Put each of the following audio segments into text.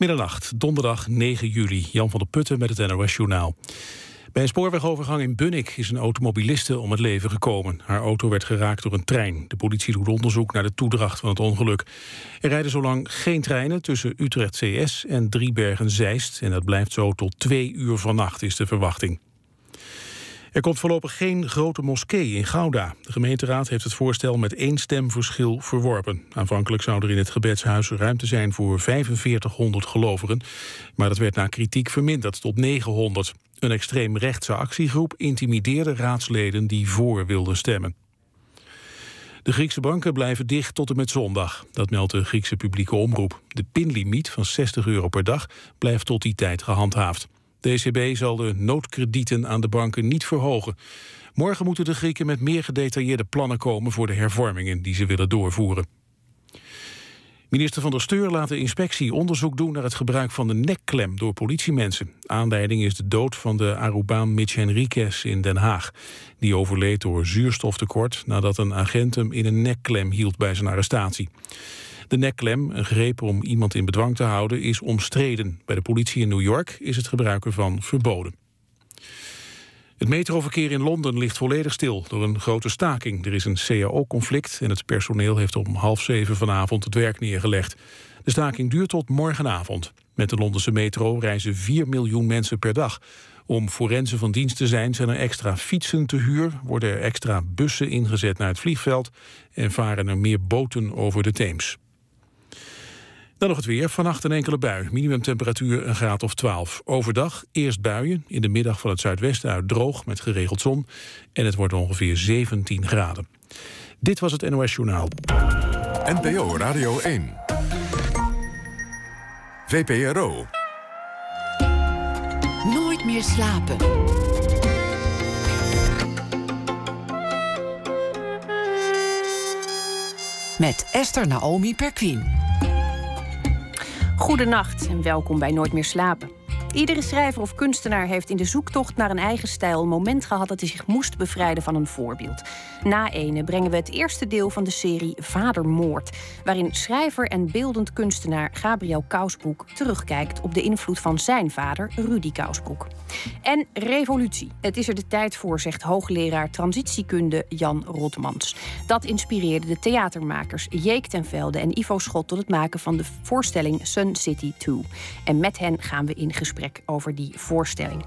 Middernacht, donderdag 9 juli. Jan van der Putten met het NOS Journaal. Bij een spoorwegovergang in Bunnik is een automobiliste om het leven gekomen. Haar auto werd geraakt door een trein. De politie doet onderzoek naar de toedracht van het ongeluk. Er rijden zolang geen treinen tussen Utrecht CS en Driebergen-Zeist... en dat blijft zo tot twee uur vannacht, is de verwachting. Er komt voorlopig geen grote moskee in Gouda. De gemeenteraad heeft het voorstel met één stemverschil verworpen. Aanvankelijk zou er in het gebedshuis ruimte zijn voor 4500 gelovigen. Maar dat werd na kritiek verminderd tot 900. Een extreemrechtse actiegroep intimideerde raadsleden die voor wilden stemmen. De Griekse banken blijven dicht tot en met zondag. Dat meldt de Griekse publieke omroep. De pinlimiet van 60 euro per dag blijft tot die tijd gehandhaafd. De ECB zal de noodkredieten aan de banken niet verhogen. Morgen moeten de Grieken met meer gedetailleerde plannen komen voor de hervormingen die ze willen doorvoeren. Minister van der Steur laat de inspectie onderzoek doen naar het gebruik van de nekklem door politiemensen. Aanleiding is de dood van de Arubaan Mitch Henriquez in Den Haag. Die overleed door zuurstoftekort nadat een agent hem in een nekklem hield bij zijn arrestatie. De nekklem, een greep om iemand in bedwang te houden, is omstreden. Bij de politie in New York is het gebruiken van verboden. Het metroverkeer in Londen ligt volledig stil door een grote staking. Er is een CAO-conflict en het personeel heeft om half zeven vanavond het werk neergelegd. De staking duurt tot morgenavond. Met de Londense metro reizen 4 miljoen mensen per dag. Om forensen van dienst te zijn zijn er extra fietsen te huur... worden er extra bussen ingezet naar het vliegveld... en varen er meer boten over de Theems. Dan nog het weer. Vannacht een enkele bui. Minimumtemperatuur een graad of 12. Overdag eerst buien. In de middag van het zuidwesten uit droog met geregeld zon. En het wordt ongeveer 17 graden. Dit was het NOS Journaal. NPO Radio 1. VPRO. Nooit meer slapen. Met Esther Naomi Perquin. Goedenacht en welkom bij Nooit meer slapen. Iedere schrijver of kunstenaar heeft in de zoektocht naar een eigen stijl een moment gehad dat hij zich moest bevrijden van een voorbeeld. Na ene brengen we het eerste deel van de serie Vadermoord, waarin schrijver en beeldend kunstenaar Gabriel Kousbroek terugkijkt op de invloed van zijn vader Rudy Kousbroek. En revolutie. Het is er de tijd voor, zegt hoogleraar transitiekunde Jan Rotmans. Dat inspireerde de theatermakers Jeek ten Velde en Ivo Schot tot het maken van de voorstelling Sun City 2. En met hen gaan we in gesprek over die voorstelling.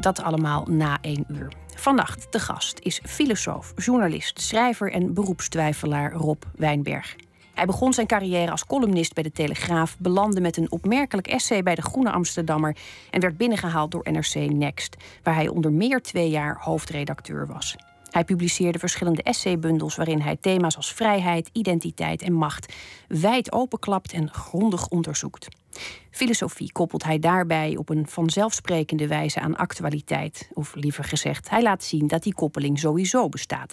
Dat allemaal na één uur. Vannacht de gast is filosoof, journalist, schrijver en beroepstwijfelaar Rob Wijnberg. Hij begon zijn carrière als columnist bij de Telegraaf, belandde met een opmerkelijk essay bij de Groene Amsterdammer en werd binnengehaald door NRC Next, waar hij onder meer twee jaar hoofdredacteur was. Hij publiceerde verschillende essaybundels waarin hij thema's als vrijheid, identiteit en macht wijd openklapt en grondig onderzoekt. Filosofie koppelt hij daarbij op een vanzelfsprekende wijze aan actualiteit, of liever gezegd, hij laat zien dat die koppeling sowieso bestaat.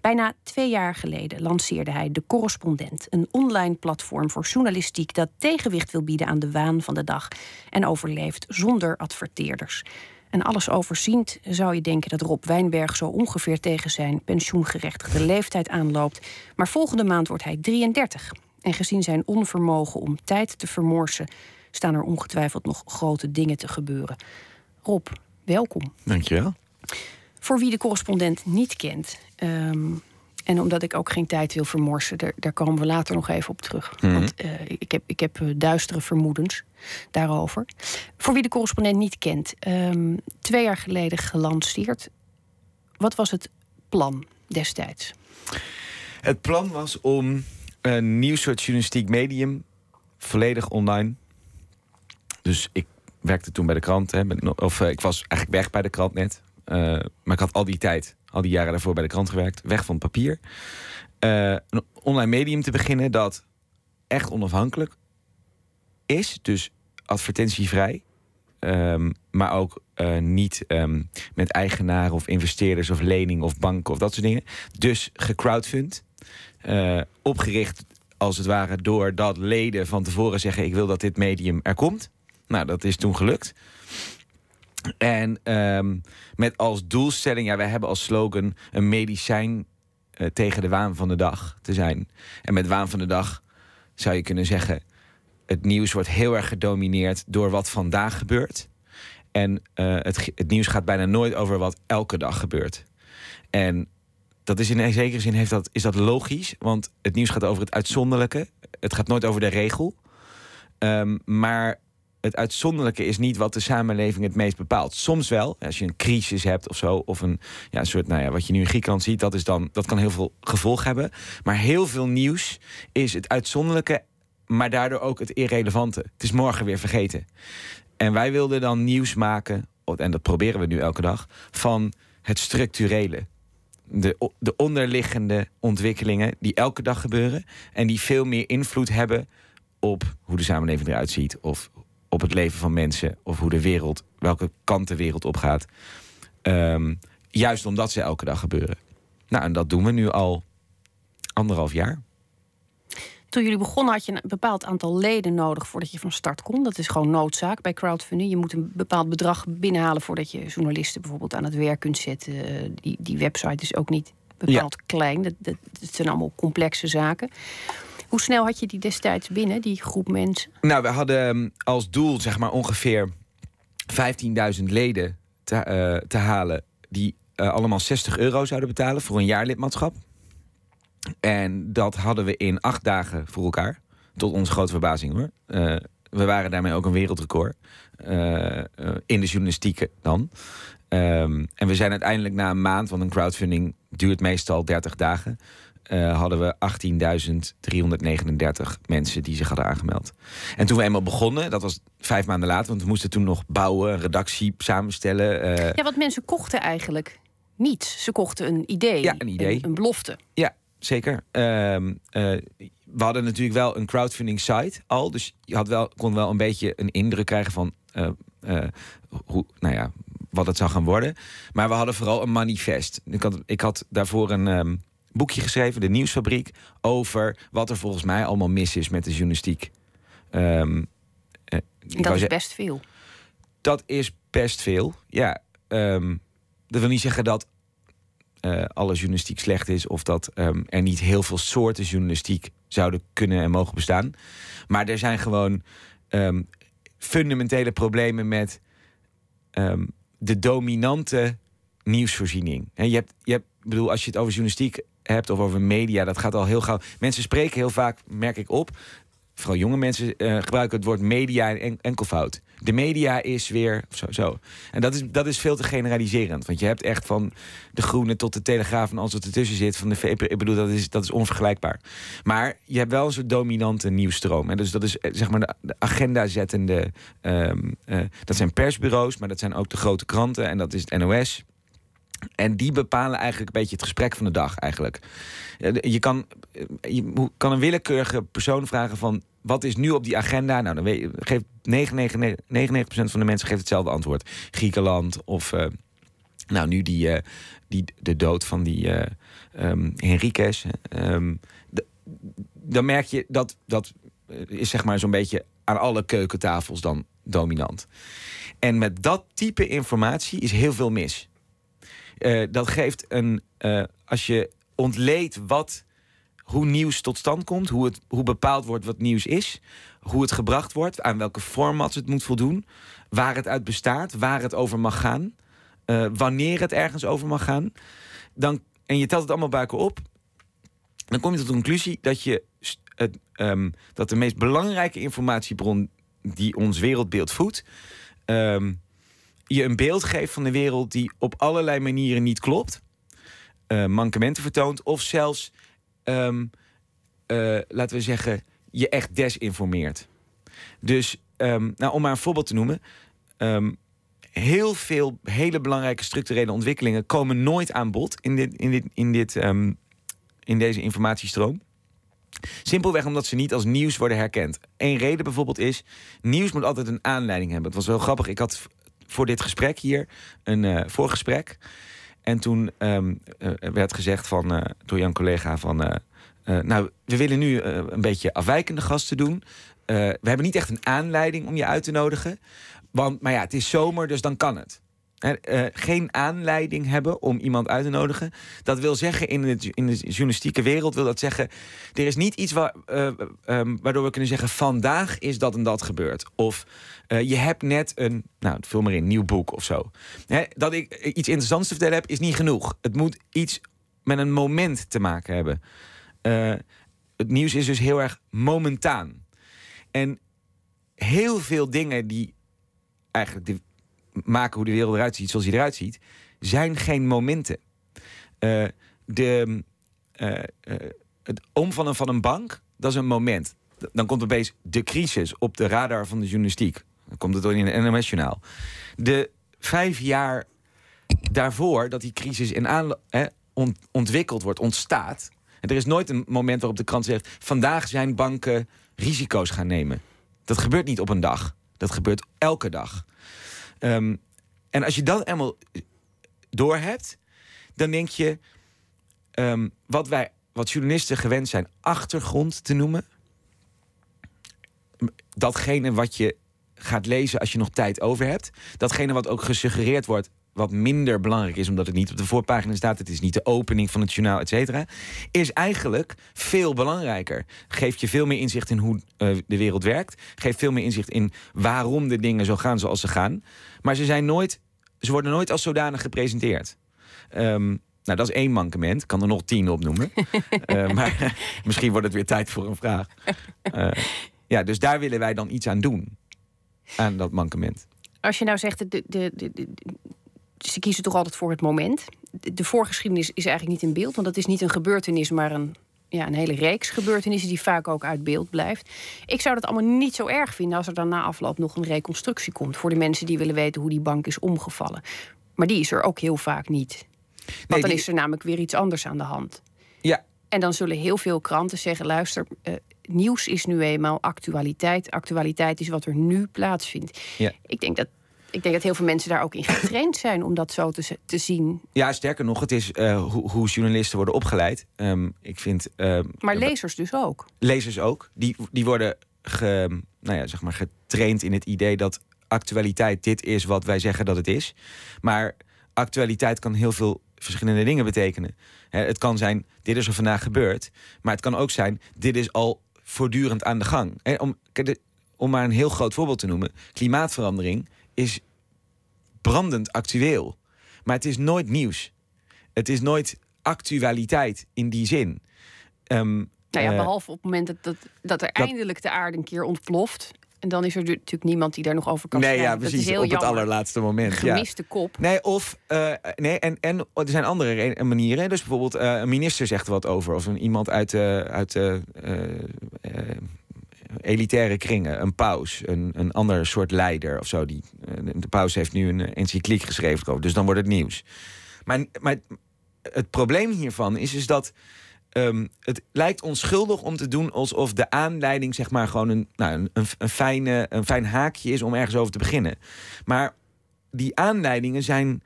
Bijna twee jaar geleden lanceerde hij De Correspondent, een online platform voor journalistiek dat tegenwicht wil bieden aan de waan van de dag en overleeft zonder adverteerders. En alles overziend zou je denken dat Rob Wijnberg zo ongeveer tegen zijn pensioengerechtigde leeftijd aanloopt. Maar volgende maand wordt hij 33. En gezien zijn onvermogen om tijd te vermorsen, staan er ongetwijfeld nog grote dingen te gebeuren. Rob, welkom. Dankjewel. Voor wie de correspondent niet kent, ehm, en omdat ik ook geen tijd wil vermorsen, daar, daar komen we later nog even op terug. Mhm. Want eh, ik heb, ik heb eh, duistere vermoedens daarover. Voor wie de correspondent niet kent, ehm, twee jaar geleden gelanceerd. Wat was het plan destijds? Het plan was om een nieuw soort journalistiek medium, volledig online. Dus ik werkte toen bij de krant, hè, of eh, ik was eigenlijk weg bij de krant net. Eh, maar ik had al die tijd, al die jaren daarvoor bij de krant gewerkt, weg van het papier. Eh, een online medium te beginnen dat echt onafhankelijk is, dus advertentievrij. Ehm, maar ook niet ehm, met eigenaren of investeerders of leningen of banken of dat soort dingen. Dus gecrowdfund. Eh, opgericht als het ware doordat leden van tevoren zeggen: Ik wil dat dit medium er komt. Nou, dat is toen gelukt. En ehm, met als doelstelling, ja, wij hebben als slogan een medicijn eh, tegen de waan van de dag te zijn. En met waan van de dag zou je kunnen zeggen: het nieuws wordt heel erg gedomineerd door wat vandaag gebeurt. En eh, het, het nieuws gaat bijna nooit over wat elke dag gebeurt. En dat is in zekere zin heeft dat, is dat logisch, want het nieuws gaat over het uitzonderlijke. Het gaat nooit over de regel. Ehm, maar het uitzonderlijke is niet wat de samenleving het meest bepaalt. Soms wel, als je een crisis hebt of zo, of een, ja, een soort, nou ja, wat je nu in Griekenland ziet, dat, is dan, dat kan heel veel gevolg hebben. Maar heel veel nieuws is het uitzonderlijke, maar daardoor ook het irrelevante. Het is morgen weer vergeten. En wij wilden dan nieuws maken, en dat proberen we nu elke dag, van het structurele. De, de onderliggende ontwikkelingen die elke dag gebeuren en die veel meer invloed hebben op hoe de samenleving eruit ziet of op het leven van mensen of hoe de wereld, welke kant de wereld op gaat. Ehm, juist omdat ze elke dag gebeuren. Nou, en dat doen we nu al anderhalf jaar. Toen jullie begonnen had je een bepaald aantal leden nodig voordat je van start kon. Dat is gewoon noodzaak bij crowdfunding. Je moet een bepaald bedrag binnenhalen voordat je journalisten bijvoorbeeld aan het werk kunt zetten. Die, die website is ook niet bepaald klein. Dat, dat, dat zijn allemaal complexe zaken. Hoe snel had je die destijds binnen, die groep mensen? Nou, we hadden ehm, als doel zeg maar ongeveer 15.000 leden te, uh, te halen... die uh, allemaal 60 euro zouden betalen voor een jaarlidmaatschap. En dat hadden we in acht dagen voor elkaar. Tot onze grote verbazing hoor. Uh, we waren daarmee ook een wereldrecord. in de journalistiek dan. Um, en we zijn uiteindelijk na een maand, want een crowdfunding duurt meestal 30 dagen uh, hadden we 18.339 mensen die zich hadden aangemeld. En toen we eenmaal begonnen, dat was vijf maanden later, want we moesten toen nog bouwen, een redactie samenstellen. Uh... Ja, wat mensen kochten eigenlijk niets. Ze kochten een idee, ja, een, idee. Een, een belofte. Ja, zeker. Uh, we hadden natuurlijk wel een crowdfunding site al, dus je had wel, kon wel een beetje een indruk krijgen van hoe, nou ja, wat het zou gaan worden. Maar we hadden vooral een manifest. Ik had, ik had daarvoor een. Um, boekje geschreven, De Nieuwsfabriek, over wat er volgens mij allemaal mis is met de journalistiek. Um, dat is best veel. Dat is best veel, ja. Dat wil niet zeggen dat uh, alle journalistiek slecht is... of dat um, er niet heel veel soorten journalistiek zouden kunnen en mogen bestaan. Maar er zijn gewoon fundamentele problemen met de dominante nieuwsvoorziening. En je hebt, je hebt, bedoel, als je het over journalistiek hebt of over media, dat gaat al heel gauw. Mensen spreken heel vaak, merk ik op. Vooral jonge mensen uh, gebruiken het woord media en enkelvoud. De media is weer zo. zo. En dat is, dat is veel te generaliserend. Want je hebt echt van de Groene tot de Telegraaf en alles wat ertussen zit. Van de ik bedoel, dat is, dat is onvergelijkbaar. Maar je hebt wel een soort dominante nieuwstroom. En dus dat is eh, zeg maar de, agenda-zettende. Um, uh, dat zijn persbureaus, maar dat zijn ook de grote kranten. En dat is het NOS. En die bepalen eigenlijk een beetje het gesprek van de dag eigenlijk. Je kan, je kan een willekeurige persoon vragen van... wat is nu op die agenda? Nou, dan weet, geeft 99, 99 van de mensen geeft hetzelfde antwoord. Griekenland of... Uh, nou, nu die, uh, die, de dood van die uh, Henriques. Um, dan merk je dat dat is zeg maar zo'n beetje aan alle keukentafels dan dominant. En met dat type informatie is heel veel mis. Uh, dat geeft een. Uh, als je ontleedt wat, hoe nieuws tot stand komt, hoe, het, hoe bepaald wordt wat nieuws is, hoe het gebracht wordt, aan welke formats het moet voldoen, waar het uit bestaat, waar het over mag gaan, uh, wanneer het ergens over mag gaan, dan, en je telt het allemaal bij elkaar op, dan kom je tot de conclusie dat, je, het, um, dat de meest belangrijke informatiebron die ons wereldbeeld voedt. Um, je een beeld geeft van de wereld die op allerlei manieren niet klopt, uh, mankementen vertoont, of zelfs, um, uh, laten we zeggen, je echt desinformeert. Dus, um, nou, om maar een voorbeeld te noemen. Um, heel veel hele belangrijke structurele ontwikkelingen komen nooit aan bod in, dit, in, dit, in, dit, in deze informatiestroom. Simpelweg omdat ze niet als nieuws worden herkend. Eén reden bijvoorbeeld is: nieuws moet altijd een aanleiding hebben. Het was wel grappig. Ik had voor dit gesprek hier een uh, voorgesprek. En toen um, uh, werd gezegd van, uh, door Jan collega van... nou, we willen nu een beetje afwijkende gasten doen. we hebben niet echt een aanleiding om je uit te nodigen. Want, maar ja, het is zomer, dus dan kan het. Eh, geen aanleiding hebben om iemand uit te nodigen. Dat wil zeggen, in de, in de journalistieke wereld wil dat zeggen... er is niet iets wa- eh, ehm, waardoor we kunnen zeggen... vandaag is dat en dat gebeurd. Of eh, je hebt net een, nou, vul maar in, nieuw boek of zo. Hè, dat ik iets interessants te vertellen heb, is niet genoeg. Het moet iets met een moment te maken hebben. Eh, het nieuws is dus heel erg momentaan. En heel veel dingen die eigenlijk maken hoe de wereld eruit ziet zoals hij eruit ziet, zijn geen momenten. Eh, de, eh, het omvallen van een bank, dat is een moment. Dan komt opeens de crisis op de radar van de journalistiek. Dan komt het in een NOS-journaal. De vijf jaar daarvoor dat die crisis in ontwikkeld wordt, ontstaat. En er is nooit een moment waarop de krant zegt: vandaag zijn banken risico's gaan nemen. Dat gebeurt niet op een dag. Dat gebeurt elke dag. Ehm, en als je dat eenmaal doorhebt, dan denk je ehm, wat wij, wat journalisten gewend zijn, achtergrond te noemen. Datgene wat je gaat lezen als je nog tijd over hebt. Datgene wat ook gesuggereerd wordt, wat minder belangrijk is, omdat het niet op de voorpagina staat. Het is niet de opening van het journaal, et cetera. Is eigenlijk veel belangrijker. Geeft je veel meer inzicht in hoe eh, de wereld werkt. Geeft veel meer inzicht in waarom de dingen zo gaan zoals ze gaan. Maar ze, zijn nooit, ze worden nooit als zodanig gepresenteerd. Ehm, nou, dat is één mankement. Ik kan er nog tien opnoemen. Eh, maar misschien wordt het weer tijd voor een vraag. Eh, ja, dus daar willen wij dan iets aan doen. Aan dat mankement. Als je nou zegt, de, de- de- ze kiezen toch altijd voor het moment. De, de voorgeschiedenis is eigenlijk niet in beeld, want dat is niet een gebeurtenis, maar een, ja, een hele reeks gebeurtenissen die vaak ook uit beeld blijft. Ik zou dat allemaal niet zo erg vinden als er dan na afloop nog een reconstructie komt voor de mensen die willen weten hoe die bank is omgevallen. Maar die is er ook heel vaak niet. Want Nee, dan die- is er namelijk weer iets anders aan de hand. Ja, En dan zullen heel veel kranten zeggen: luister, eh, nieuws is nu eenmaal actualiteit. Actualiteit is wat er nu plaatsvindt. Ja. Ik, denk dat, ik denk dat heel veel mensen daar ook in getraind zijn om dat zo te, zien. ja, sterker nog, het is eh, hoe, hoe journalisten worden opgeleid. Ehm, ik vind ehm, Maar lezers dus ook. lezers ook, die, die worden ge, nou ja, zeg maar getraind in het idee dat actualiteit dit is wat wij zeggen dat het is. Maar actualiteit kan heel veel verschillende dingen betekenen. Het kan zijn, dit is er vandaag gebeurd. Maar het kan ook zijn, dit is al voortdurend aan de gang. Om, om maar een heel groot voorbeeld te noemen. Klimaatverandering is brandend actueel. Maar het is nooit nieuws. Het is nooit actualiteit in die zin. Ehm, Nou ja, eh, behalve op het moment dat, dat, dat er dat- eindelijk de aarde een keer ontploft. En dan is er natuurlijk niemand die daar nog over kan nee, schrijven. ja, Dat precies. is heel op het allerlaatste moment. Ja. Gemiste kop. Nee, of eh, nee, en, en er zijn andere re- manieren. Dus bijvoorbeeld eh, een minister zegt er wat over, of een, iemand uit de uit de, elitaire kringen, een paus, een, een ander soort leider of zo. Die, eh, de paus heeft nu een encycliek geschreven, dus dan wordt het nieuws. Maar, maar het probleem hiervan is, is dat ehm, het lijkt onschuldig om te doen alsof de aanleiding zeg maar gewoon een, nou, een, een fijne, een fijn haakje is om ergens over te beginnen. Maar die aanleidingen zijn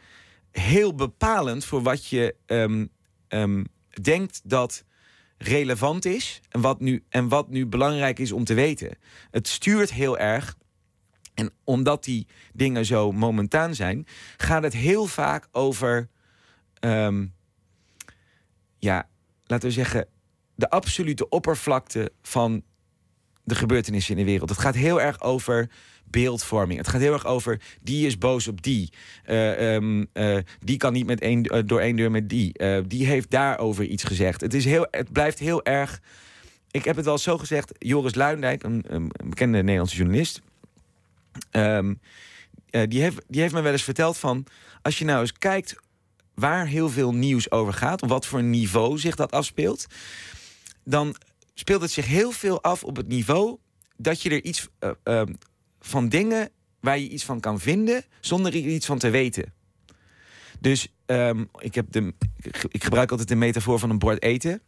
heel bepalend voor wat je ehm, ehm, denkt dat relevant is en wat, nu, en wat nu belangrijk is om te weten. Het stuurt heel erg. En omdat die dingen zo momentaan zijn, gaat het heel vaak over, ehm, ja, laten we zeggen, de absolute oppervlakte van de gebeurtenissen in de wereld. Het gaat heel erg over beeldvorming. Het gaat heel erg over die is boos op die. Eh, ehm, eh, die kan niet met één, eh, door één deur met die. Die heeft daarover iets gezegd. Het, is heel, het blijft heel erg. Ik heb het wel zo gezegd. Joris Luindijk, een, een bekende Nederlandse journalist. ehm, eh, die, heeft, die heeft me wel eens verteld van. Als je nou eens kijkt waar heel veel nieuws over gaat, op wat voor niveau zich dat afspeelt, dan speelt het zich heel veel af op het niveau dat je er iets eh, ehm, van dingen waar je iets van kan vinden zonder er iets van te weten. Dus ehm, ik, heb de, ik gebruik altijd de metafoor van een bord eten.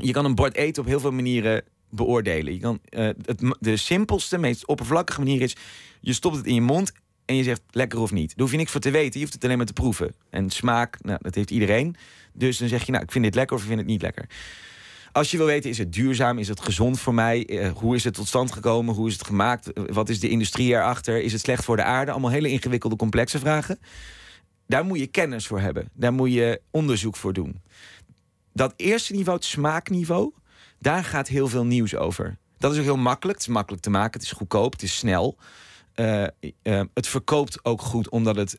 Je kan een bord eten op heel veel manieren beoordelen. Je kan, eh, het, de simpelste, meest oppervlakkige manier is... je stopt het in je mond en je zegt lekker of niet. Daar hoef je niks voor te weten, je hoeft het alleen maar te proeven. En smaak, nou, dat heeft iedereen. Dus dan zeg je, nou, ik vind dit lekker of ik vind het niet lekker. Als je wil weten, is het duurzaam? Is het gezond voor mij? Eh, hoe is het tot stand gekomen? Hoe is het gemaakt? Eh, wat is de industrie erachter? Is het slecht voor de aarde? Allemaal hele ingewikkelde, complexe vragen. Daar moet je kennis voor hebben. Daar moet je onderzoek voor doen. Dat eerste niveau, het smaakniveau, daar gaat heel veel nieuws over. Dat is ook heel makkelijk. Het is makkelijk te maken. Het is goedkoop. Het is snel. Uh, het verkoopt ook goed omdat het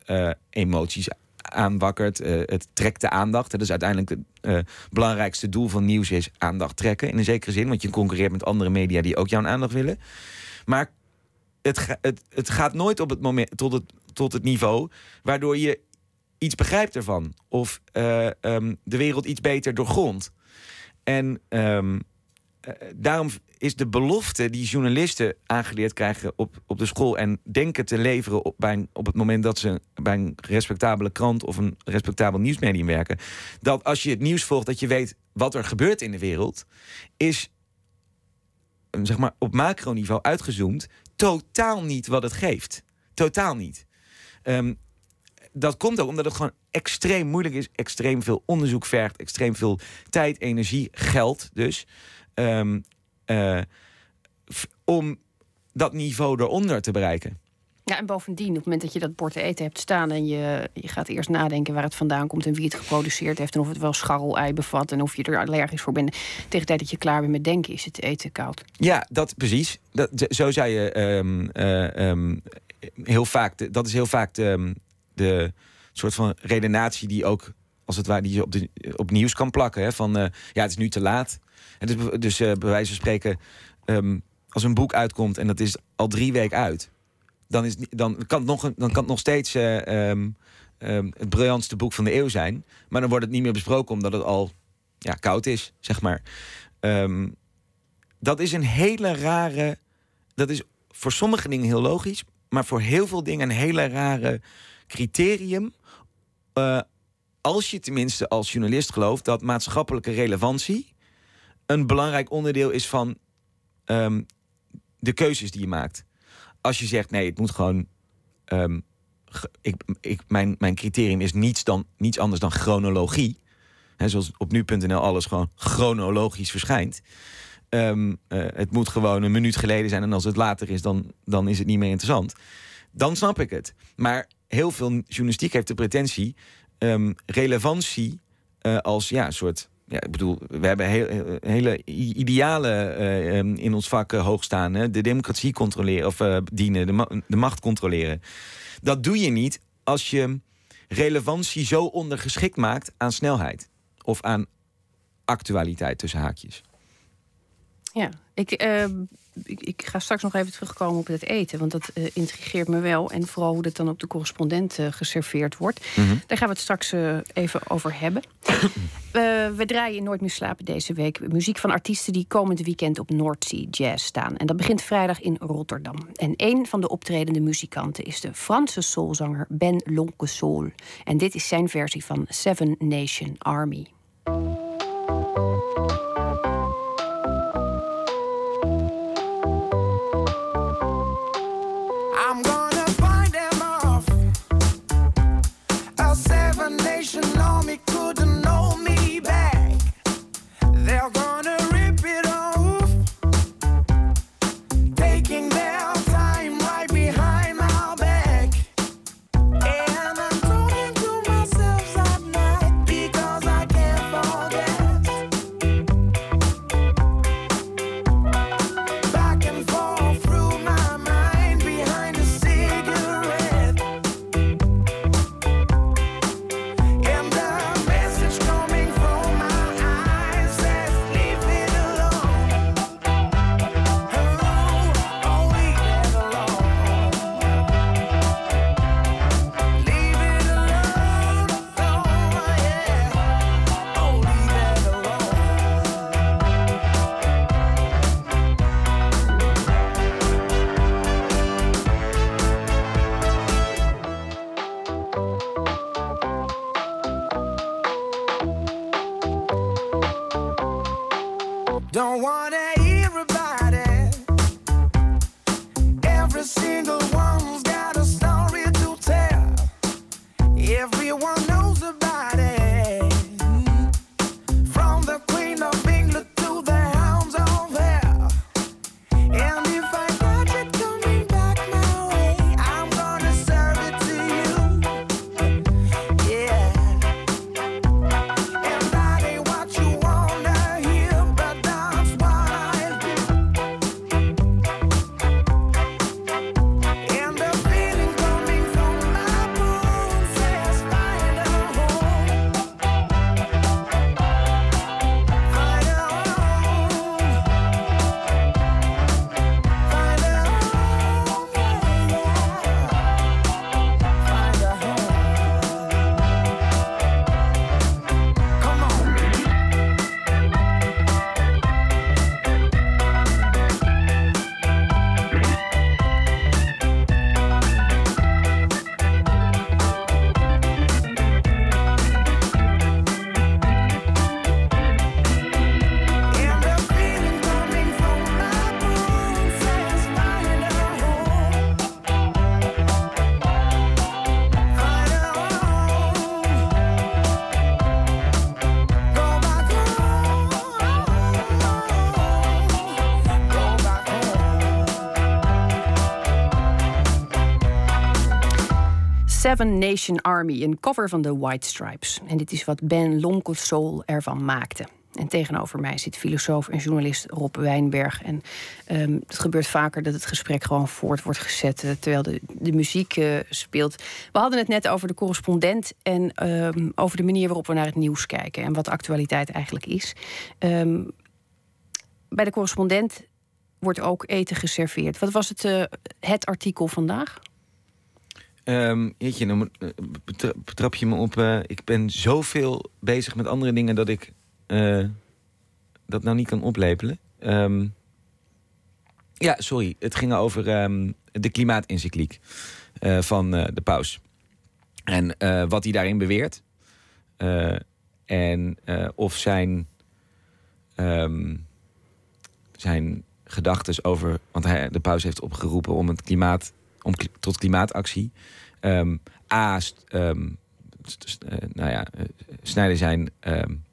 emoties aanwakkert. het trekt de aandacht. Dat is uiteindelijk het belangrijkste doel van nieuws is aandacht trekken. In een zekere zin, want je concurreert met andere media die ook jouw aandacht willen. Maar het, het, het gaat nooit op het moment, tot, het, tot het niveau waardoor je iets begrijpt ervan. Of um, de wereld iets beter doorgrondt. En um, daarom is de belofte die journalisten aangeleerd krijgen op, op de school en denken te leveren op, bij op het moment dat ze bij een respectabele krant of een respectabel nieuwsmedium werken, dat als je het nieuws volgt, dat je weet wat er gebeurt in de wereld, is zeg maar op macroniveau uitgezoomd totaal niet wat het geeft. Totaal niet. Um, dat komt ook omdat het gewoon extreem moeilijk is, extreem veel onderzoek vergt, extreem veel tijd, energie, geld dus. Um, uh, om dat niveau eronder te bereiken. Ja, en bovendien, op het moment dat je dat bord te eten hebt staan en je, je gaat eerst nadenken waar het vandaan komt en wie het geproduceerd heeft en of het wel scharrel-ei bevat en of je er allergisch voor bent. Tegen de tijd dat je klaar bent met denken, is het eten koud. Ja, dat precies. Dat, zo zei je um, uh, um, heel vaak. Dat is heel vaak de, de soort van redenatie die ook als het ware die je op, de, op nieuws kan plakken. Hè? Van uh, ja, het is nu te laat. En dus, dus bij wijze van spreken, um, als een boek uitkomt en dat is al drie weken uit, dan, is, dan, kan, het nog, dan kan het nog steeds uh, um, um, het briljantste boek van de eeuw zijn. Maar dan wordt het niet meer besproken omdat het al ja, koud is, zeg maar. dat is een hele rare. Dat is voor sommige dingen heel logisch, maar voor heel veel dingen een hele rare criterium. Uh, als je tenminste als journalist gelooft dat maatschappelijke relevantie een belangrijk onderdeel is van um, de keuzes die je maakt. Als je zegt nee, het moet gewoon. Um, ik, ik, mijn, mijn criterium is niets, dan, niets anders dan chronologie. He, zoals op nu.nl alles gewoon chronologisch verschijnt. Um, uh, het moet gewoon een minuut geleden zijn en als het later is, dan, dan is het niet meer interessant. Dan snap ik het. Maar heel veel journalistiek heeft de pretentie relevantie uh, als ja, soort. Ja, ik bedoel, we hebben heel, hele idealen uh, in ons vak uh, hoog staan. Hè? De democratie controleren of dienen, de, de macht controleren. Dat doe je niet als je relevantie zo ondergeschikt maakt aan snelheid of aan actualiteit tussen haakjes. Ja, ik, uh, ik, ik, ga straks nog even terugkomen op het eten, want dat uh, intrigeert me wel. En vooral hoe dat dan op de correspondent uh, geserveerd wordt. Mm -hmm. Daar gaan we het straks even over hebben. we draaien Nooit meer slapen deze week. Muziek van artiesten die komend weekend op Noordzee Jazz staan. En dat begint vrijdag in Rotterdam. En een van de optredende muzikanten is de Franse soulzanger Ben Lonke Soul. En dit is zijn versie van Seven Nation Army. Seven Nation Army, een cover van de White Stripes. En dit is wat Ben Lonkelsol ervan maakte. En tegenover mij zit filosoof en journalist Rob Wijnberg. En um, het gebeurt vaker dat het gesprek gewoon voort wordt gezet uh, terwijl de, de muziek uh, speelt. We hadden het net over de correspondent en um, over de manier waarop we naar het nieuws kijken en wat actualiteit eigenlijk is. Um, bij de correspondent wordt ook eten geserveerd. Wat was het, uh, het artikel vandaag? Um, jeetje, dan betrap je me op. Uh, ik ben zoveel bezig met andere dingen dat ik uh, dat nou niet kan oplepelen. Um, ja, sorry. Het ging over um, de klimaatencycliek van de paus. En wat hij daarin beweert. en of zijn, zijn gedachten over. Want hij, de paus heeft opgeroepen om het klimaat om, tot klimaatactie. Um, A, um, nou ja, snijden zijn um,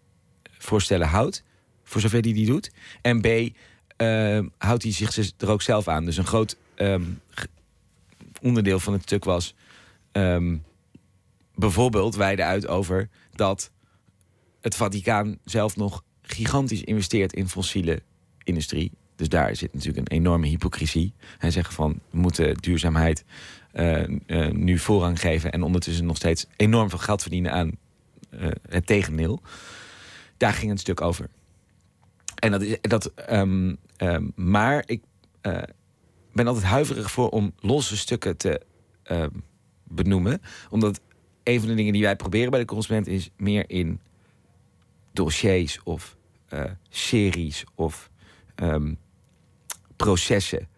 voorstellen houdt, voor zover hij die doet. En B, houdt hij zich er ook zelf aan. Dus een groot onderdeel van het stuk was bijvoorbeeld wijde uit over dat het Vaticaan zelf nog gigantisch investeert in fossiele industrie. Dus daar zit natuurlijk een enorme hypocrisie. Hij zegt van we moeten duurzaamheid uh, uh, nu voorrang geven en ondertussen nog steeds enorm veel geld verdienen aan uh, het tegendeel. Daar ging het stuk over. En dat is dat. Um, um, maar ik ben altijd huiverig voor om losse stukken te ehm, benoemen, omdat een van de dingen die wij proberen bij de consument is meer in dossiers of series of processen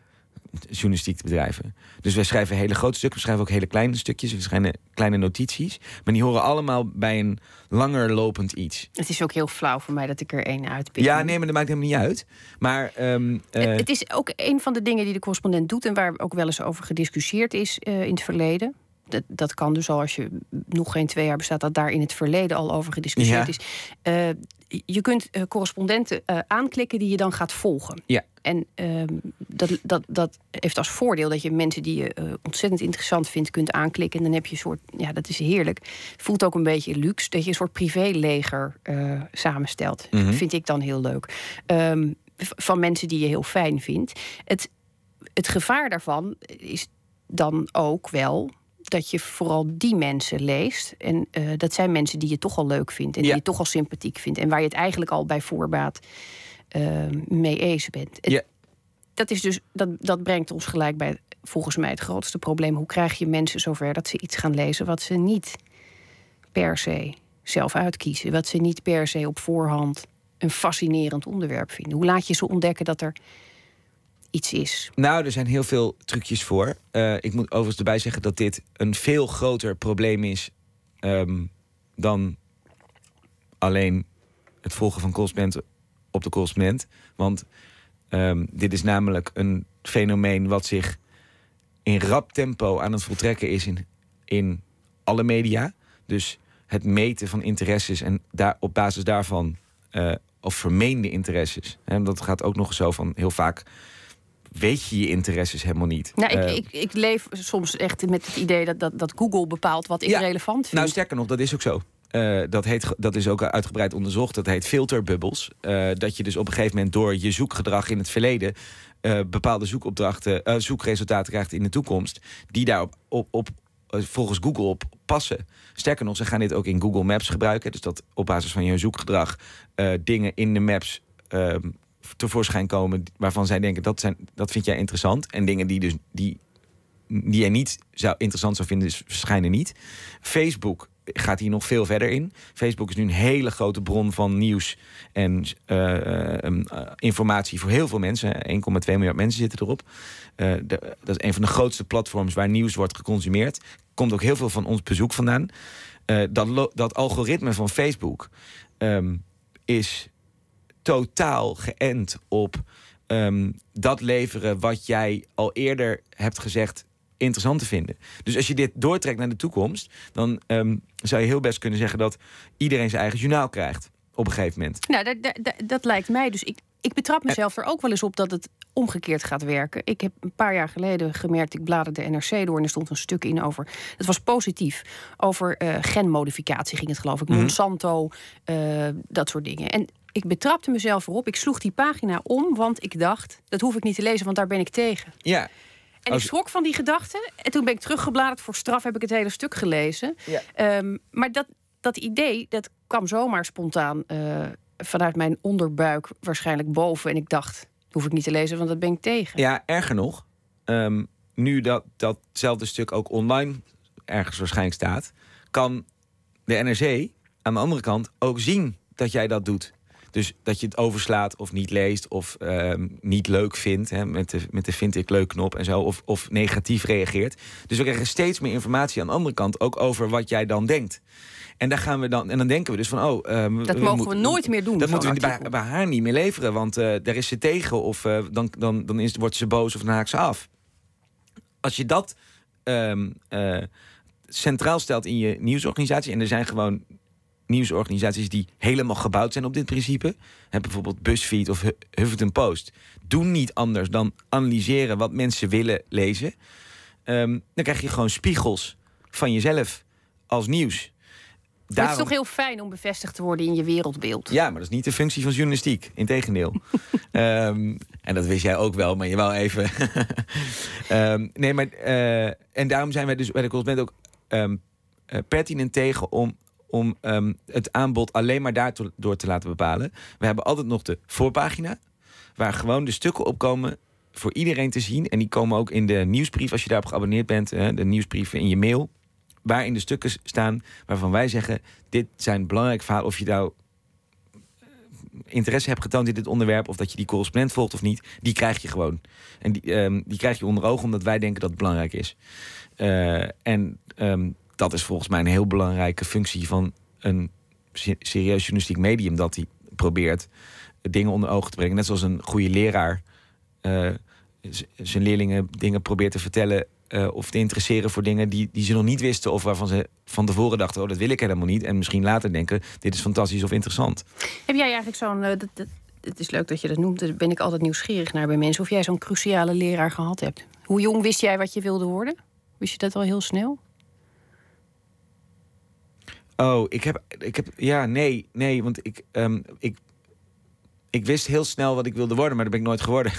journalistiek te bedrijven. Dus wij schrijven hele grote stukken, we schrijven ook hele kleine stukjes, we schrijven kleine notities. Maar die horen allemaal bij een langer lopend iets. Het is ook heel flauw voor mij dat ik er één uitpik. Ja, nee, maar dat maakt helemaal niet uit. Maar, um, uh... het, het, is ook een van de dingen die de correspondent doet en waar ook wel eens over gediscussieerd is uh, in het verleden. Dat, dat kan dus al als je nog geen twee jaar bestaat, dat daar in het verleden al over gediscussieerd ja. is. Uh, je kunt uh, correspondenten uh, aanklikken die je dan gaat volgen. Ja. En uh, dat, dat, dat heeft als voordeel dat je mensen die je ontzettend interessant vindt kunt aanklikken. En dan heb je een soort, ja, dat is heerlijk. Voelt ook een beetje luxe dat je een soort privéleger samenstelt. Mhm. Vind ik dan heel leuk. Um, van mensen die je heel fijn vindt. Het, het gevaar daarvan is dan ook wel dat je vooral die mensen leest. En uh, dat zijn mensen die je toch al leuk vindt. En die je toch al sympathiek vindt. En waar je het eigenlijk al bij voorbaat uh, mee eens bent. Ja. Dat, is dus, dat, dat brengt ons gelijk bij volgens mij het grootste probleem. Hoe krijg je mensen zover dat ze iets gaan lezen wat ze niet per se zelf uitkiezen. Wat ze niet per se op voorhand een fascinerend onderwerp vinden. Hoe laat je ze ontdekken dat er iets is? Nou, er zijn heel veel trucjes voor. Uh, ik moet overigens erbij zeggen dat dit een veel groter probleem is um, dan alleen het volgen van correspondent op de correspondent. Want um, dit is namelijk een fenomeen wat zich in rap tempo aan het voltrekken is in, in alle media. Dus het meten van interesses en daar, op basis daarvan, uh, of vermeende interesses. Hè, dat gaat ook nog zo van heel vaak weet je je interesses helemaal niet. Nou, ik, uh, ik, ik, leef soms echt met het idee dat, dat, dat Google bepaalt wat ik ja, relevant vind. Nou, sterker nog, dat is ook zo. Uh, dat, heet, dat is ook uitgebreid onderzocht. Dat heet filterbubbels. Uh, dat je dus op een gegeven moment door je zoekgedrag in het verleden... bepaalde zoekopdrachten, zoekresultaten krijgt in de toekomst... die daar op, op, op, volgens Google op passen. Sterker nog, ze gaan dit ook in Google Maps gebruiken. Dus dat op basis van je zoekgedrag dingen in de maps ehm, tevoorschijn komen waarvan zij denken dat, zijn, dat vind jij interessant. En dingen die, dus, die, die jij niet zou, interessant zou vinden, dus verschijnen niet. Facebook gaat hier nog veel verder in. Facebook is nu een hele grote bron van nieuws en uh, uh, informatie voor heel veel mensen. 1,2 miljard mensen zitten erop. Dat is een van de grootste platforms waar nieuws wordt geconsumeerd. Komt ook heel veel van ons bezoek vandaan. dat, dat algoritme van Facebook um, is totaal geënt op um, dat leveren wat jij al eerder hebt gezegd interessant te vinden. Dus als je dit doortrekt naar de toekomst, dan um, zou je heel best kunnen zeggen dat iedereen zijn eigen journaal krijgt op een gegeven moment. Nou, dat, dat, dat lijkt mij dus. Ik, ik betrap mezelf er ook wel eens op dat het omgekeerd gaat werken. Ik heb een paar jaar geleden gemerkt, ik bladerde de NRC door en er stond een stuk in over. Het was positief. Over uh, genmodificatie ging het, geloof ik. Mhm. Monsanto, uh, dat soort dingen. En ik betrapte mezelf erop. Ik sloeg die pagina om, want ik dacht, dat hoef ik niet te lezen, want daar ben ik tegen. Ja. En ik schrok van die gedachte. En toen ben ik teruggebladerd. Voor straf heb ik het hele stuk gelezen. Ja. Um, maar dat, dat idee, dat kwam zomaar spontaan uh, vanuit mijn onderbuik waarschijnlijk boven. En ik dacht, hoef ik niet te lezen, want dat ben ik tegen. Ja, erger nog. Um, nu dat datzelfde stuk ook online ergens waarschijnlijk staat... kan de NRC aan de andere kant ook zien dat jij dat doet. Dus dat je het overslaat of niet leest of um, niet leuk vindt. Hè, met, de, met de vind ik leuk knop en zo. Of, of negatief reageert. Dus we krijgen steeds meer informatie aan de andere kant ook over wat jij dan denkt. En daar gaan we dan. En dan denken we dus van, oh. Um, dat mogen we nooit meer doen. Dat moeten we bij, bij, haar niet meer leveren, want uh, daar is ze tegen. Of uh, dan, dan, dan is, wordt ze boos of dan haakt ze af. Als je dat um, uh, centraal stelt in je nieuwsorganisatie. En er zijn gewoon nieuwsorganisaties die helemaal gebouwd zijn op dit principe. Heb bijvoorbeeld BuzzFeed of Huffington Post. Doen niet anders dan analyseren wat mensen willen lezen. Um, dan krijg je gewoon spiegels van jezelf als nieuws. Daarom... Het is toch heel fijn om bevestigd te worden in je wereldbeeld. Ja, maar dat is niet de functie van journalistiek. Integendeel. um, en dat wist jij ook wel, maar je wou even. um, nee, maar. Uh, en daarom zijn wij dus bij de consument ook um, pertinent tegen om om um, het aanbod alleen maar daardoor te laten bepalen. We hebben altijd nog de voorpagina, waar gewoon de stukken op komen voor iedereen te zien. En die komen ook in de nieuwsbrief, als je daarop geabonneerd bent, hè, de nieuwsbrieven in je mail. Waarin de stukken staan waarvan wij zeggen: dit zijn belangrijke verhalen. Of je nou eh, interesse hebt getoond in dit onderwerp, of dat je die correspondent volgt of niet, die krijg je gewoon. En die, um, die krijg je onder ogen omdat wij denken dat het belangrijk is. Uh, en um, dat is volgens mij een heel belangrijke functie van een serieus journalistiek medium. Dat hij probeert dingen onder ogen te brengen. Net zoals een goede leraar uh, zijn leerlingen dingen probeert te vertellen. Uh, of te interesseren voor dingen die, die ze nog niet wisten. Of waarvan ze van tevoren dachten: oh, dat wil ik helemaal niet. En misschien later denken: dit is fantastisch of interessant. Heb jij eigenlijk zo'n. Uh, het is leuk dat je dat noemt. Daar ben ik altijd nieuwsgierig naar bij mensen. Of jij zo'n cruciale leraar gehad hebt. Hoe jong wist jij wat je wilde worden? Wist je dat al heel snel? Oh, ik heb, ik heb, ja, nee, nee, want ik, um, ik, ik wist heel snel wat ik wilde worden, maar dat ben ik nooit geworden.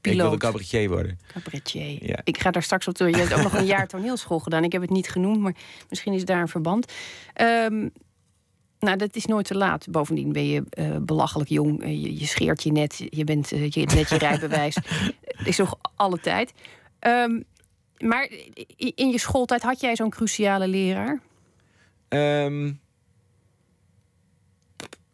Piloot. Ik wilde cabaretier worden. Cabaretier. Ja. Ik ga daar straks op toe. Je hebt ook nog een jaar toneelschool gedaan. Ik heb het niet genoemd, maar misschien is daar een verband. Um, nou, dat is nooit te laat. Bovendien ben je uh, belachelijk jong. Uh, je, je, scheert je net. Je, bent, uh, je net je rijbewijs. is nog alle tijd. Um, maar in je schooltijd had jij zo'n cruciale leraar? Um,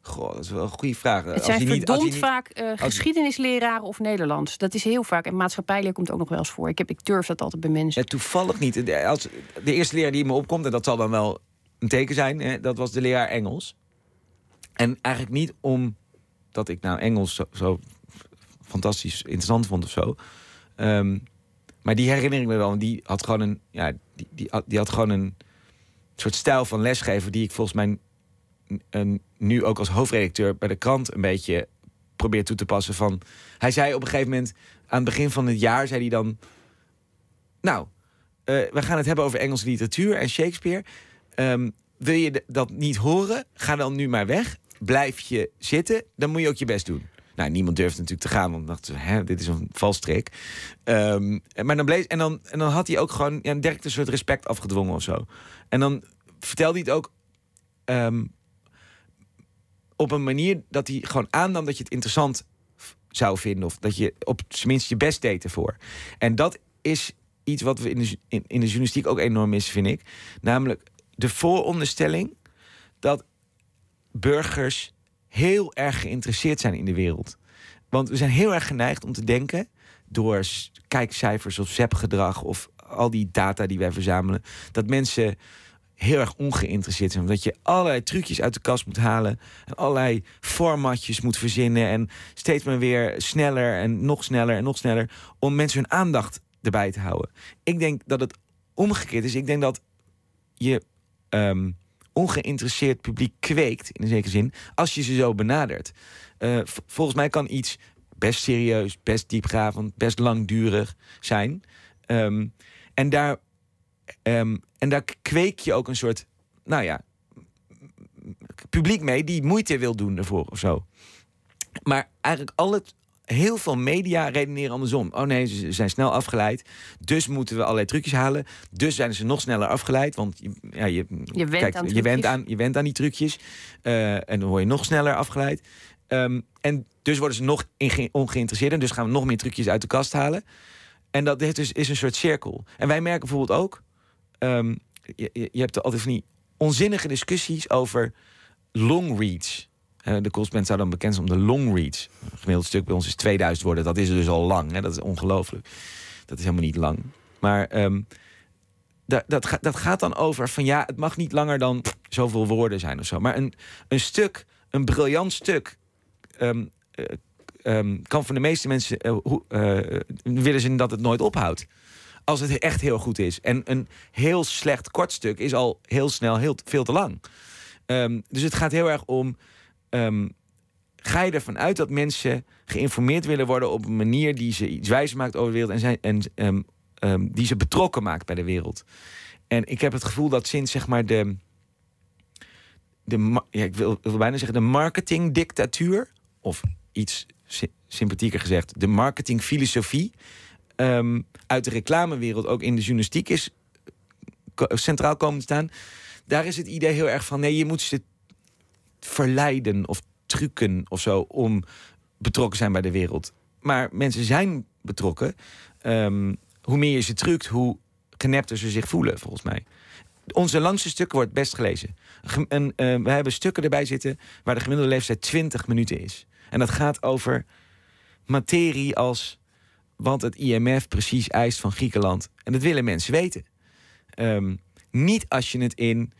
goh, dat is wel een goede vraag. Het zijn als verdomd niet, vaak uh, geschiedenisleraren of Nederlands. Dat is heel vaak. En maatschappijleer komt ook nog wel eens voor. Ik, heb, ik durf dat altijd bij mensen. Ja, toevallig niet. De, als, de eerste leraar die me opkomt, en dat zal dan wel een teken zijn... Hè, dat was de leraar Engels. En eigenlijk niet omdat ik nou Engels zo, zo fantastisch interessant vond of zo... Um, maar die herinner ik me wel. Die had gewoon een. Ja, die, die had gewoon een soort stijl van lesgeven die ik volgens mij nu ook als hoofdredacteur bij de krant een beetje probeer toe te passen. Van, hij zei op een gegeven moment, aan het begin van het jaar, zei hij dan... Nou, uh, we gaan het hebben over Engelse literatuur en Shakespeare. Um, wil je dat niet horen? Ga dan nu maar weg. Blijf je zitten, dan moet je ook je best doen. Nou, niemand durfde natuurlijk te gaan, want dacht, hè, dit is een valstrik. Um, maar dan bleef, en, dan, en dan had hij ook gewoon ja, direct een soort respect afgedwongen of zo. En dan vertelde hij het ook um, op een manier dat hij gewoon aannam dat je het interessant zou vinden. Of dat je op zijn minst je best deed ervoor. En dat is iets wat we in de, in, in de journalistiek ook enorm missen, vind ik. Namelijk de vooronderstelling dat burgers heel erg geïnteresseerd zijn in de wereld. Want we zijn heel erg geneigd om te denken, door kijkcijfers of ZEP-gedrag of al die data die wij verzamelen, dat mensen heel erg ongeïnteresseerd zijn. Dat je allerlei trucjes uit de kast moet halen. En allerlei formatjes moet verzinnen. En steeds maar weer sneller en nog sneller en nog sneller. Om mensen hun aandacht erbij te houden. Ik denk dat het omgekeerd is. Ik denk dat je um, ongeïnteresseerd publiek kweekt, in een zekere zin, als je ze zo benadert. Uh, volgens mij kan iets best serieus, best diepgravend, best langdurig zijn. Um, en, daar, um, en daar kweek je ook een soort, nou ja, publiek mee die moeite wil doen ervoor of zo. Maar eigenlijk al het, heel veel media redeneren andersom. Oh nee, ze zijn snel afgeleid. Dus moeten we allerlei trucjes halen. Dus zijn ze nog sneller afgeleid. Want ja, je, je, went, aan je, went, aan, je went aan die trucjes. Uh, en dan word je nog sneller afgeleid. Um, en dus worden ze nog ongeïnteresseerd. En dus gaan we nog meer trucjes uit de kast halen. En dat dit is, is een soort cirkel. En wij merken bijvoorbeeld ook... Um, je, je hebt altijd van die onzinnige discussies over long reads. Uh, de Colsband zou dan bekend zijn om de long reads. Een gemiddeld stuk bij ons is 2000 woorden. Dat is dus al lang. Hè? Dat is ongelooflijk. Dat is helemaal niet lang. Maar um, dat, dat, gaat dan over van ja, het mag niet langer dan zoveel woorden zijn of zo. Maar een, een stuk, een briljant stuk, um, uh, um, kan voor de meeste mensen uh, willen ze dat het nooit ophoudt. Als het echt heel goed is. En een heel slecht kort stuk is al heel snel heel, veel te lang. Dus het gaat heel erg om um, ga je ervan uit dat mensen geïnformeerd willen worden op een manier die ze iets wijs maakt over de wereld en, zijn, en um, um, die ze betrokken maakt bij de wereld. En ik heb het gevoel dat sinds zeg maar de. de ja, ik, wil, bijna zeggen de marketingdictatuur, of iets sympathieker gezegd, de marketingfilosofie. Um, uit de reclamewereld ook in de journalistiek is centraal komen te staan. Daar is het idee heel erg van nee, je moet ze verleiden of trucken of zo om betrokken zijn bij de wereld. Maar mensen zijn betrokken. Um, hoe meer je ze trukt, hoe genepter ze zich voelen, volgens mij. Onze langste stuk wordt best gelezen. En, uh, we hebben stukken erbij zitten waar de gemiddelde leeftijd 20 minuten is. En dat gaat over materie als wat het IMF precies eist van Griekenland. En dat willen mensen weten. Um, niet als je het in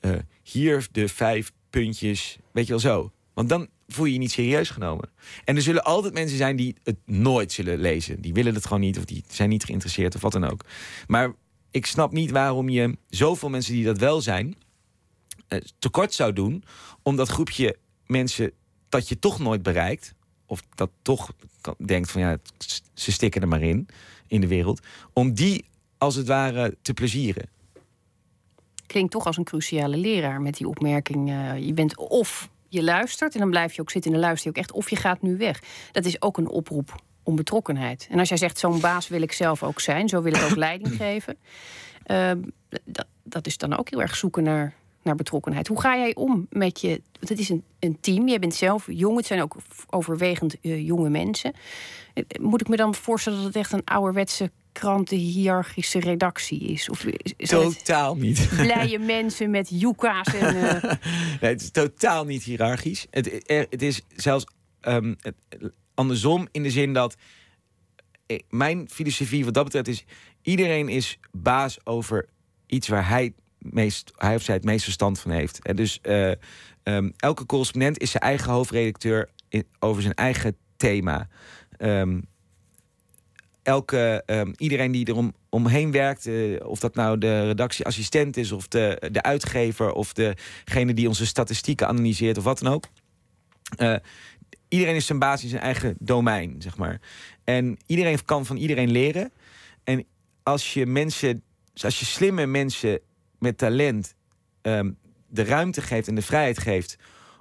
uh, hier de vijf puntjes, weet je wel zo. Want dan voel je je niet serieus genomen. En er zullen altijd mensen zijn die het nooit zullen lezen. Die willen het gewoon niet of die zijn niet geïnteresseerd of wat dan ook. Maar ik snap niet waarom je zoveel mensen die dat wel zijn eh, tekort zou doen om dat groepje mensen dat je toch nooit bereikt of dat toch denkt van ja, ze stikken er maar in in de wereld, om die als het ware te plezieren klinkt toch als een cruciale leraar met die opmerking. Uh, je bent of je luistert en dan blijf je ook zitten en dan luister je ook echt, of je gaat nu weg. Dat is ook een oproep om betrokkenheid. En als jij zegt, zo'n baas wil ik zelf ook zijn, zo wil ik ook leiding geven. Uh, dat, dat is dan ook heel erg zoeken naar, naar betrokkenheid. Hoe ga jij om met je. Want het is een, een team, jij bent zelf jong, het zijn ook overwegend uh, jonge mensen. Eh, moet ik me dan voorstellen dat het echt een ouderwetse krantenhiërarchische redactie is? Of is totaal niet. Blije mensen met yuca's en... Uh... nee, het is totaal niet hiërarchisch. Het, het is zelfs um, het, andersom in de zin dat... Eh, mijn filosofie wat dat betreft is... iedereen is baas over iets waar hij, meest, hij of zij het meest verstand van heeft. En dus uh, um, elke correspondent is zijn eigen hoofdredacteur... Over zijn eigen thema... Um, elke, um, iedereen die er om, omheen werkt, uh, of dat nou de redactieassistent is, of de, de uitgever, of degene die onze statistieken analyseert, of wat dan ook. Uh, iedereen is zijn baas in zijn eigen domein, zeg maar. En iedereen kan van iedereen leren. En als je mensen, als je slimme mensen met talent um, de ruimte geeft en de vrijheid geeft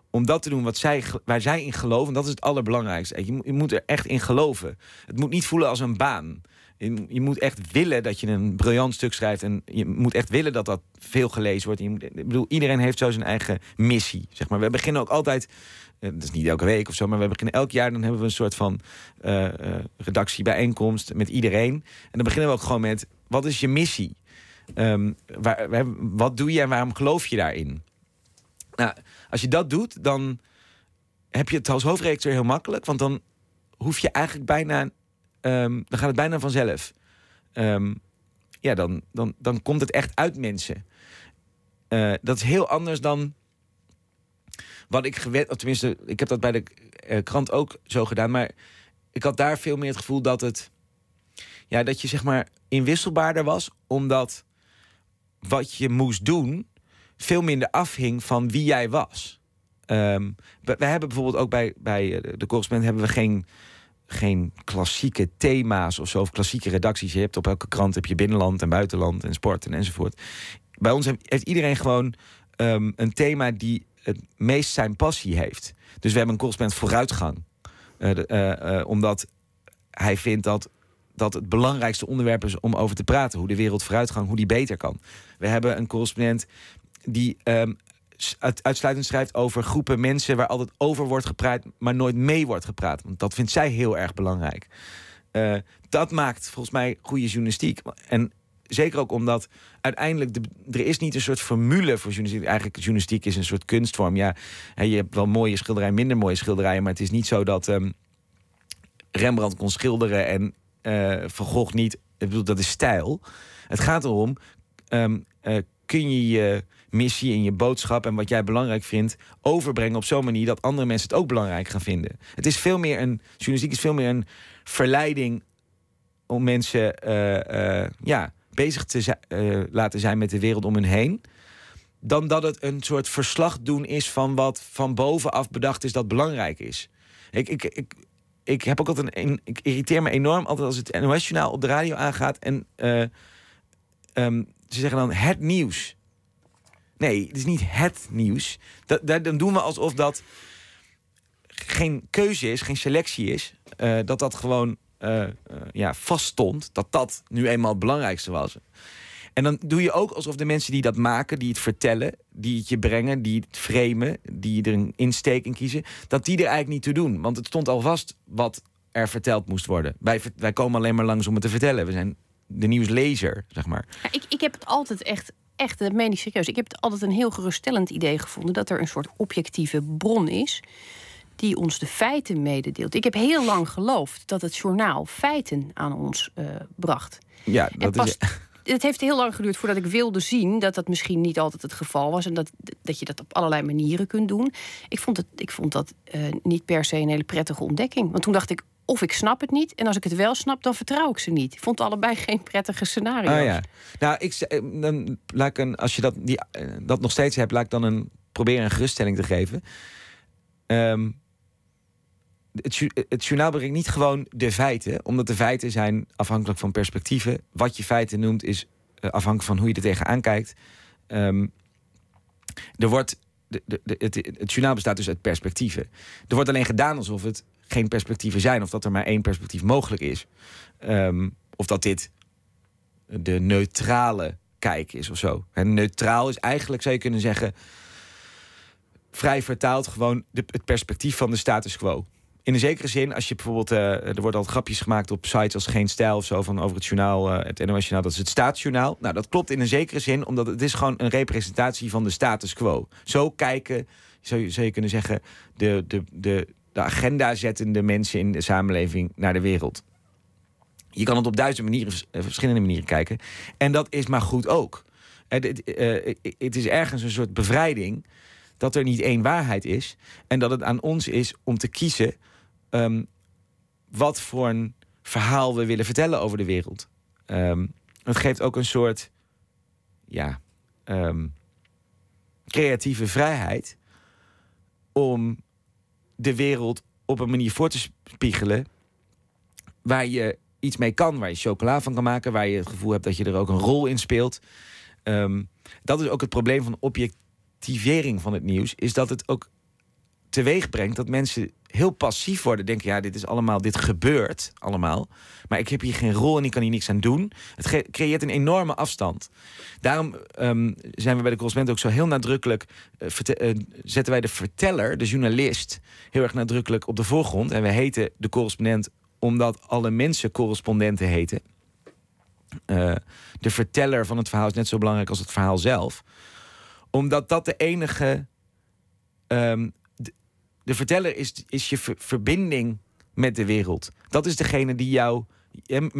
om dat te doen wat zij, waar zij in geloven. Dat is het allerbelangrijkste. Je, je moet er echt in geloven. Het moet niet voelen als een baan. Je, je, moet echt willen dat je een briljant stuk schrijft. En je moet echt willen dat dat veel gelezen wordt. Ik bedoel, iedereen heeft zo zijn eigen missie. Zeg maar. We beginnen ook altijd. Eh, dat is niet elke week of zo, maar we beginnen elk jaar. Dan hebben we een soort van uh, uh, redactiebijeenkomst met iedereen. En dan beginnen we ook gewoon met: wat is je missie? Waar, wat doe je en waarom geloof je daarin? Nou, als je dat doet, dan heb je het als hoofdredacteur heel makkelijk. Want dan hoef je eigenlijk bijna. Um, dan gaat het bijna vanzelf. Um, ja, dan, dan, dan komt het echt uit mensen. Uh, dat is heel anders dan wat ik gewend. Tenminste, ik heb dat bij de uh, krant ook zo gedaan. Maar ik had daar veel meer het gevoel dat het. Ja, dat je zeg maar inwisselbaarder was. Omdat wat je moest doen veel minder afhing van wie jij was. Ehm, we, hebben bijvoorbeeld ook bij, bij eh, de correspondent hebben we geen, geen klassieke thema's of zo, of klassieke redacties. Je hebt op elke krant heb je binnenland en buitenland en sport en enzovoort. Bij ons heeft, heeft iedereen gewoon ehm, een thema die het meest zijn passie heeft. Dus we hebben een correspondent vooruitgang. Eh, eh, omdat hij vindt dat dat het belangrijkste onderwerp is om over te praten. Hoe de wereld vooruitgang, hoe die beter kan. We hebben een correspondent die ehm, uitsluitend schrijft over groepen mensen waar altijd over wordt gepraat, maar nooit mee wordt gepraat. Want dat vindt zij heel erg belangrijk. Eh, dat maakt volgens mij goede journalistiek. En zeker ook omdat uiteindelijk de, er is niet een soort formule voor journalistiek. Eigenlijk journalistiek is een soort kunstvorm. Ja, je hebt wel mooie schilderijen, minder mooie schilderijen, maar het is niet zo dat ehm, Rembrandt kon schilderen en Gogh niet. Ik bedoel, dat is stijl. Het gaat erom, ehm, eh, kun je je missie en je boodschap en wat jij belangrijk vindt overbrengen op zo'n manier dat andere mensen het ook belangrijk gaan vinden. Het is veel meer een journalistiek is veel meer een verleiding om mensen eh, ja, bezig te laten zijn met de wereld om hen heen. Dan dat het een soort verslag doen is van wat van bovenaf bedacht is dat belangrijk is. Ik, ik, ik, ik heb ook altijd een, ik irriteer me enorm altijd als het NOS-journaal op de radio aangaat en eh, ehm, ze zeggen dan het nieuws. Nee, het is niet het nieuws. Dat, dat, dan doen we alsof dat geen keuze is, geen selectie is. eh, dat dat gewoon eh, ja, vaststond. Dat dat nu eenmaal het belangrijkste was. En dan doe je ook alsof de mensen die dat maken, die het vertellen, die het je brengen, die het framen, die er een insteek in kiezen, dat die er eigenlijk niet toe doen. Want het stond al vast wat er verteld moest worden. Wij, wij komen alleen maar langs om het te vertellen. We zijn de nieuwslezer, zeg maar. Ja, ik, ik heb het altijd echt, echt, dat meen ik serieus. Ik heb het altijd een heel geruststellend idee gevonden dat er een soort objectieve bron is die ons de feiten mededeelt. Ik heb heel lang geloofd dat het journaal feiten aan ons eh, bracht. Ja, En dat pas, is. Het heeft heel lang geduurd voordat ik wilde zien dat dat misschien niet altijd het geval was. En dat, dat je dat op allerlei manieren kunt doen. Ik vond, het, ik vond dat eh, niet per se een hele prettige ontdekking. Want toen dacht ik, of ik snap het niet. En als ik het wel snap, dan vertrouw ik ze niet. Ik vond allebei geen prettige scenario's. Ah ja. Nou, ik, eh, dan laat een, als je dat, die, eh, dat nog steeds hebt, laat ik dan een, proberen een geruststelling te geven. Ehm, het, journaal brengt niet gewoon de feiten, omdat de feiten zijn afhankelijk van perspectieven. Wat je feiten noemt, is eh, afhankelijk van hoe je er tegenaan kijkt. Ehm, er wordt, de, de, het, het journaal bestaat dus uit perspectieven. Er wordt alleen gedaan alsof het geen perspectieven zijn, of dat er maar één perspectief mogelijk is. Ehm, of dat dit de neutrale kijk is of zo. Neutraal is eigenlijk, zou je kunnen zeggen, vrij vertaald gewoon de, het perspectief van de status quo. In een zekere zin, als je bijvoorbeeld, eh, er wordt al grapjes gemaakt op sites als Geen Stijl of zo van over het journaal, eh, het NOS journaal, dat is het staatsjournaal. Nou, dat klopt in een zekere zin, omdat het is gewoon een representatie van de status quo. Zo kijken, zou je, zou je kunnen zeggen, de, de, de, de agenda zettende mensen in de samenleving naar de wereld. Je kan het op duizend manieren, eh, verschillende manieren kijken. En dat is maar goed ook. Het, het is ergens een soort bevrijding dat er niet één waarheid is. En dat het aan ons is om te kiezen ehm, wat voor een verhaal we willen vertellen over de wereld. Ehm, het geeft ook een soort ja, ehm, creatieve vrijheid om de wereld op een manier voor te spiegelen waar je iets mee kan, waar je chocola van kan maken, waar je het gevoel hebt dat je er ook een rol in speelt. Dat is ook het probleem van objectivering van het nieuws, is dat het ook teweeg brengt dat mensen heel passief worden. Denken, ja, dit is allemaal, dit gebeurt allemaal. Maar ik heb hier geen rol en ik kan hier niks aan doen. Het creëert een enorme afstand. Daarom ehm, zijn we bij de correspondent ook zo heel nadrukkelijk. eh, eh, zetten wij de verteller, de journalist, heel erg nadrukkelijk op de voorgrond. En we heten de correspondent omdat alle mensen correspondenten heten. Eh, de verteller van het verhaal is net zo belangrijk als het verhaal zelf. Omdat dat de enige. ehm, de, verteller is, is je ver- verbinding met de wereld. Dat is degene die jou.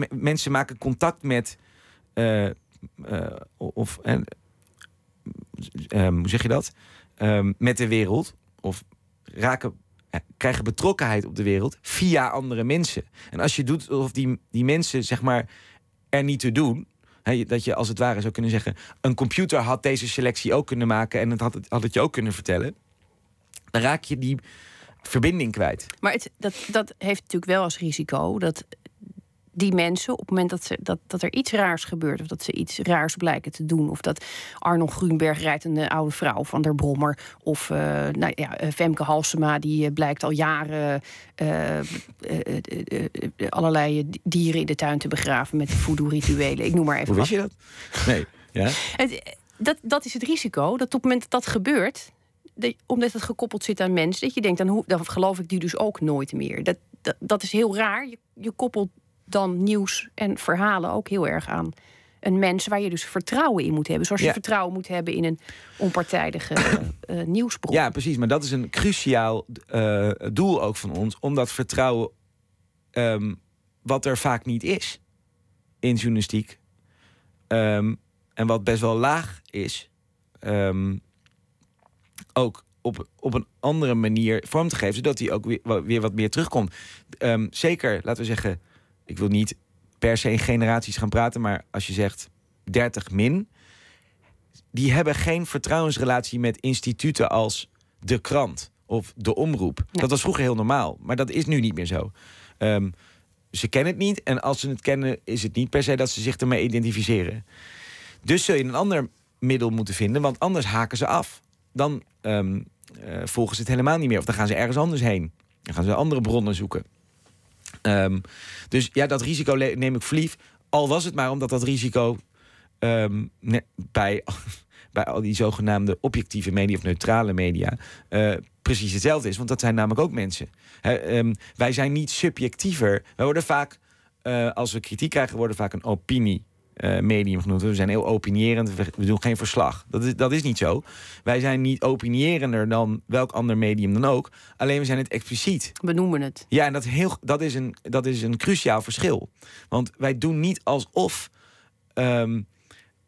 mensen maken contact met. eh, eh, of. en ehm, hoe zeg je dat? Ehm, met de wereld. Of raken eh, krijgen betrokkenheid op de wereld via andere mensen. En als je doet of die, die mensen zeg maar er niet te doen, dat je als het ware zou kunnen zeggen... een computer had deze selectie ook kunnen maken... en het had, het, had het je ook kunnen vertellen. Dan raak je die verbinding kwijt. Maar het, dat, dat heeft natuurlijk wel als risico dat die mensen, op het moment dat, ze, dat, dat er iets raars gebeurt, of dat ze iets raars blijken te doen, of dat Arnold Grunberg rijdt een eh, oude vrouw van der Brommer, of uh, nou ja, eh, Femke Halsema, die blijkt al jaren allerlei dieren in de tuin te begraven met voodoo-rituelen. Ik noem maar even. Hoe wist je dat? Nee. Ja? Het, dat, dat is het risico, dat op het moment dat dat gebeurt, dat, omdat het gekoppeld zit aan mensen, dat je denkt, dan, hoe, dan geloof ik die dus ook nooit meer. Dat, dat, dat is heel raar. Je, je koppelt dan nieuws en verhalen ook heel erg aan een mens waar je dus vertrouwen in moet hebben. Zoals je vertrouwen moet hebben in een onpartijdige uh, nieuwsbron. Ja, precies. Maar dat is een cruciaal uh, doel ook van ons. Om dat vertrouwen, um, wat er vaak niet is in journalistiek. Um, en wat best wel laag is. Um, ook op, op een andere manier vorm te geven. Zodat hij ook weer, weer wat meer terugkomt. zeker, laten we zeggen ik wil niet per se in generaties gaan praten, maar als je zegt 30 min, die hebben geen vertrouwensrelatie met instituten als de krant of de omroep. Dat was vroeger heel normaal, maar dat is nu niet meer zo. Um, ze kennen het niet en als ze het kennen, is het niet per se dat ze zich ermee identificeren. Dus zul je een ander middel moeten vinden, want anders haken ze af. Dan um, volgen ze het helemaal niet meer of dan gaan ze ergens anders heen. Dan gaan ze andere bronnen zoeken. Um, dus ja, dat risico neem ik verlief. Al was het maar omdat dat risico um, bij, bij al die zogenaamde objectieve media of neutrale media uh, precies hetzelfde is. Want dat zijn namelijk ook mensen. Wij zijn niet subjectiever. We worden vaak, uh, als we kritiek krijgen, worden vaak een opinie uh, medium genoemd. We zijn heel opinierend, we doen geen verslag. Dat is, dat is niet zo. Wij zijn niet opinierender dan welk ander medium dan ook. Alleen we zijn het expliciet. We noemen het. Ja, en dat, heel, dat, is, een, dat is een cruciaal verschil. Want wij doen niet alsof um,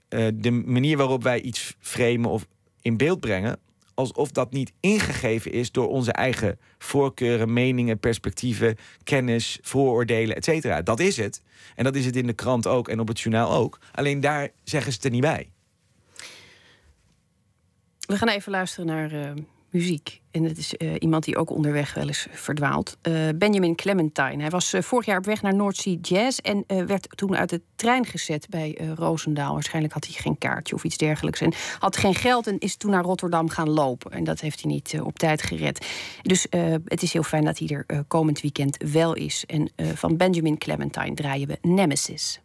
uh, de manier waarop wij iets framen of in beeld brengen alsof dat niet ingegeven is door onze eigen voorkeuren, meningen, perspectieven, kennis, vooroordelen, et cetera. Dat is het. En dat is het in de krant ook en op het journaal ook. Alleen daar zeggen ze het er niet bij. We gaan even luisteren naar uh, muziek. En het is uh, iemand die ook onderweg wel eens verdwaalt. Uh, Benjamin Clementine. Hij was uh, vorig jaar op weg naar Sea Jazz... en werd toen uit de trein gezet bij Roosendaal. Waarschijnlijk had hij geen kaartje of iets dergelijks. En had geen geld en is toen naar Rotterdam gaan lopen. En dat heeft hij niet op tijd gered. Dus het is heel fijn dat hij er komend weekend wel is. En van Benjamin Clementine draaien we Nemesis.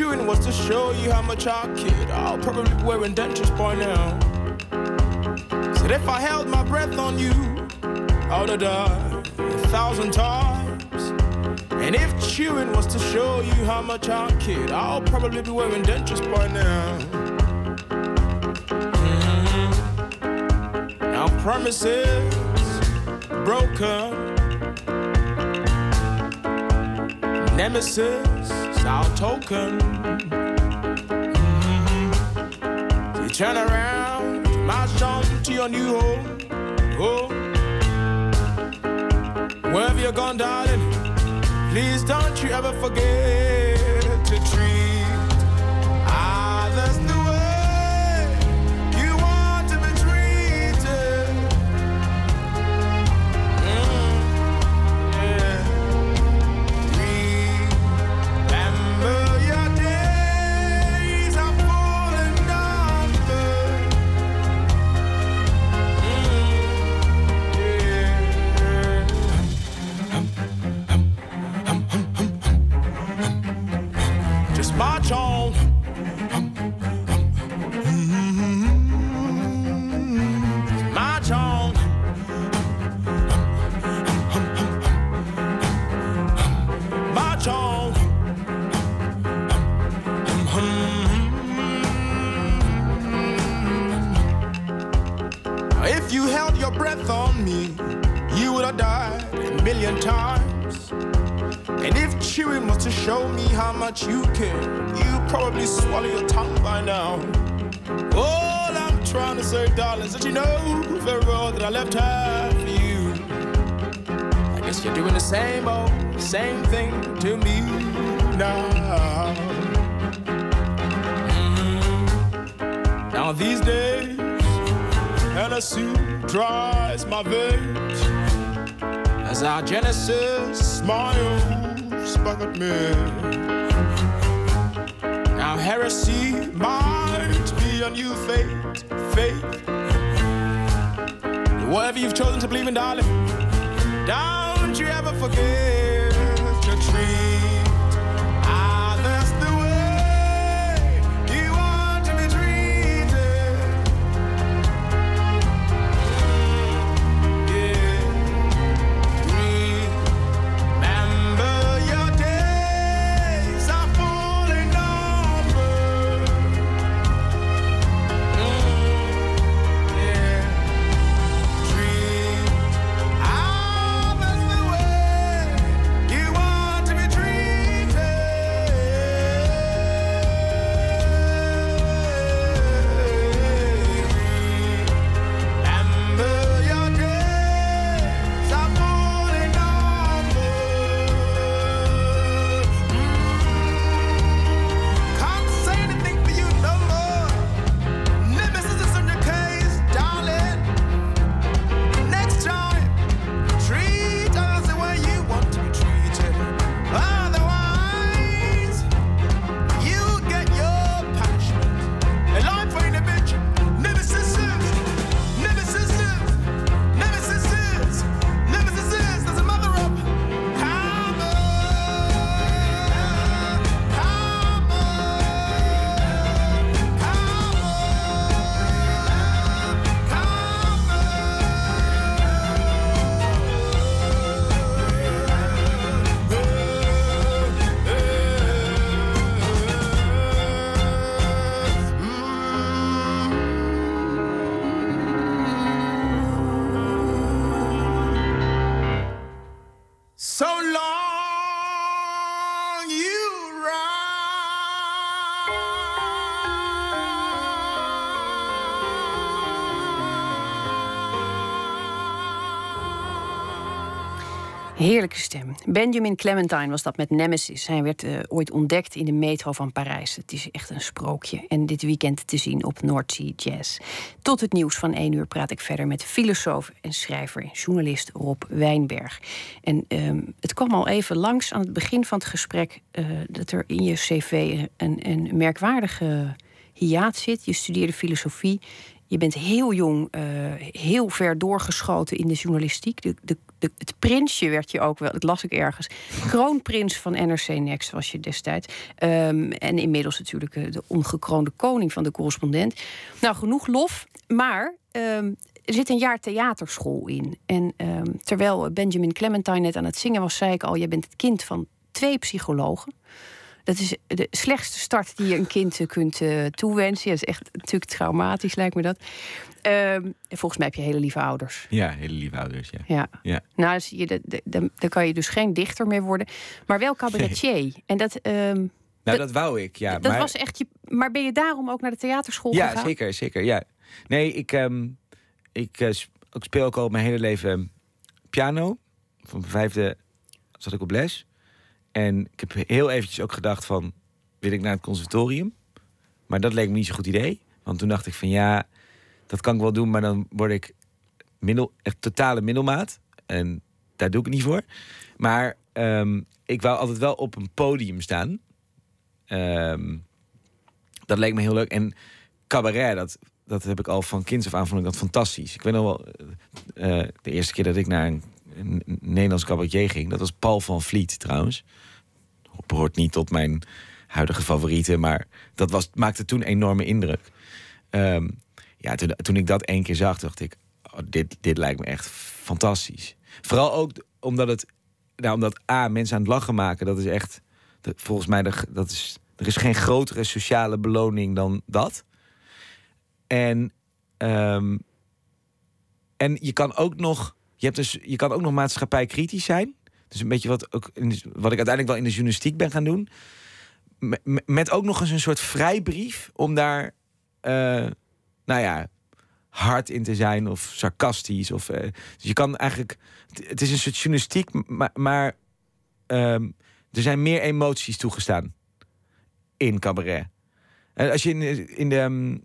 Chewing was to show you how much I kid. I'll probably be wearing dentures by now. Said if I held my breath on you, I would have died a thousand times. And if chewing was to show you how much I kid, I'll probably be wearing dentures by now. Mm-hmm. Now promises broken. Nemesis our token. Mm-hmm. You turn around, march on to your new home. Oh, wherever you're gone, darling, please don't you ever forget as our Genesis smiles back at me. Now heresy might be a new faith, faith. Whatever you've chosen to believe in, darling, don't you ever forget to treat Heerlijke stem. Benjamin Clementine was dat met Nemesis. Hij werd eh, ooit ontdekt in de metro van Parijs. Het is echt een sprookje. En dit weekend te zien op Sea Jazz. Tot het nieuws van 1 uur praat ik verder met filosoof en schrijver, journalist Rob Wijnberg. En ehm, het kwam al even langs aan het begin van het gesprek eh, dat er in je cv een, een merkwaardige hiaat zit. Je studeerde filosofie. Je bent heel jong, eh, heel ver doorgeschoten in de journalistiek. De, de, het prinsje werd je ook wel, dat las ik ergens. Kroonprins van NRC Next was je destijds. Ehm, en inmiddels natuurlijk eh, de ongekroonde koning van de correspondent. Nou, genoeg lof. Maar ehm, er zit een jaar theaterschool in. En ehm, terwijl Benjamin Clementine net aan het zingen was, zei ik al: jij bent het kind van twee psychologen. Dat is de slechtste start die je een kind eh, kunt uh, toewensen. Ja, dat is echt natuurlijk traumatisch, lijkt me dat. Um, volgens mij heb je hele lieve ouders. Ja, hele lieve ouders, ja. Ja. ja. Nou, zie je, dan kan je dus geen dichter meer worden. Maar wel cabaretier. Nee. En dat... Um, nou, dat wou ik, ja. Dat maar... was echt je... Maar ben je daarom ook naar de theaterschool ja, gegaan? Ja, zeker, zeker, ja. Nee, ik, um, ik, uh, ik speel ook al mijn hele leven piano. Van mijn vijfde zat ik op les. En ik heb heel eventjes ook gedacht van... wil ik naar het conservatorium? Maar dat leek me niet zo'n goed idee. Want toen dacht ik van ja, dat kan ik wel doen... maar dan word ik middel, totale middelmaat. En daar doe ik het niet voor. Maar um, ik wou altijd wel op een podium staan. Um, dat leek me heel leuk. En cabaret, dat, dat heb ik al van kinds af aan vond ik dat fantastisch. Ik weet nog wel, uh, de eerste keer dat ik naar een Nederlands cabaretier ging... dat was Paul van Vliet trouwens. Behoort niet tot mijn huidige favorieten... maar dat was, maakte toen enorme indruk. Um, ja, toen, ik dat één keer zag, dacht ik... Oh, dit, dit lijkt me echt fantastisch. Vooral ook omdat het... Nou, omdat A, mensen aan het lachen maken, dat is echt... Volgens mij, dat is, er is geen grotere sociale beloning dan dat. En, um, en je kan ook nog je, hebt dus, je kan ook nog maatschappij kritisch zijn. Dus een beetje wat, ook wat ik uiteindelijk wel in de journalistiek ben gaan doen. Met, ook nog eens een soort vrijbrief om daar, eh, nou ja, hard in te zijn of sarcastisch. Of, eh, dus je kan eigenlijk, het, is een soort journalistiek, maar, maar ehm, er zijn meer emoties toegestaan in cabaret. En als je in, in de ehm,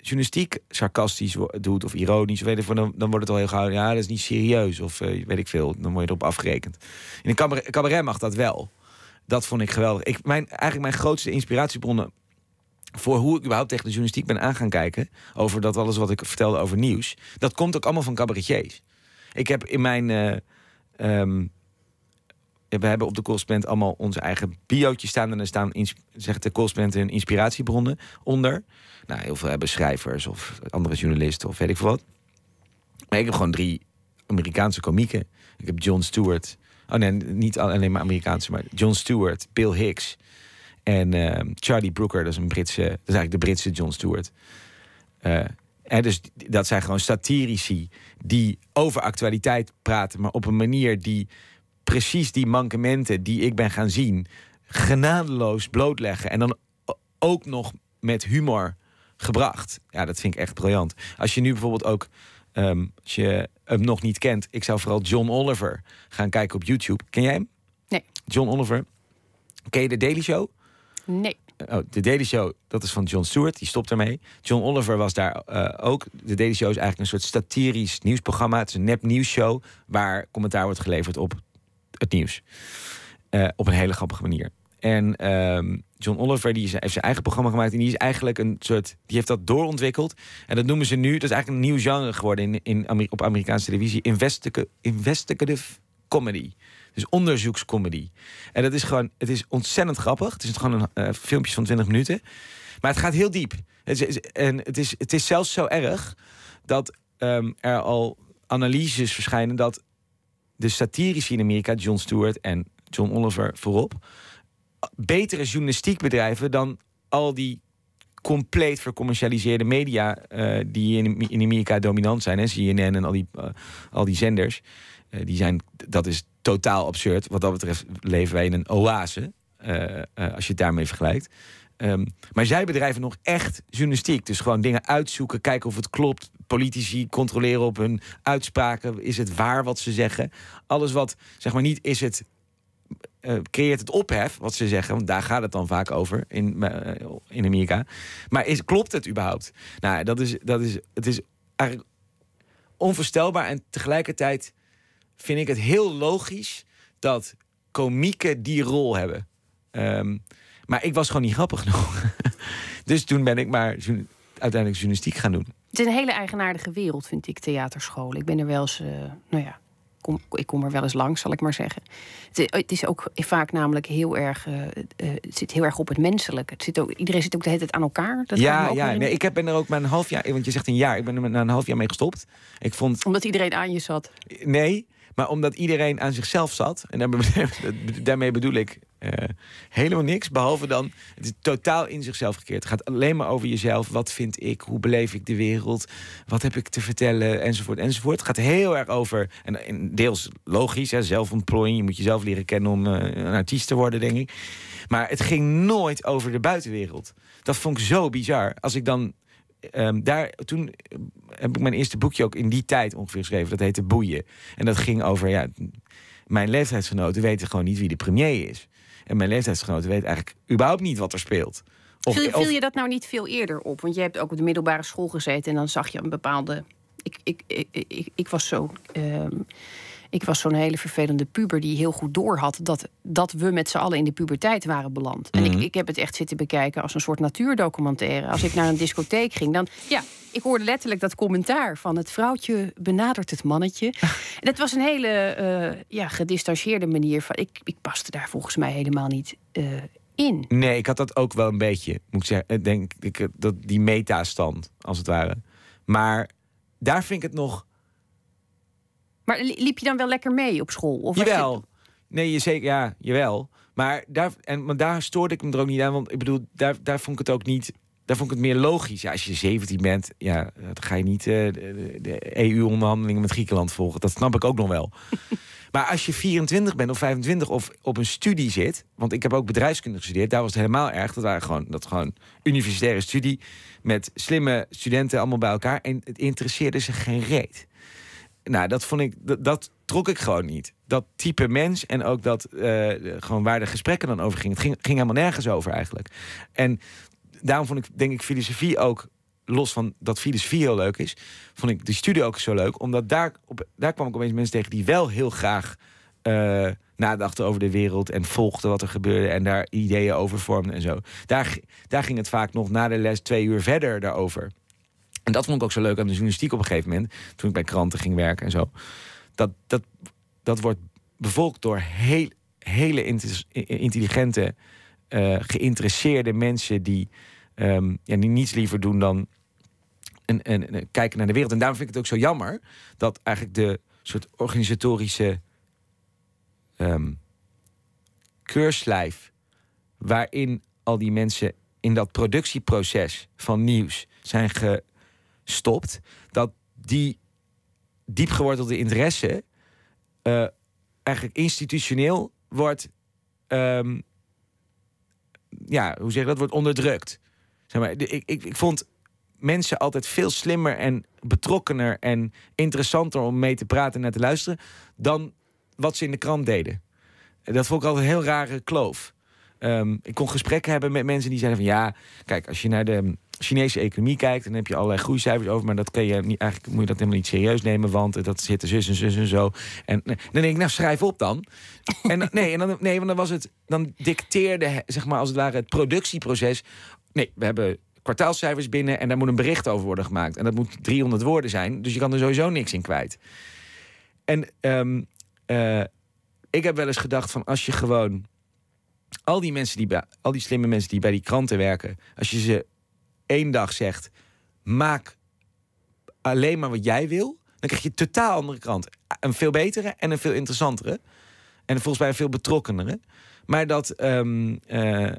journalistiek sarcastisch doet of ironisch, weet ik, dan, dan wordt het al heel gauw, ja, dat is niet serieus of eh, weet ik veel, dan word je erop afgerekend. In een cabaret, cabaret mag dat wel. Dat vond ik geweldig. Ik, mijn, eigenlijk mijn grootste inspiratiebronnen voor hoe ik überhaupt tegen de journalistiek ben aan gaan kijken, over dat alles wat ik vertelde over nieuws, dat komt ook allemaal van cabaretiers. Ik heb in mijn. eh, ehm, we hebben op de correspondent allemaal onze eigen biootjes staan. En er staan, zegt de correspondent, hun inspiratiebronnen onder. Nou, heel veel hebben schrijvers of andere journalisten of weet ik veel wat. Maar ik heb gewoon drie Amerikaanse komieken. Ik heb Jon Stewart. Oh nee, niet alleen maar Amerikaanse, maar Jon Stewart, Bill Hicks. En ehm, Charlie Brooker, dat is een Britse, dat is eigenlijk de Britse Jon Stewart. Eh, en dus dat zijn gewoon satirici die over actualiteit praten, maar op een manier die precies die mankementen die ik ben gaan zien, genadeloos blootleggen. En dan ook nog met humor gebracht. Ja, dat vind ik echt briljant. Als je nu bijvoorbeeld ook, ehm, als je hem nog niet kent, ik zou vooral John Oliver gaan kijken op YouTube. Ken jij hem? Nee. John Oliver. Ken je de Daily Show? Nee. Oh, de Daily Show, dat is van Jon Stewart, die stopt ermee. John Oliver was daar eh, ook. De Daily Show is eigenlijk een soort satirisch nieuwsprogramma. Het is een nep nieuwsshow waar commentaar wordt geleverd op het nieuws. Eh, op een hele grappige manier. En ehm, John Oliver die heeft zijn eigen programma gemaakt. En die is eigenlijk een soort. Die heeft dat doorontwikkeld. En dat noemen ze nu. Dat is eigenlijk een nieuw genre geworden in, in, op Amerikaanse televisie. Investiga- investigative comedy. Dus onderzoekscomedy. En dat is gewoon. Het is ontzettend grappig. Het is gewoon een eh, filmpjes van 20 minuten. Maar het gaat heel diep. Het is, en het is, het is zelfs zo erg dat ehm, er al analyses verschijnen dat de satirici in Amerika, Jon Stewart en John Oliver voorop, betere journalistiek bedrijven dan al die compleet vercommercialiseerde media eh, die in, in Amerika dominant zijn. Hè, CNN en al die, eh, al die zenders. Eh, die zijn, dat is totaal absurd. Wat dat betreft leven wij in een oase. als je het daarmee vergelijkt. Ehm, maar zij bedrijven nog echt journalistiek. Dus gewoon dingen uitzoeken, kijken of het klopt. Politici controleren op hun uitspraken. Is het waar wat ze zeggen? Alles wat, zeg maar niet, is het eh, creëert het ophef, wat ze zeggen. Want daar gaat het dan vaak over in, eh, in Amerika. Maar is, klopt het überhaupt? Nou, dat is, dat is, het is eigenlijk onvoorstelbaar. En tegelijkertijd vind ik het heel logisch dat komieken die rol hebben. Ehm, maar ik was gewoon niet grappig genoeg. dus toen ben ik maar uiteindelijk journalistiek gaan doen. Het is een hele eigenaardige wereld, vind ik, theaterscholen. Ik ben er wel eens, eh, nou ja, kom, ik kom er wel eens langs, zal ik maar zeggen. Het, is- het is ook vaak namelijk heel erg, eh, eh, het zit heel erg op het menselijke. Het zit ook, iedereen zit ook de hele tijd aan elkaar. Dat ja, ja nee, ik heb, ben er ook maar een half jaar, want je zegt een jaar, ik ben er na een half jaar mee gestopt. Ik vond Omdat iedereen aan je zat. Nee, maar omdat iedereen aan zichzelf zat. En daarmee bedoel ik eh, helemaal niks. Behalve dan, het is totaal in zichzelf gekeerd. Het gaat alleen maar over jezelf. Wat vind ik? Hoe beleef ik de wereld? Wat heb ik te vertellen? Enzovoort, enzovoort. Het gaat heel erg over, en, deels logisch, hè, zelfontplooiing. Je moet jezelf leren kennen om eh, een artiest te worden, denk ik. Maar het ging nooit over de buitenwereld. Dat vond ik zo bizar. Als ik dan Ehm, daar, toen eh, heb ik mijn eerste boekje ook in die tijd ongeveer geschreven. Dat heette Boeien. En dat ging over, ja, mijn leeftijdsgenoten weten gewoon niet wie de premier is. En mijn leeftijdsgenoten weten eigenlijk überhaupt niet wat er speelt. Of, Viel, je dat nou niet veel eerder op? Want je hebt ook op de middelbare school gezeten en dan zag je een bepaalde. Ik, ik, ik, ik, ik was zo. ehm, ik was zo'n hele vervelende puber die heel goed doorhad dat, dat we met z'n allen in de puberteit waren beland. En Mhm. ik, ik heb het echt zitten bekijken als een soort natuurdocumentaire. Als ik naar een discotheek ging, dan ja, ik hoorde letterlijk dat commentaar van het vrouwtje benadert het mannetje. En dat was een hele eh, ja, gedistanceerde manier van. Ik, ik paste daar volgens mij helemaal niet eh, in. Nee, ik had dat ook wel een beetje, moet ik zeggen. Ik denk ik, dat die meta-stand, als het ware. Maar daar vind ik het nog Maar li- liep je dan wel lekker mee op school? Of was je- Jawel. Nee, je zeker, ja, jawel. Maar daar, en, maar daar stoorde ik me er ook niet aan. Want ik bedoel, daar, daar vond ik het ook niet daar vond ik het meer logisch. Ja, als je 17 bent, ja, dan ga je niet eh, de, de EU-onderhandelingen met Griekenland volgen. Dat snap ik ook nog wel. maar als je 24 bent of 25 of op een studie zit, want ik heb ook bedrijfskunde gestudeerd, daar was het helemaal erg. Dat waren gewoon, dat gewoon universitaire studie met slimme studenten allemaal bij elkaar en het interesseerde ze geen reet. Nou, dat vond ik, dat, trok ik gewoon niet. Dat type mens en ook dat eh, gewoon waar de gesprekken dan over gingen. Het ging, ging helemaal nergens over eigenlijk. En daarom vond ik, denk ik, filosofie ook los van dat filosofie heel leuk is, vond ik de studie ook zo leuk. Omdat daar, op, daar kwam ik opeens mensen tegen die wel heel graag uh, nadachten over de wereld en volgden wat er gebeurde en daar ideeën over vormden en zo. Daar, daar ging het vaak nog na de les twee uur verder daarover. En dat vond ik ook zo leuk aan de journalistiek op een gegeven moment, toen ik bij kranten ging werken en zo. Dat, dat, dat wordt bevolkt door heel, hele intelligente, uh, geïnteresseerde mensen die, um, ja, die niets liever doen dan en, en, kijken naar de wereld. En daarom vind ik het ook zo jammer dat eigenlijk de soort organisatorische um, keurslijf waarin al die mensen in dat productieproces van nieuws zijn gestopt, dat die diep gewortelde interesse uh, eigenlijk institutioneel wordt, um, ja, hoe zeg je dat, wordt onderdrukt. Zeg maar, ik, ik, ik vond mensen altijd veel slimmer en betrokkener en interessanter om mee te praten en naar te luisteren dan wat ze in de krant deden. Dat vond ik altijd een heel rare kloof. Ehm, ik kon gesprekken hebben met mensen die zeiden van ja, kijk, als je naar de Chinese economie kijkt, dan heb je allerlei groeicijfers over, maar dat kan je niet, eigenlijk moet je dat helemaal niet serieus nemen, want dat zit er zus en zus en zo. En dan denk ik, nou schrijf op dan. en nee, en dan, nee, want dan was het, dan dicteerde zeg maar als het ware het productieproces. Nee, we hebben kwartaalcijfers binnen en daar moet een bericht over worden gemaakt. En dat moet 300 woorden zijn, dus je kan er sowieso niks in kwijt. En um, uh, ik heb wel eens gedacht van als je gewoon al die mensen die bij, al die slimme mensen die bij die kranten werken, als je ze één dag zegt, maak alleen maar wat jij wil, dan krijg je totaal andere krant. Een veel betere en een veel interessantere. En volgens mij een veel betrokkenere. Maar dat, um, uh,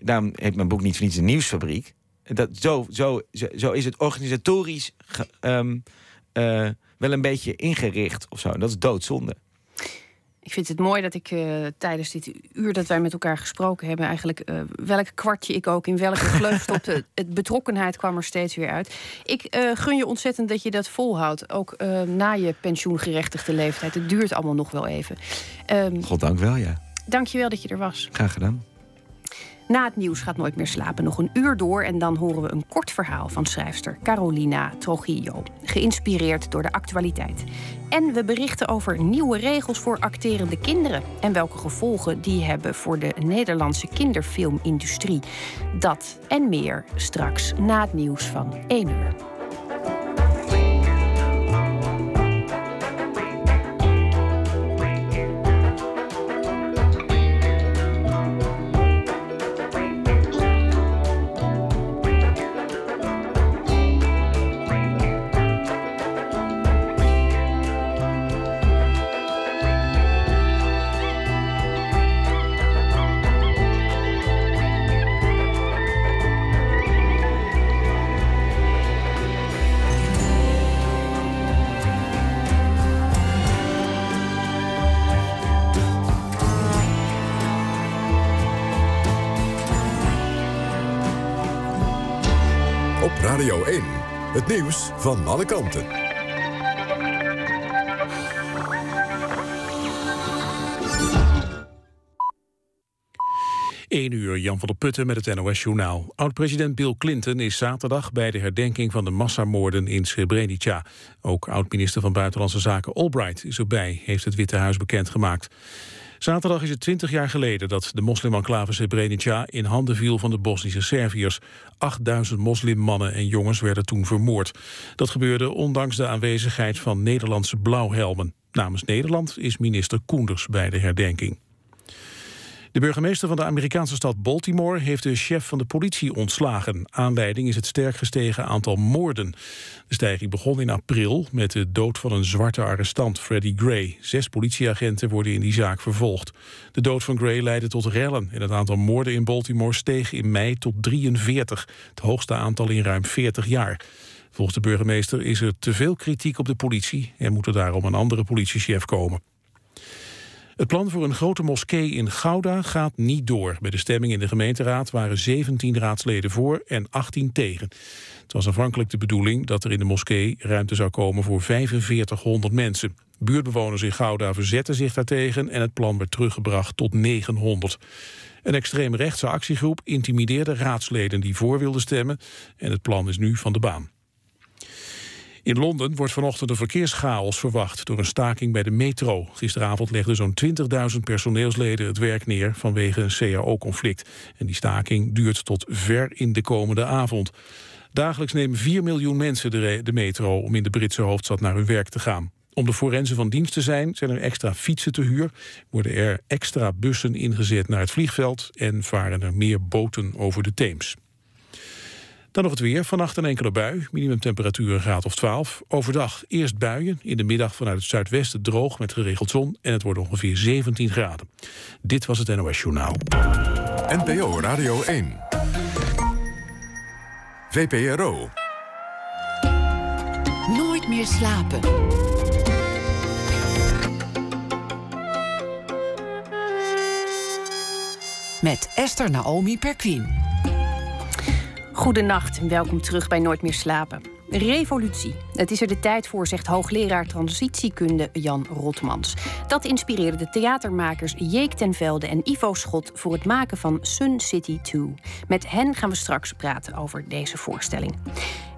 daarom heet mijn boek niet voor niets een nieuwsfabriek dat, zo, zo, zo is het organisatorisch um, uh, wel een beetje ingericht of zo. Dat is doodzonde. Ik vind het mooi dat ik uh, tijdens dit uur dat wij met elkaar gesproken hebben, eigenlijk uh, welk kwartje ik ook in welke gleuf stopte, het betrokkenheid kwam er steeds weer uit. Ik uh, gun je ontzettend dat je dat volhoudt, ook na je pensioengerechtigde leeftijd. Het duurt allemaal nog wel even. Um, God dank wel, ja. Dank je wel dat je er was. Graag gedaan. Na het nieuws gaat Nooit meer slapen nog een uur door en dan horen we een kort verhaal van schrijfster Carolina Trujillo, geïnspireerd door de actualiteit. En we berichten over nieuwe regels voor acterende kinderen en welke gevolgen die hebben voor de Nederlandse kinderfilmindustrie. Dat en meer straks na het nieuws van 1 uur. Nieuws van alle kanten. 1 uur, Jan van der Putten met het NOS-journaal. Oud-president Bill Clinton is zaterdag bij de herdenking van de massamoorden in Srebrenica. Ook oud-minister van Buitenlandse Zaken Albright is erbij, heeft het Witte Huis bekendgemaakt. Zaterdag is het 20 jaar geleden dat de moslimenclave Srebrenica in handen viel van de Bosnische Serviërs. 8000 moslimmannen en jongens werden toen vermoord. Dat gebeurde ondanks de aanwezigheid van Nederlandse blauwhelmen. Namens Nederland is minister Koenders bij de herdenking. De burgemeester van de Amerikaanse stad Baltimore heeft de chef van de politie ontslagen. Aanleiding is het sterk gestegen aantal moorden. De stijging begon in april met de dood van een zwarte arrestant, Freddie Gray. Zes politieagenten worden in die zaak vervolgd. De dood van Gray leidde tot rellen en het aantal moorden in Baltimore steeg in mei tot 43, het hoogste aantal in ruim 40 jaar. Volgens de burgemeester is er te veel kritiek op de politie en moet er daarom een andere politiechef komen. Het plan voor een grote moskee in Gouda gaat niet door. Bij de stemming in de gemeenteraad waren 17 raadsleden voor en 18 tegen. Het was aanvankelijk de bedoeling dat er in de moskee ruimte zou komen voor 4500 mensen. Buurtbewoners in Gouda verzetten zich daartegen en het plan werd teruggebracht tot 900. Een extreemrechtse actiegroep intimideerde raadsleden die voor wilden stemmen en het plan is nu van de baan. In Londen wordt vanochtend een verkeerschaos verwacht door een staking bij de metro. Gisteravond legden zo'n 20.000 personeelsleden het werk neer vanwege een CAO-conflict. En die staking duurt tot ver in de komende avond. Dagelijks nemen 4 miljoen mensen de, metro om in de Britse hoofdstad naar hun werk te gaan. Om de forensen van dienst te zijn, zijn er extra fietsen te huur, worden er extra bussen ingezet naar het vliegveld en varen er meer boten over de Theems. Dan nog het weer. Vannacht een enkele bui. Minimumtemperatuur een graad of 12. Overdag eerst buien. In de middag vanuit het zuidwesten droog met geregeld zon. En het wordt ongeveer 17 graden. Dit was het NOS Journaal. NPO Radio 1. VPRO. Nooit meer slapen. Met Esther Naomi Perquin. Goedenacht en welkom terug bij Nooit meer slapen. Revolutie. Het is er de tijd voor, zegt hoogleraar transitiekunde Jan Rotmans. Dat inspireerde de theatermakers Jeek ten Velde en Ivo Schot voor het maken van Sun City 2. Met hen gaan we straks praten over deze voorstelling.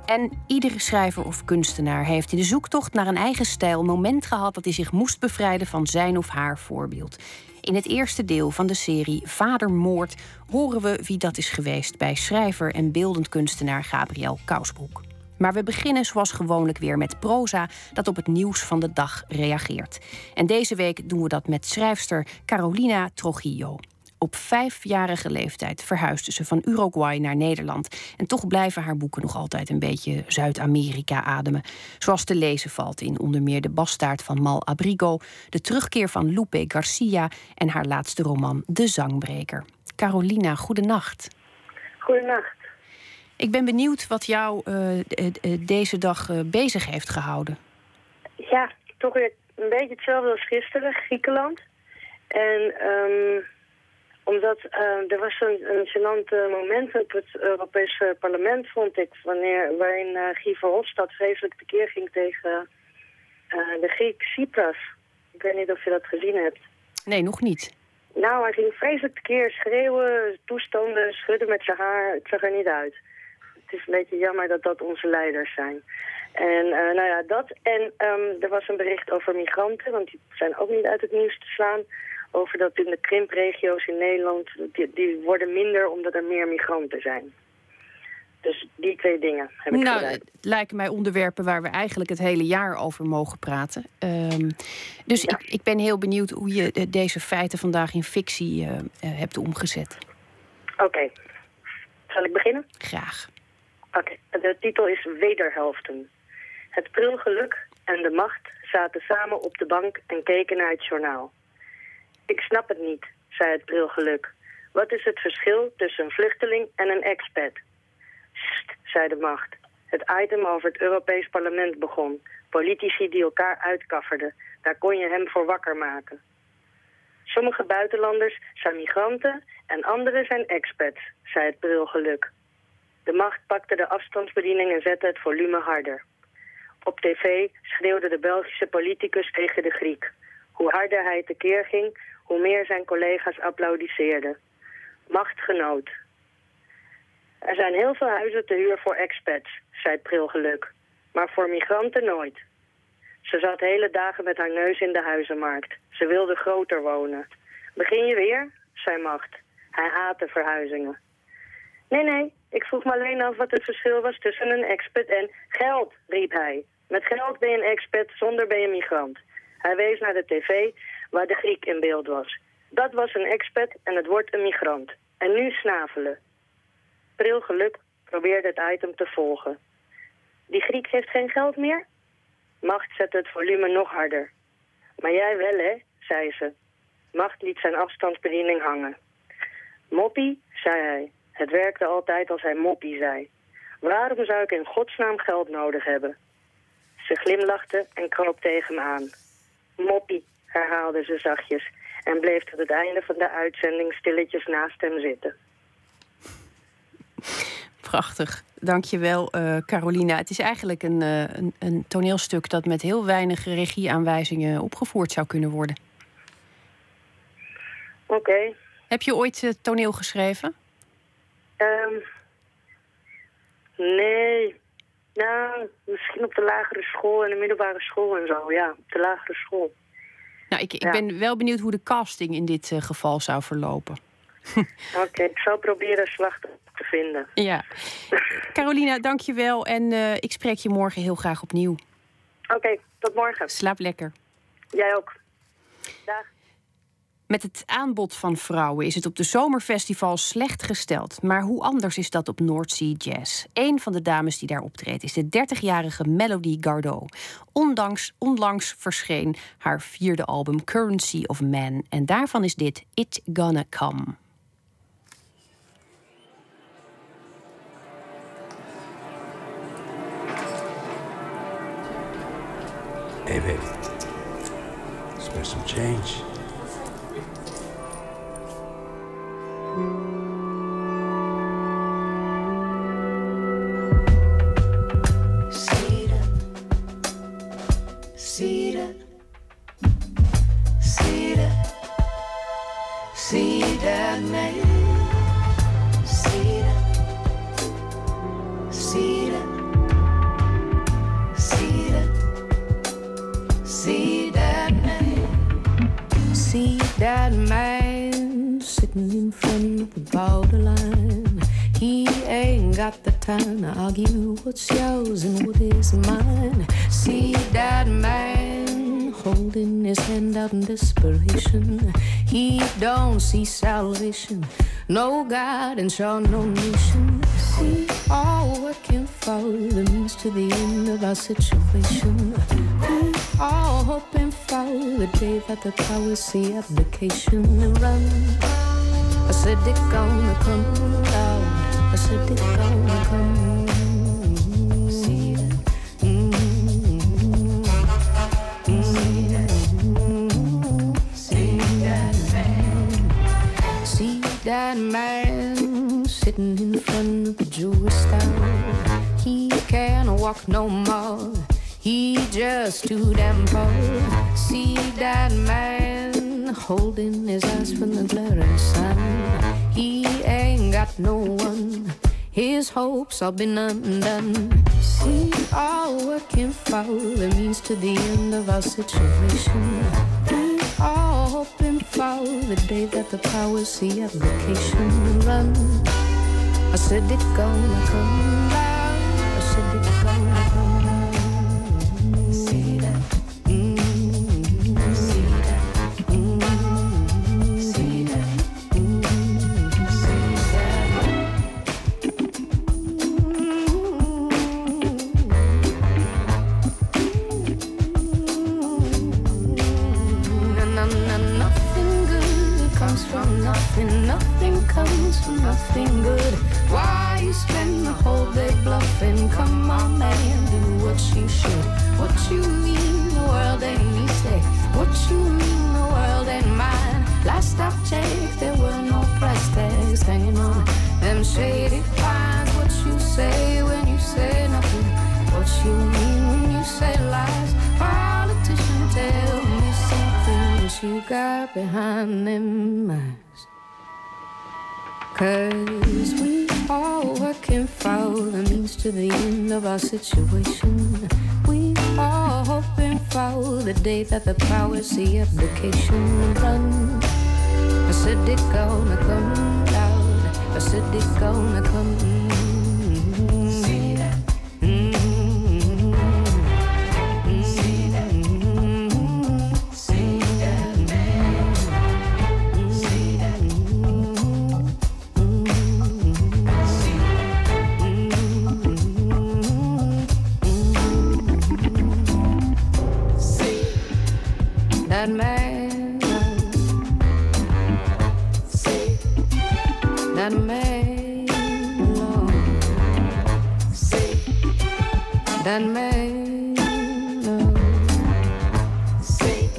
En iedere schrijver of kunstenaar heeft in de zoektocht naar een eigen stijl moment gehad dat hij zich moest bevrijden van zijn of haar voorbeeld. In het eerste deel van de serie Vadermoord horen we wie dat is geweest bij schrijver en beeldend kunstenaar Gabriel Kousbroek. Maar we beginnen zoals gewoonlijk weer met proza dat op het nieuws van de dag reageert. En deze week doen we dat met schrijfster Carolina Trujillo. Op vijfjarige leeftijd verhuisde ze van Uruguay naar Nederland. En toch blijven haar boeken nog altijd een beetje Zuid-Amerika ademen. Zoals te lezen valt in onder meer De Bastaard van Mal Abrigo, De terugkeer van Lupe Garcia en haar laatste roman De Zangbreker. Carolina, goedenacht. Goedenacht. Ik ben benieuwd wat jou uh, deze dag bezig heeft gehouden. Ja, toch weer een beetje hetzelfde als gisteren, Griekenland. En um, omdat uh, er was een, een gênant moment op het Europese parlement, vond ik, wanneer, waarin uh, Guy Verhofstadt vreselijk tekeer ging tegen uh, de Griek Cypras. Ik weet niet of je dat gezien hebt. Nee, nog niet. Nou, hij ging vreselijk tekeer schreeuwen, toestanden, schudden met zijn haar. Het zag er niet uit. Het is een beetje jammer dat dat onze leiders zijn. En nou ja, dat. En um, er was een bericht over migranten, want die zijn ook niet uit het nieuws te slaan over dat in de krimpregio's in Nederland, die, die, worden minder omdat er meer migranten zijn. Dus die twee dingen heb ik nou, het lijken mij onderwerpen waar we eigenlijk het hele jaar over mogen praten. Um, dus ja. ik, ik, ben heel benieuwd hoe je deze feiten vandaag in fictie uh, uh, hebt omgezet. Oké. Okay. Zal ik beginnen? Graag. Oké. Okay. De titel is Wederhelften. Het prulgeluk en de macht zaten samen op de bank en keken naar het journaal. Ik snap het niet, zei het brilgeluk. Wat is het verschil tussen een vluchteling en een expat? Sst, zei de macht. Het item over het Europees Parlement begon. Politici die elkaar uitkafferden. Daar kon je hem voor wakker maken. Sommige buitenlanders zijn migranten en anderen zijn expats, zei het brilgeluk. De macht pakte de afstandsbediening en zette het volume harder. Op tv schreeuwde de Belgische politicus tegen de Griek. Hoe harder hij tekeer ging, hoe meer zijn collega's applaudisseerden. Machtgenoot. Er zijn heel veel huizen te huur voor expats, zei prilgeluk. Maar voor migranten nooit. Ze zat hele dagen met haar neus in de huizenmarkt. Ze wilde groter wonen. Begin je weer? zei Macht. Hij haatte verhuizingen. Nee, nee, ik vroeg me alleen af wat het verschil was tussen een expat en geld, riep hij. Met geld ben je een expat, zonder ben je migrant. Hij wees naar de tv waar de Griek in beeld was. Dat was een expat en het wordt een migrant. En nu snavelen. Pril geluk probeerde het item te volgen. Die Griek heeft geen geld meer? Macht zette het volume nog harder. Maar jij wel, hè, zei ze. Macht liet zijn afstandsbediening hangen. Moppie, zei hij. Het werkte altijd als hij moppie zei. Waarom zou ik in godsnaam geld nodig hebben? Ze glimlachte en kroop tegen me aan. Moppie, herhaalde ze zachtjes en bleef tot het einde van de uitzending stilletjes naast hem zitten. Prachtig. Dankjewel, uh, Carolina. Het is eigenlijk een, uh, een, een, toneelstuk dat met heel weinig regieaanwijzingen opgevoerd zou kunnen worden. Oké. Heb je ooit uh, toneel geschreven? Um, nee. Nou, misschien op de lagere school en de middelbare school en zo. Ja, op de lagere school. Nou, ik, ik ben wel benieuwd hoe de casting in dit geval zou verlopen. Oké, ik zal proberen slag te vinden. Ja. Carolina, dank je wel. En uh, ik spreek je morgen heel graag opnieuw. Oké, tot morgen. Slaap lekker. Jij ook. Dag. Met het aanbod van vrouwen is het op de zomerfestivals slecht gesteld. Maar hoe anders is dat op North Sea Jazz? Een van de dames die daar optreedt is de 30-jarige Melody Gardot. Ondanks, onlangs verscheen haar vierde album Currency of Man. En daarvan is dit It Gonna Come. Hey, baby. Spare some change. Cedar, cedar, cedar man, cedar, cedar, cedar, cedar man, cedar man sitting in front of the borderline. He ain't got the time to argue what's yours and what is mine. See that man holding his hand out in desperation. He don't see salvation, no God and sure no nation. See all working for the means to the end of our situation. We all hoping for the day that the powers see abdication and run. I said it gonna come down. I said it gonna come. That man sitting in front of the jewelry store. He can't walk no more. He just too damn poor. See that man holding his eyes from the glaring sun. He ain't got no one. His hopes all been undone. See, all working for the means to the end of our situation. For the day that the powers see application run. I said it gonna come nothing good. Why you spend the whole day bluffing? Come on, man, do what you should. What you mean, the world ain't me say. What you mean, the world ain't mine. Last I checked, there were no price tags hanging on them shady pines. What you say when you say nothing? What you mean when you say lies? Politician, tell me something that you got behind them eyes. Cause we all working for the means to the end of our situation. We all hoping for the day that the powers see application run. I said it gonna come down. I said it gonna come. See that man. See that man. Oh. See that man. Oh. See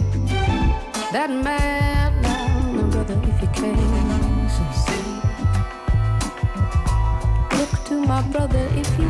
that man, oh, no, brother, if you can. So see. Look to my brother if you.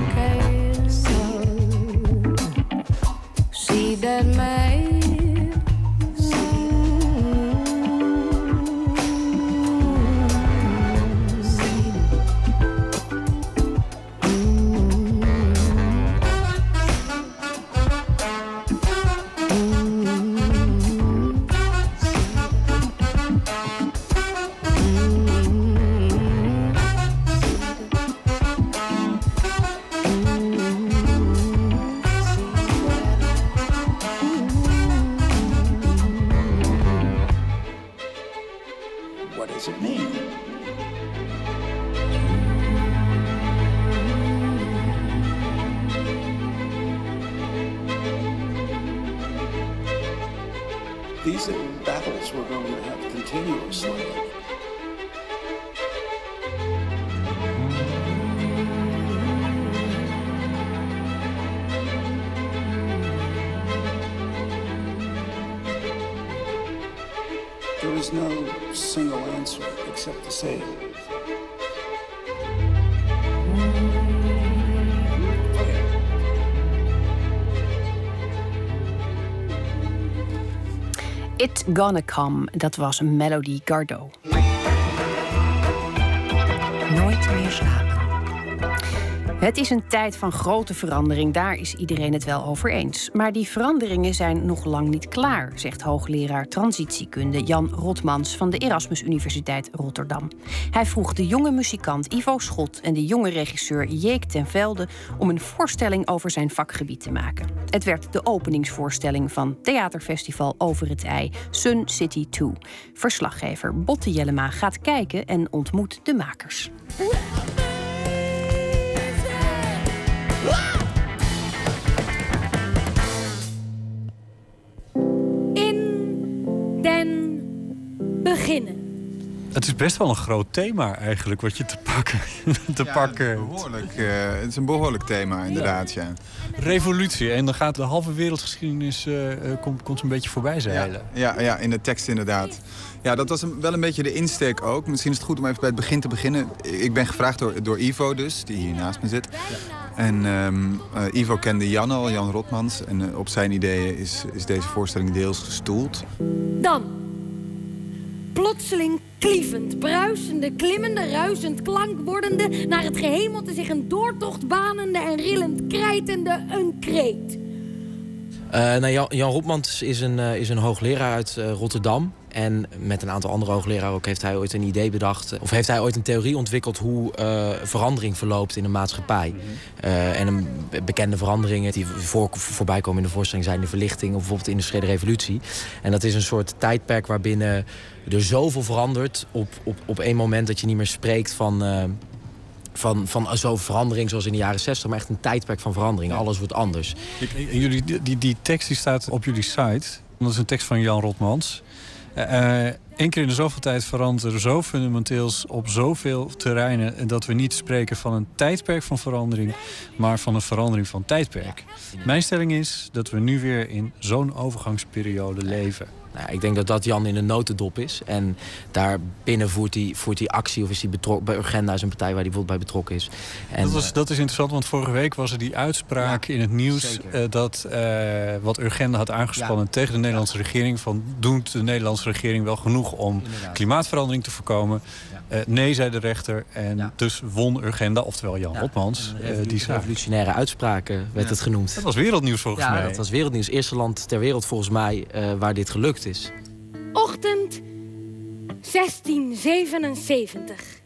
Gonna Come, dat was Melody Gardot. Het is een tijd van grote verandering, daar is iedereen het wel over eens. Maar die veranderingen zijn nog lang niet klaar, zegt hoogleraar transitiekunde Jan Rotmans van de Erasmus Universiteit Rotterdam. Hij vroeg de jonge muzikant Ivo Schot en de jonge regisseur Jeek ten Velde om een voorstelling over zijn vakgebied te maken. Het werd de openingsvoorstelling van theaterfestival Over het IJ, Sun City 2. Verslaggever Botte Jellema gaat kijken en ontmoet de makers. In den beginnen. Het is best wel een groot thema eigenlijk wat je te pakken. te pakken. Behoorlijk, eh, het is een behoorlijk thema, inderdaad. Ja. Revolutie. En dan gaat de halve wereldgeschiedenis eh, eh, komt, komt een beetje voorbij zeilen. Ja, ja, in de tekst inderdaad. Ja, dat was een- wel een beetje de insteek ook. Misschien is het goed om even bij het begin te beginnen. Ik ben gevraagd door, door Ivo dus, die hier naast me zit. En ehm, eh, Ivo kende Jan al, Jan Rotmans. En eh, op zijn ideeën is, is deze voorstelling deels gestoeld. Dan. Plotseling klievend, bruisende, klimmende, ruisend, klank wordende... naar het gehemelte zich een doortocht banende en rillend krijtende een kreet. Eh, nou, Jan, Jan Rotmans is een, is een hoogleraar uit Rotterdam. En met een aantal andere hoogleraren ook heeft hij ooit een idee bedacht. Of heeft hij ooit een theorie ontwikkeld hoe eh, verandering verloopt in een maatschappij. Eh, en een be- bekende veranderingen die voor, voorbij komen in de voorstelling zijn de verlichting of bijvoorbeeld de industriële revolutie. En dat is een soort tijdperk waarbinnen er zoveel verandert op, op, op één moment dat je niet meer spreekt van. eh, van, van zo'n verandering zoals in de jaren 60, maar echt een tijdperk van verandering. Alles wordt anders. En jullie, die, die, die tekst die staat op jullie site. Dat is een tekst van Jan Rotmans. Eén keer in de zoveel tijd verandert er zo fundamenteels op zoveel terreinen... en dat we niet spreken van een tijdperk van verandering... maar van een verandering van tijdperk. Mijn stelling is dat we nu weer in zo'n overgangsperiode leven. Nou, ik denk dat dat Jan in een notendop is. En daarbinnen voert hij, voert hij actie of is hij betrokken bij Urgenda, is een partij waar hij bijvoorbeeld bij betrokken is. En, dat, was, dat is interessant, want vorige week was er die uitspraak in het nieuws... eh, dat eh, wat Urgenda had aangespannen tegen de Nederlandse regering... van doet de Nederlandse regering wel genoeg om Inderdaad. klimaatverandering te voorkomen? Eh, nee, zei de rechter. En dus won Urgenda, oftewel Jan eh, die revolutionaire uitspraken werd het genoemd. Dat was wereldnieuws volgens mij. dat was wereldnieuws. Eerste land ter wereld volgens mij eh, waar dit gelukt is. Ochtend 1677.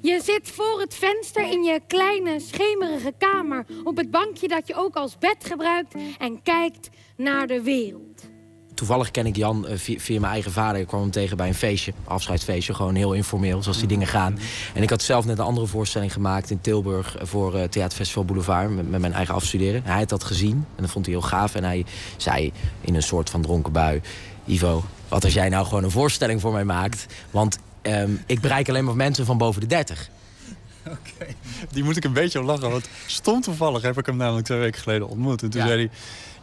Je zit voor het venster in je kleine schemerige kamer op het bankje dat je ook als bed gebruikt en kijkt naar de wereld. Toevallig ken ik Jan eh, via, via mijn eigen vader. Ik kwam hem tegen bij een feestje, afscheidsfeestje. Gewoon heel informeel, zoals die dingen gaan. En ik had zelf net een andere voorstelling gemaakt in Tilburg... voor eh, Theaterfestival Boulevard, met, met mijn eigen afstuderen. Hij had dat gezien en dat vond hij heel gaaf. En hij zei in een soort van dronken bui... Ivo, wat als jij nou gewoon een voorstelling voor mij maakt? Want ehm, ik bereik alleen maar mensen van boven de 30. Die moet ik een beetje om lachen. Want stom toevallig heb ik hem namelijk twee weken geleden ontmoet. En toen Ja. zei hij...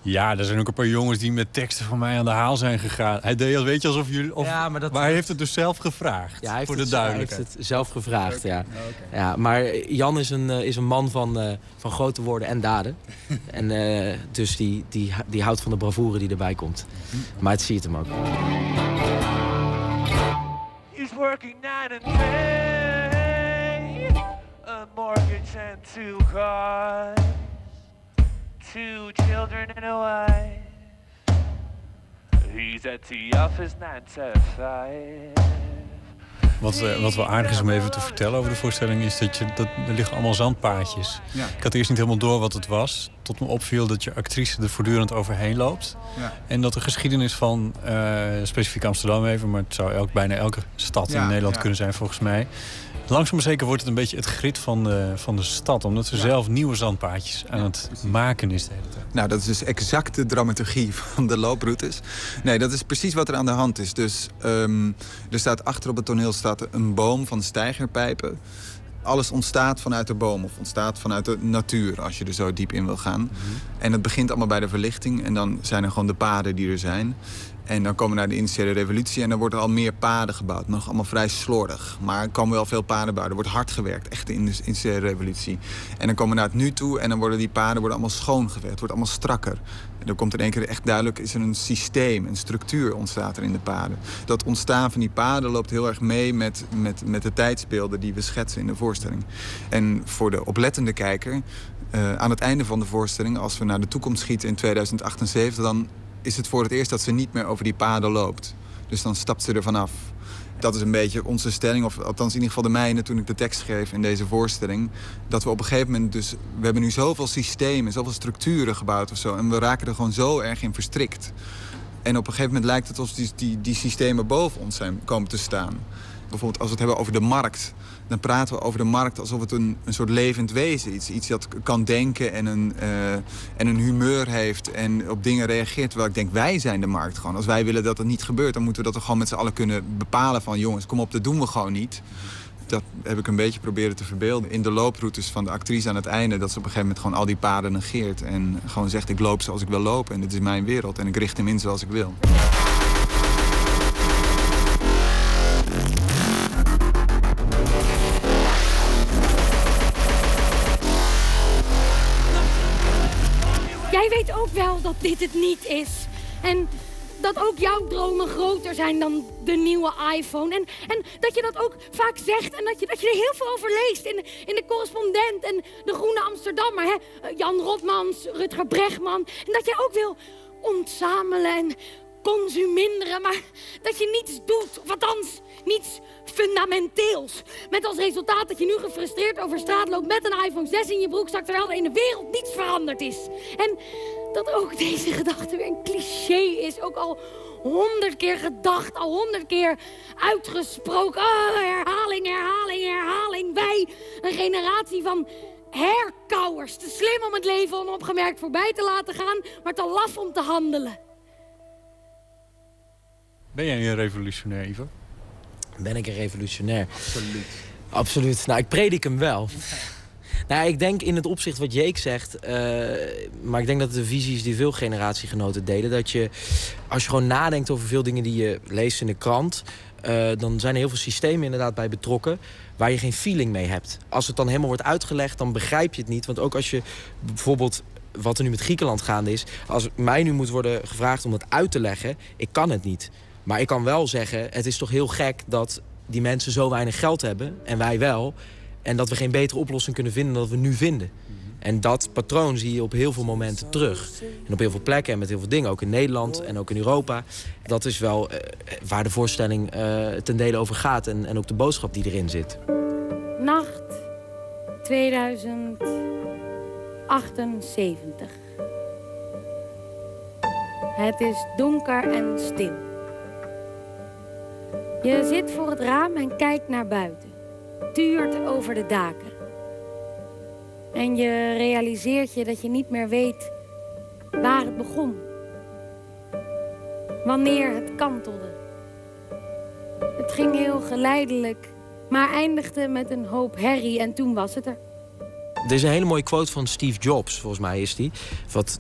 Ja, er zijn ook een paar jongens die met teksten van mij aan de haal zijn gegaan. Hij deed, weet je, alsof jullie... Of, Ja, maar dat- hij heeft het dus zelf gevraagd. Ja, hij heeft, voor de het, hij duidelijkheid. heeft het zelf gevraagd, ja. ja. Maar Jan is een, eh, is een man van, eh, van grote woorden en daden. en eh, dus die, die, die houdt van de bravoure die erbij komt. Maar het ziet hem ook. He's working nine and day, a mortgage and two cars, two children and a wife. He's at the office nine to five. Wat, eh, wat wel aardig is om even te vertellen over de voorstelling... is dat, je, dat er liggen allemaal zandpaadjes. Ja. Ik had eerst niet helemaal door wat het was. Tot me opviel dat je actrice er voortdurend overheen loopt. Ja. En dat de geschiedenis van, eh, specifiek Amsterdam even... maar het zou elk, bijna elke stad Ja, in Nederland ja. kunnen zijn volgens mij... Langzaam maar zeker wordt het een beetje het grit van de, van de stad. Omdat ze zelf nieuwe zandpaadjes aan het maken is de hele tijd. Nou, dat is dus exact de dramaturgie van de looproutes. Nee, dat is precies wat er aan de hand is. Dus ehm, er staat achter op het toneel staat een boom van stijgerpijpen. Alles ontstaat vanuit de boom of ontstaat vanuit de natuur, als je er zo diep in wil gaan. En het begint allemaal bij de verlichting en dan zijn er gewoon de paden die er zijn. En dan komen we naar de industriële revolutie en dan worden al meer paden gebouwd. Nog allemaal vrij slordig. Maar er komen wel veel paden bouwen. Er wordt hard gewerkt, echt de industriële revolutie. En dan komen we naar het nu toe en dan worden die paden worden allemaal schoongewerkt. Het wordt allemaal strakker. En dan komt er in één keer echt duidelijk, is er een systeem, een structuur ontstaat er in de paden. Dat ontstaan van die paden loopt heel erg mee met, met, met de tijdsbeelden die we schetsen in de voorstelling. En voor de oplettende kijker, eh, aan het einde van de voorstelling, als we naar de toekomst schieten in 2078, dan is het voor het eerst dat ze niet meer over die paden loopt. Dus dan stapt ze er vanaf. Dat is een beetje onze stelling, of althans in ieder geval de mijne toen ik de tekst schreef in deze voorstelling. Dat we op een gegeven moment dus, we hebben nu zoveel systemen, zoveel structuren gebouwd of zo. En we raken er gewoon zo erg in verstrikt. En op een gegeven moment lijkt het alsof die, die, die systemen boven ons zijn komen te staan. Bijvoorbeeld als we het hebben over de markt. Dan praten we over de markt alsof het een, een soort levend wezen is. Iets dat kan denken en een, eh, en een humeur heeft en op dingen reageert. Terwijl ik denk, wij zijn de markt gewoon. Als wij willen dat het niet gebeurt, dan moeten we dat er gewoon met z'n allen kunnen bepalen van... jongens, kom op, dat doen we gewoon niet. Dat heb ik een beetje proberen te verbeelden in de looproutes van de actrice aan het einde. Dat ze op een gegeven moment gewoon al die paden negeert. En gewoon zegt, ik loop zoals ik wil lopen. En dit is mijn wereld en ik richt hem in zoals ik wil. Dat dit het niet is. En dat ook jouw dromen groter zijn dan de nieuwe iPhone. En, en dat je dat ook vaak zegt en dat je, dat je er heel veel over leest in, in de correspondent en de Groene Amsterdammer. Hè? Jan Rotmans, Rutger Bregman. En dat jij ook wil ontzamelen en consuminderen, maar dat je niets doet. Of althans, niets fundamenteels. Met als resultaat dat je nu gefrustreerd over straat loopt met een iPhone 6 in je broekzak, terwijl er in de wereld niets veranderd is. En dat ook deze gedachte weer een cliché is. Ook al honderd keer gedacht, al honderd keer uitgesproken. Oh, herhaling, herhaling, herhaling. Wij, een generatie van herkauwers. Te slim om het leven onopgemerkt voorbij te laten gaan, maar te laf om te handelen. Ben jij een revolutionair, Ivo? Ben ik een revolutionair? Absoluut. Absoluut. Nou, ik predik hem wel. Nou, ik denk in het opzicht wat Jeek zegt... eh, maar ik denk dat het de visie is die veel generatiegenoten deden... dat je, als je gewoon nadenkt over veel dingen die je leest in de krant... eh, dan zijn er heel veel systemen inderdaad bij betrokken... waar je geen feeling mee hebt. Als het dan helemaal wordt uitgelegd, dan begrijp je het niet. Want ook als je bijvoorbeeld wat er nu met Griekenland gaande is... als mij nu moet worden gevraagd om dat uit te leggen... ik kan het niet. Maar ik kan wel zeggen, het is toch heel gek dat die mensen zo weinig geld hebben... en wij wel... En dat we geen betere oplossing kunnen vinden dan dat we nu vinden. En dat patroon zie je op heel veel momenten terug. En op heel veel plekken en met heel veel dingen. Ook in Nederland en ook in Europa. Dat is wel eh, waar de voorstelling eh, ten dele over gaat. En, en ook de boodschap die erin zit. Nacht 2078. Het is donker en stil. Je zit voor het raam en kijkt naar buiten. Tuurt over de daken. En je realiseert je dat je niet meer weet waar het begon. Wanneer het kantelde. Het ging heel geleidelijk, maar eindigde met een hoop herrie en toen was het er. Er is een hele mooie quote van Steve Jobs, volgens mij is die. Wat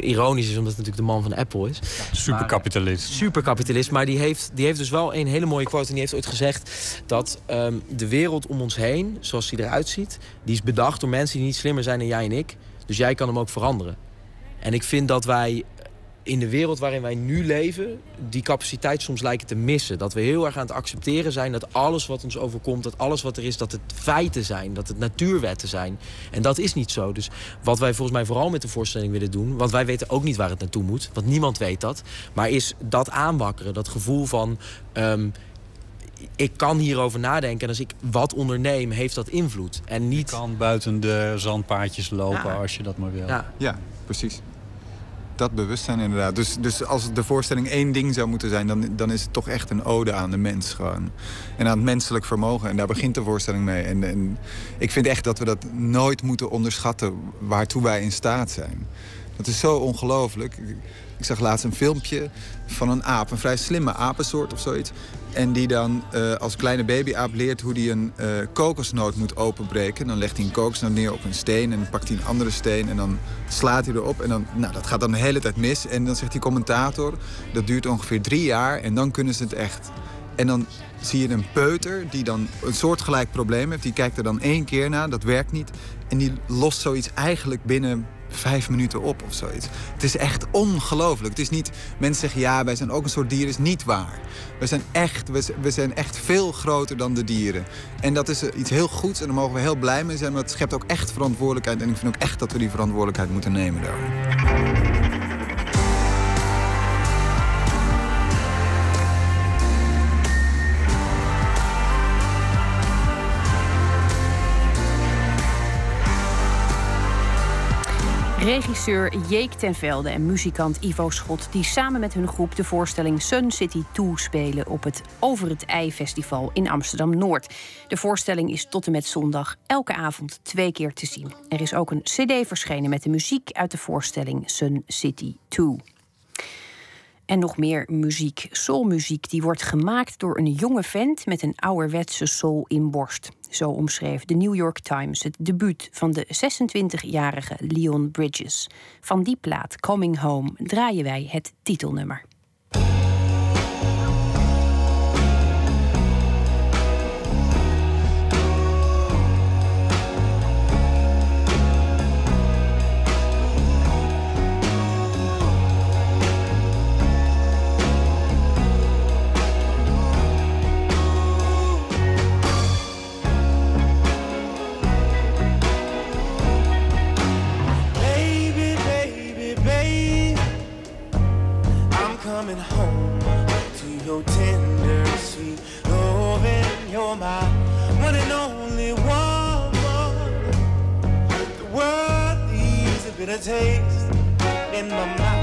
ironisch is, omdat het natuurlijk de man van Apple is. Superkapitalist. Superkapitalist, maar die heeft, die heeft dus wel een hele mooie quote. En die heeft ooit gezegd dat ehm, de wereld om ons heen, zoals die eruit ziet... die is bedacht door mensen die niet slimmer zijn dan jij en ik. Dus jij kan hem ook veranderen. En ik vind dat wij in de wereld waarin wij nu leven... die capaciteit soms lijken te missen. Dat we heel erg aan het accepteren zijn dat alles wat ons overkomt... dat alles wat er is, dat het feiten zijn, dat het natuurwetten zijn. En dat is niet zo. Dus wat wij volgens mij vooral met de voorstelling willen doen... want wij weten ook niet waar het naartoe moet, want niemand weet dat... maar is dat aanwakkeren, dat gevoel van... Ehm, ik kan hierover nadenken. En als ik wat onderneem, heeft dat invloed. En niet... Je kan buiten de zandpaadjes lopen Ja. als je dat maar wil. Ja. Ja, precies. Dat bewustzijn inderdaad. Dus, dus als de voorstelling één ding zou moeten zijn... Dan, dan is het toch echt een ode aan de mens gewoon. En aan het menselijk vermogen. En daar begint de voorstelling mee. En, en ik vind echt dat we dat nooit moeten onderschatten... waartoe wij in staat zijn. Dat is zo ongelooflijk. Ik, zag laatst een filmpje van een aap. Een vrij slimme apensoort of zoiets. En die dan eh, als kleine babyaap leert hoe hij een eh, kokosnoot moet openbreken. Dan legt hij een kokosnoot neer op een steen en pakt hij een andere steen en dan slaat hij erop. En dan, nou, dat gaat dan de hele tijd mis. En dan zegt die commentator, dat duurt ongeveer drie jaar en dan kunnen ze het echt. En dan zie je een peuter die dan een soortgelijk probleem heeft. Die kijkt er dan één keer naar, dat werkt niet. En die lost zoiets eigenlijk binnen vijf minuten op of zoiets. Het is echt ongelooflijk. Het is niet, mensen zeggen ja, wij zijn ook een soort dier, is niet waar. We zijn echt, we zijn echt veel groter dan de dieren. En dat is eh, iets heel goeds en daar mogen we heel blij mee zijn. Maar het schept ook echt verantwoordelijkheid. En ik vind ook echt dat we die verantwoordelijkheid moeten nemen daar. Regisseur Jeek ten Velde en muzikant Ivo Schot... die samen met hun groep de voorstelling Sun City 2 spelen... op het Over het Ei Festival in Amsterdam-Noord. De voorstelling is tot en met zondag elke avond twee keer te zien. Er is ook een cd verschenen met de muziek uit de voorstelling Sun City 2. En nog meer muziek. Soulmuziek die wordt gemaakt door een jonge vent met een ouderwetse soul in borst. Zo omschreef de New York Times het debuut van de 26-jarige Leon Bridges. Van die plaat Coming Home draaien wij het titelnummer. Coming home to your tender, sweet loving. You're my one and only woman. The world leaves a bitter taste in my mouth,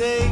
take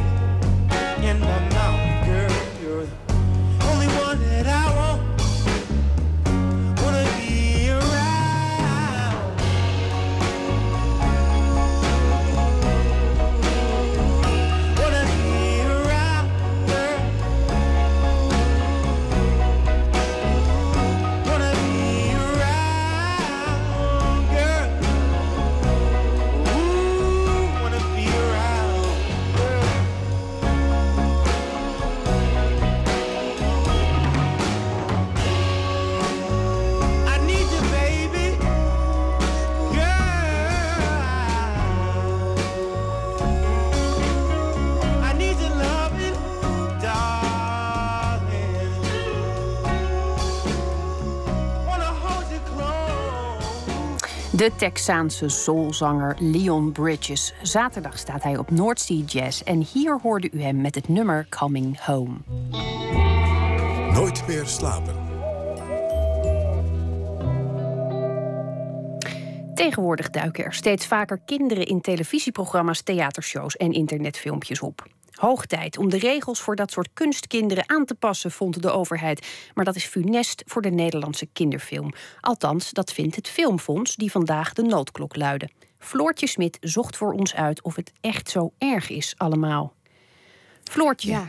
De Texaanse soulzanger Leon Bridges. Zaterdag staat hij op North Sea Jazz en hier hoorde u hem met het nummer Coming Home. Nooit meer slapen. Tegenwoordig duiken er steeds vaker kinderen in televisieprogramma's, theatershows en internetfilmpjes op. Hoog tijd om de regels voor dat soort kunstkinderen aan te passen, vond de overheid. Maar dat is funest voor de Nederlandse kinderfilm. Althans, dat vindt het Filmfonds, die vandaag de noodklok luidde. Floortje Smit zocht voor ons uit of het echt zo erg is allemaal. Floortje.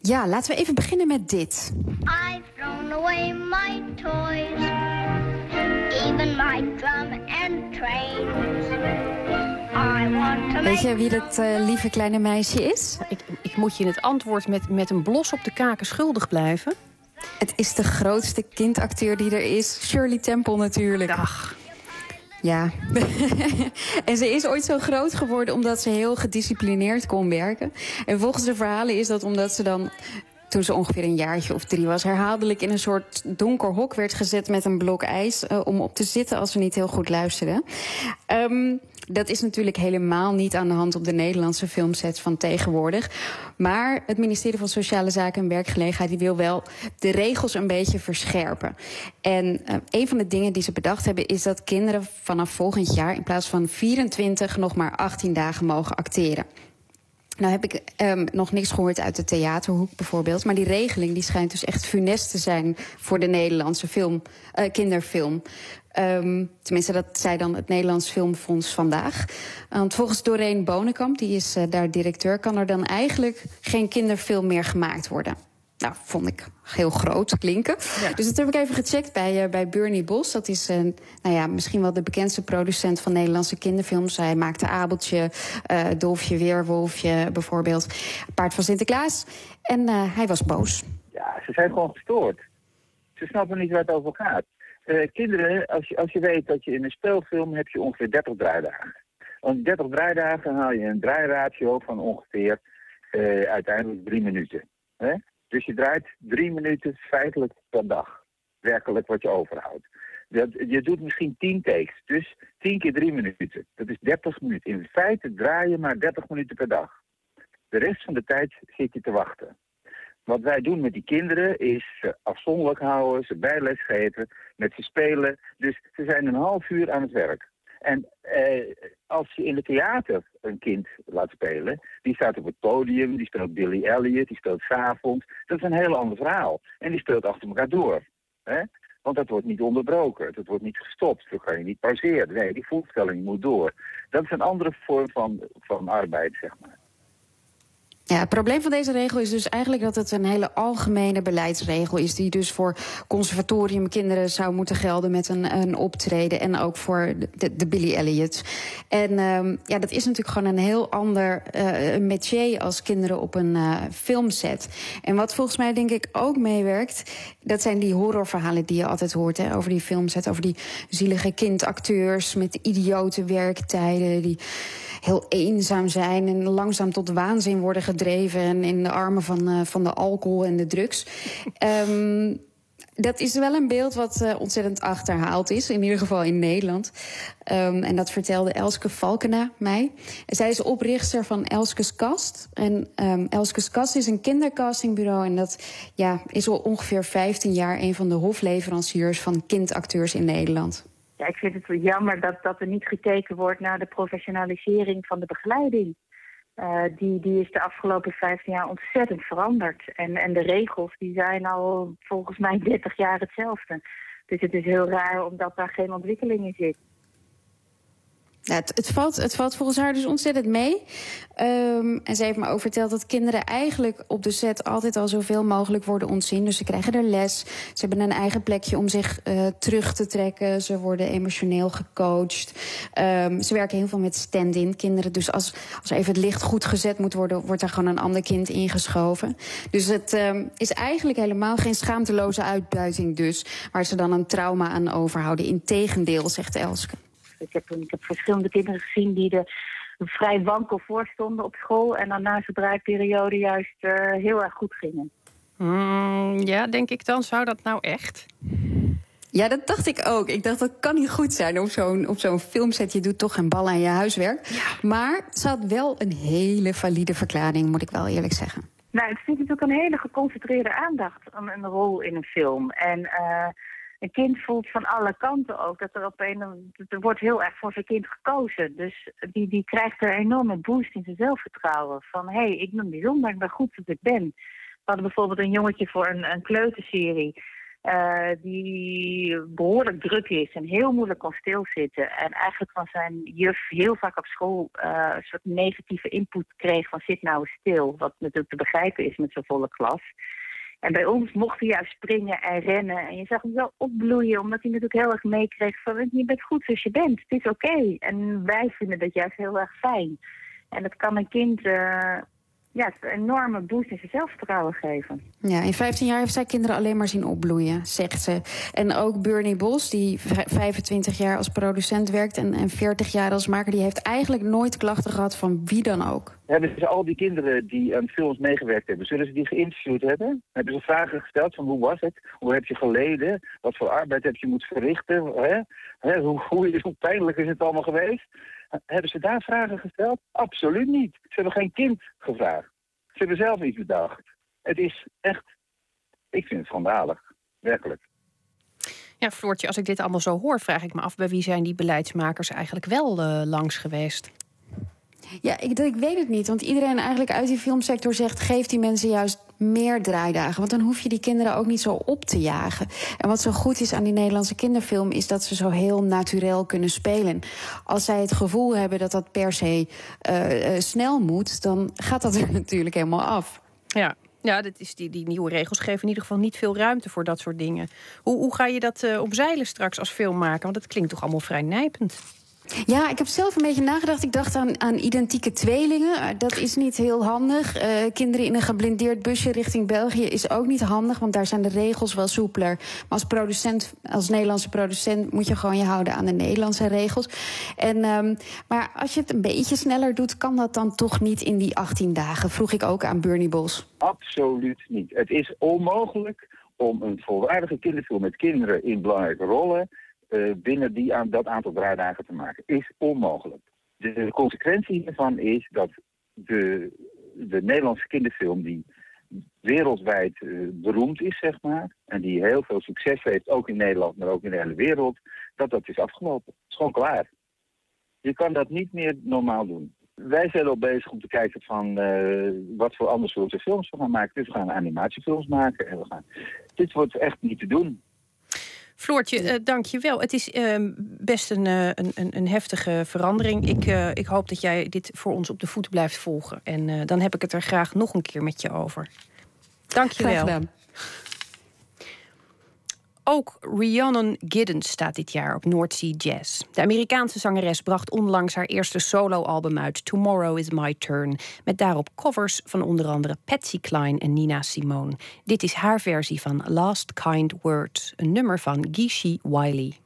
Ja, laten we even beginnen met dit. I've thrown away my toys, even my drum and trains. Weet je wie dat eh, lieve kleine meisje is? Ik, ik moet je in het antwoord met, met een blos op de kaken schuldig blijven. Het is de grootste kindacteur die er is. Shirley Temple natuurlijk. Dag. Ja. en ze is ooit zo groot geworden omdat ze heel gedisciplineerd kon werken. En volgens de verhalen is dat omdat ze dan toen ze ongeveer een jaartje of drie was, herhaaldelijk in een soort donker hok werd gezet met een blok ijs eh, om op te zitten als ze niet heel goed luisterde. Ehm, dat is natuurlijk helemaal niet aan de hand op de Nederlandse filmsets van tegenwoordig. Maar het ministerie van Sociale Zaken en Werkgelegenheid wil wel de regels een beetje verscherpen. En eh, een van de dingen die ze bedacht hebben is dat kinderen vanaf volgend jaar in plaats van 24 nog maar 18 dagen mogen acteren. Nou heb ik ehm, nog niks gehoord uit de theaterhoek bijvoorbeeld. Maar die regeling die schijnt dus echt funest te zijn voor de Nederlandse film, eh, kinderfilm. Ehm, tenminste, dat zei dan het Nederlands Filmfonds vandaag. Want volgens Doreen Bonenkamp, die is eh, daar directeur, kan er dan eigenlijk geen kinderfilm meer gemaakt worden. Nou, vond ik heel groot klinken. Dus dat heb ik even gecheckt bij, eh, bij Bernie Bos. Dat is eh, nou ja, misschien wel de bekendste producent van Nederlandse kinderfilms. Hij maakte Abeltje, eh, Dolfje Weerwolfje bijvoorbeeld. Paard van Sinterklaas. En eh, hij was boos. Ja, ze zijn gewoon gestoord. Ze snappen niet waar het over gaat. Eh, kinderen, als je, als je weet dat je in een speelfilm heb je ongeveer 30 draaidagen. Om 30 draaidagen haal je een draairatio van ongeveer eh, uiteindelijk drie minuten. Hè? Dus je draait drie minuten feitelijk per dag. Werkelijk wat je overhoudt. Dat, je doet misschien 10 takes. Dus 10 keer drie minuten. Dat is 30 minuten. In feite draai je maar 30 minuten per dag. De rest van de tijd zit je te wachten. Wat wij doen met die kinderen is ze afzonderlijk houden, ze bijles geven, met ze spelen. Dus ze zijn een half uur aan het werk. En eh, als je in het theater een kind laat spelen, die staat op het podium, die speelt Billy Elliot, die speelt s'avonds. Dat is een heel ander verhaal. En die speelt achter elkaar door. Hè? Want dat wordt niet onderbroken, dat wordt niet gestopt, dat kan je niet pauzeren. Nee, die voorstelling moet door. Dat is een andere vorm van, van arbeid, zeg maar. Ja, het probleem van deze regel is dus eigenlijk dat het een hele algemene beleidsregel is. Die dus voor conservatoriumkinderen zou moeten gelden met een, een optreden. En ook voor de, de Billy Elliot. En um, ja, dat is natuurlijk gewoon een heel ander uh, métier als kinderen op een uh, filmset. En wat volgens mij denk ik ook meewerkt, dat zijn die horrorverhalen die je altijd hoort hè, over die filmset. Over die zielige kindacteurs met idiote werktijden. Die heel eenzaam zijn en langzaam tot waanzin worden gedreven en in de armen van, uh, van de alcohol en de drugs. um, dat is wel een beeld wat uh, ontzettend achterhaald is, in ieder geval in Nederland. Um, en dat vertelde Elske Valkena mij. Zij is oprichter van Elskes Kast. En um, Elskes Kast is een kindercastingbureau. En dat ja, is al ongeveer 15 jaar een van de hofleveranciers van kindacteurs in Nederland. Ik vind het jammer dat, dat er niet gekeken wordt naar de professionalisering van de begeleiding. eh, die, die is de afgelopen 15 jaar ontzettend veranderd. En, en de regels die zijn al volgens mij 30 jaar hetzelfde. Dus het is heel raar omdat daar geen ontwikkeling in zit. Ja, het, valt, het valt volgens haar dus ontzettend mee. Ehm, en ze heeft me ook verteld dat kinderen eigenlijk op de set altijd al zoveel mogelijk worden ontzien. Dus ze krijgen er les. Ze hebben een eigen plekje om zich eh, terug te trekken. Ze worden emotioneel gecoacht. Ehm, ze werken heel veel met stand-in kinderen. Dus als, als even het licht goed gezet moet worden, wordt er gewoon een ander kind ingeschoven. Dus het ehm, is eigenlijk helemaal geen schaamteloze uitbuiting, dus waar ze dan een trauma aan overhouden. Integendeel, zegt Elske. Ik heb, ik heb verschillende kinderen gezien die er vrij wankel voor stonden op school. En dan na zijn draaiperiode juist eh, heel erg goed gingen. Mm, ja, denk ik dan. Zou dat nou echt? Ja, dat dacht ik ook. Ik dacht, dat kan niet goed zijn op zo'n, op zo'n filmset. Je doet toch geen bal aan je huiswerk. Maar ze had wel een hele valide verklaring, moet ik wel eerlijk zeggen. Nou, het is natuurlijk een hele geconcentreerde aandacht aan een rol in een film. En eh, een kind voelt van alle kanten ook dat er op een. Er wordt heel erg voor zijn kind gekozen. Dus die, die krijgt een enorme boost in zijn zelfvertrouwen. Van hé, hey, ik ben bijzonder, ik ben goed dat ik ben. We hadden bijvoorbeeld een jongetje voor een, een kleuterserie. eh, die behoorlijk druk is en heel moeilijk kon stilzitten. En eigenlijk van zijn juf heel vaak op school eh, een soort negatieve input kreeg van zit nou stil. Wat natuurlijk te begrijpen is met zo'n volle klas. En bij ons mocht hij juist springen en rennen. En je zag hem wel opbloeien, omdat hij natuurlijk heel erg meekreeg van... je bent goed zoals je bent, het is oké. En wij vinden dat juist heel erg fijn. En dat kan een kind eh, ja, een enorme boost in zijn zelfvertrouwen geven. Ja, in 15 jaar heeft zij kinderen alleen maar zien opbloeien, zegt ze. En ook Bernie Bos, die v- 25 jaar als producent werkt en, en 40 jaar als maker... die heeft eigenlijk nooit klachten gehad van wie dan ook. Hebben ze al die kinderen die aan films meegewerkt hebben, zullen ze die geïnterviewd hebben? Hebben ze vragen gesteld van hoe was het? Hoe heb je geleden? Wat voor arbeid heb je moeten verrichten? Hè? Hè, hoe, hoe, hoe pijnlijk is het allemaal geweest? Hebben ze daar vragen gesteld? Absoluut niet. Ze hebben geen kind gevraagd. Ze hebben zelf iets bedacht. Het is echt, ik vind het schandalig. Werkelijk. Ja, Floortje, als ik dit allemaal zo hoor, vraag ik me af... bij wie zijn die beleidsmakers eigenlijk wel eh, langs geweest? Ja, ik, ik weet het niet. Want iedereen eigenlijk uit die filmsector zegt... geef die mensen juist meer draaidagen. Want dan hoef je die kinderen ook niet zo op te jagen. En wat zo goed is aan die Nederlandse kinderfilm... is dat ze zo heel natuurlijk kunnen spelen. Als zij het gevoel hebben dat dat per se eh, eh, snel moet... dan gaat dat er natuurlijk helemaal af. Ja, ja dat is die, die nieuwe regels geven in ieder geval niet veel ruimte voor dat soort dingen. Hoe, hoe ga je dat eh omzeilen straks als filmmaker? Want dat klinkt toch allemaal vrij nijpend. Ja, ik heb zelf een beetje nagedacht. Ik dacht aan, aan identieke tweelingen. Uh, Dat is niet heel handig. Uh, kinderen in een geblindeerd busje richting België is ook niet handig, want daar zijn de regels wel soepeler. Maar als producent, als Nederlandse producent, moet je gewoon je houden aan de Nederlandse regels. En, um, maar als je het een beetje sneller doet, kan dat dan toch niet in die 18 dagen? Vroeg ik ook aan Bernie Bos. Absoluut niet. Het is onmogelijk om een volwaardige kinderfilm met kinderen in belangrijke rollen uh, binnen die aan, dat aantal draaidagen te maken. Is onmogelijk. De, consequentie hiervan is dat de, de Nederlandse kinderfilm die wereldwijd uh, beroemd is, zeg maar, en die heel veel succes heeft, ook in Nederland, maar ook in de hele wereld, dat dat is afgelopen. Het is gewoon klaar. Je kan dat niet meer normaal doen. Wij zijn al bezig om te kijken van uh, wat voor andere soorten films we gaan maken. Dus we gaan animatiefilms maken. En we gaan... Dit wordt echt niet te doen. Floortje, uh, dank je wel. Het is uh, best een, uh, een, een, heftige verandering. Ik, uh, ik hoop dat jij dit voor ons op de voet blijft volgen. En dan heb ik het er graag nog een keer met je over. Dank je wel. Ook Rhiannon Giddens staat dit jaar op North Sea Jazz. De Amerikaanse zangeres bracht onlangs haar eerste soloalbum uit, Tomorrow is My Turn, met daarop covers van onder andere Patsy Cline en Nina Simone. Dit is haar versie van Last Kind Word, een nummer van Gishi Wiley.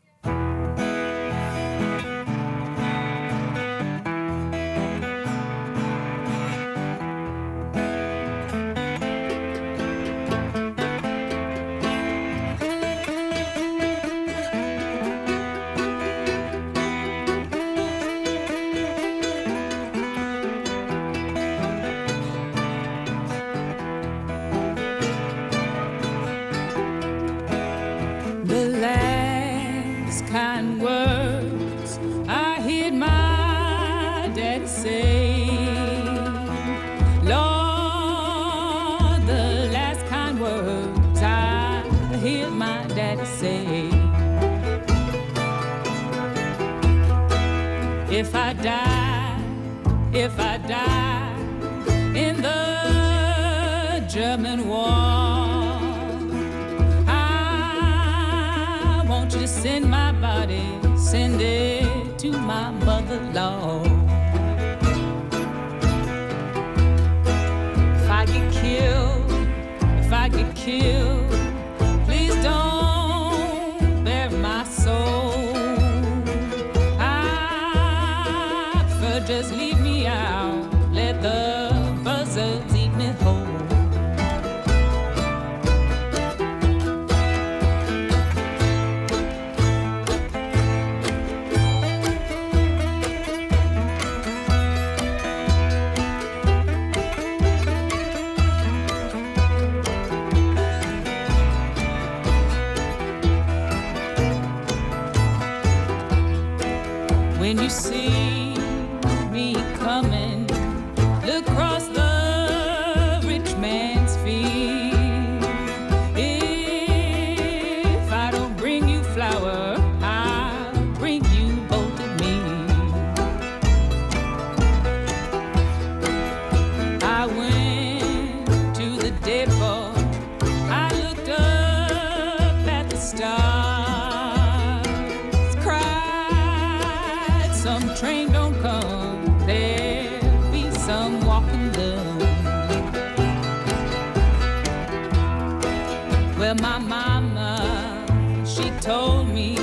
Some walking down. Well, my mama, she told me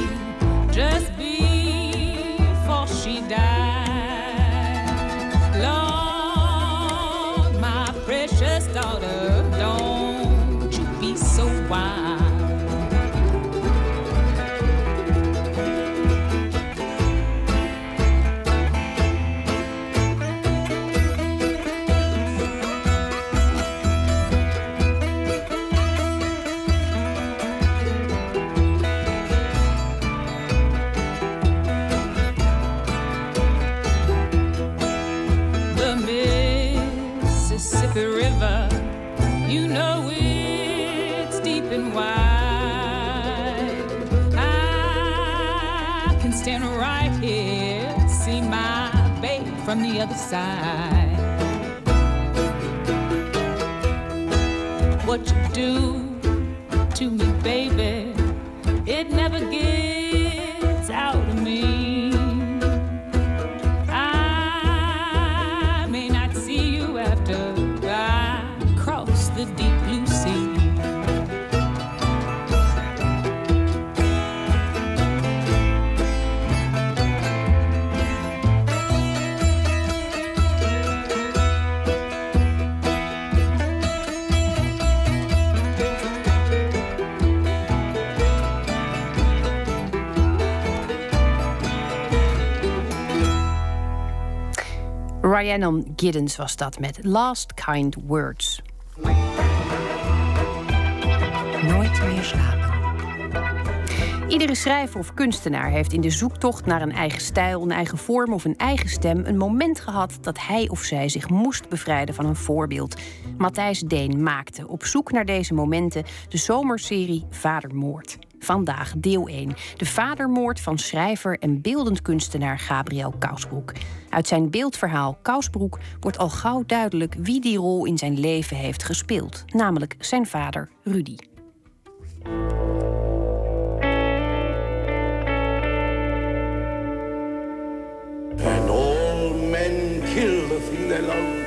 from the other side. What you do Rhiannon Giddens was dat met Last Kind Words. Nooit meer slapen. Iedere schrijver of kunstenaar heeft in de zoektocht naar een eigen stijl, een eigen vorm of een eigen stem een moment gehad dat hij of zij zich moest bevrijden van een voorbeeld. Matthijs Deen maakte op zoek naar deze momenten de zomerserie Vadermoord. Vandaag deel 1. De vadermoord van schrijver en beeldend kunstenaar Gabriel Kousbroek. Uit zijn beeldverhaal Kousbroek wordt al gauw duidelijk wie die rol in zijn leven heeft gespeeld, namelijk zijn vader Rudy. And all men kill the thing they love.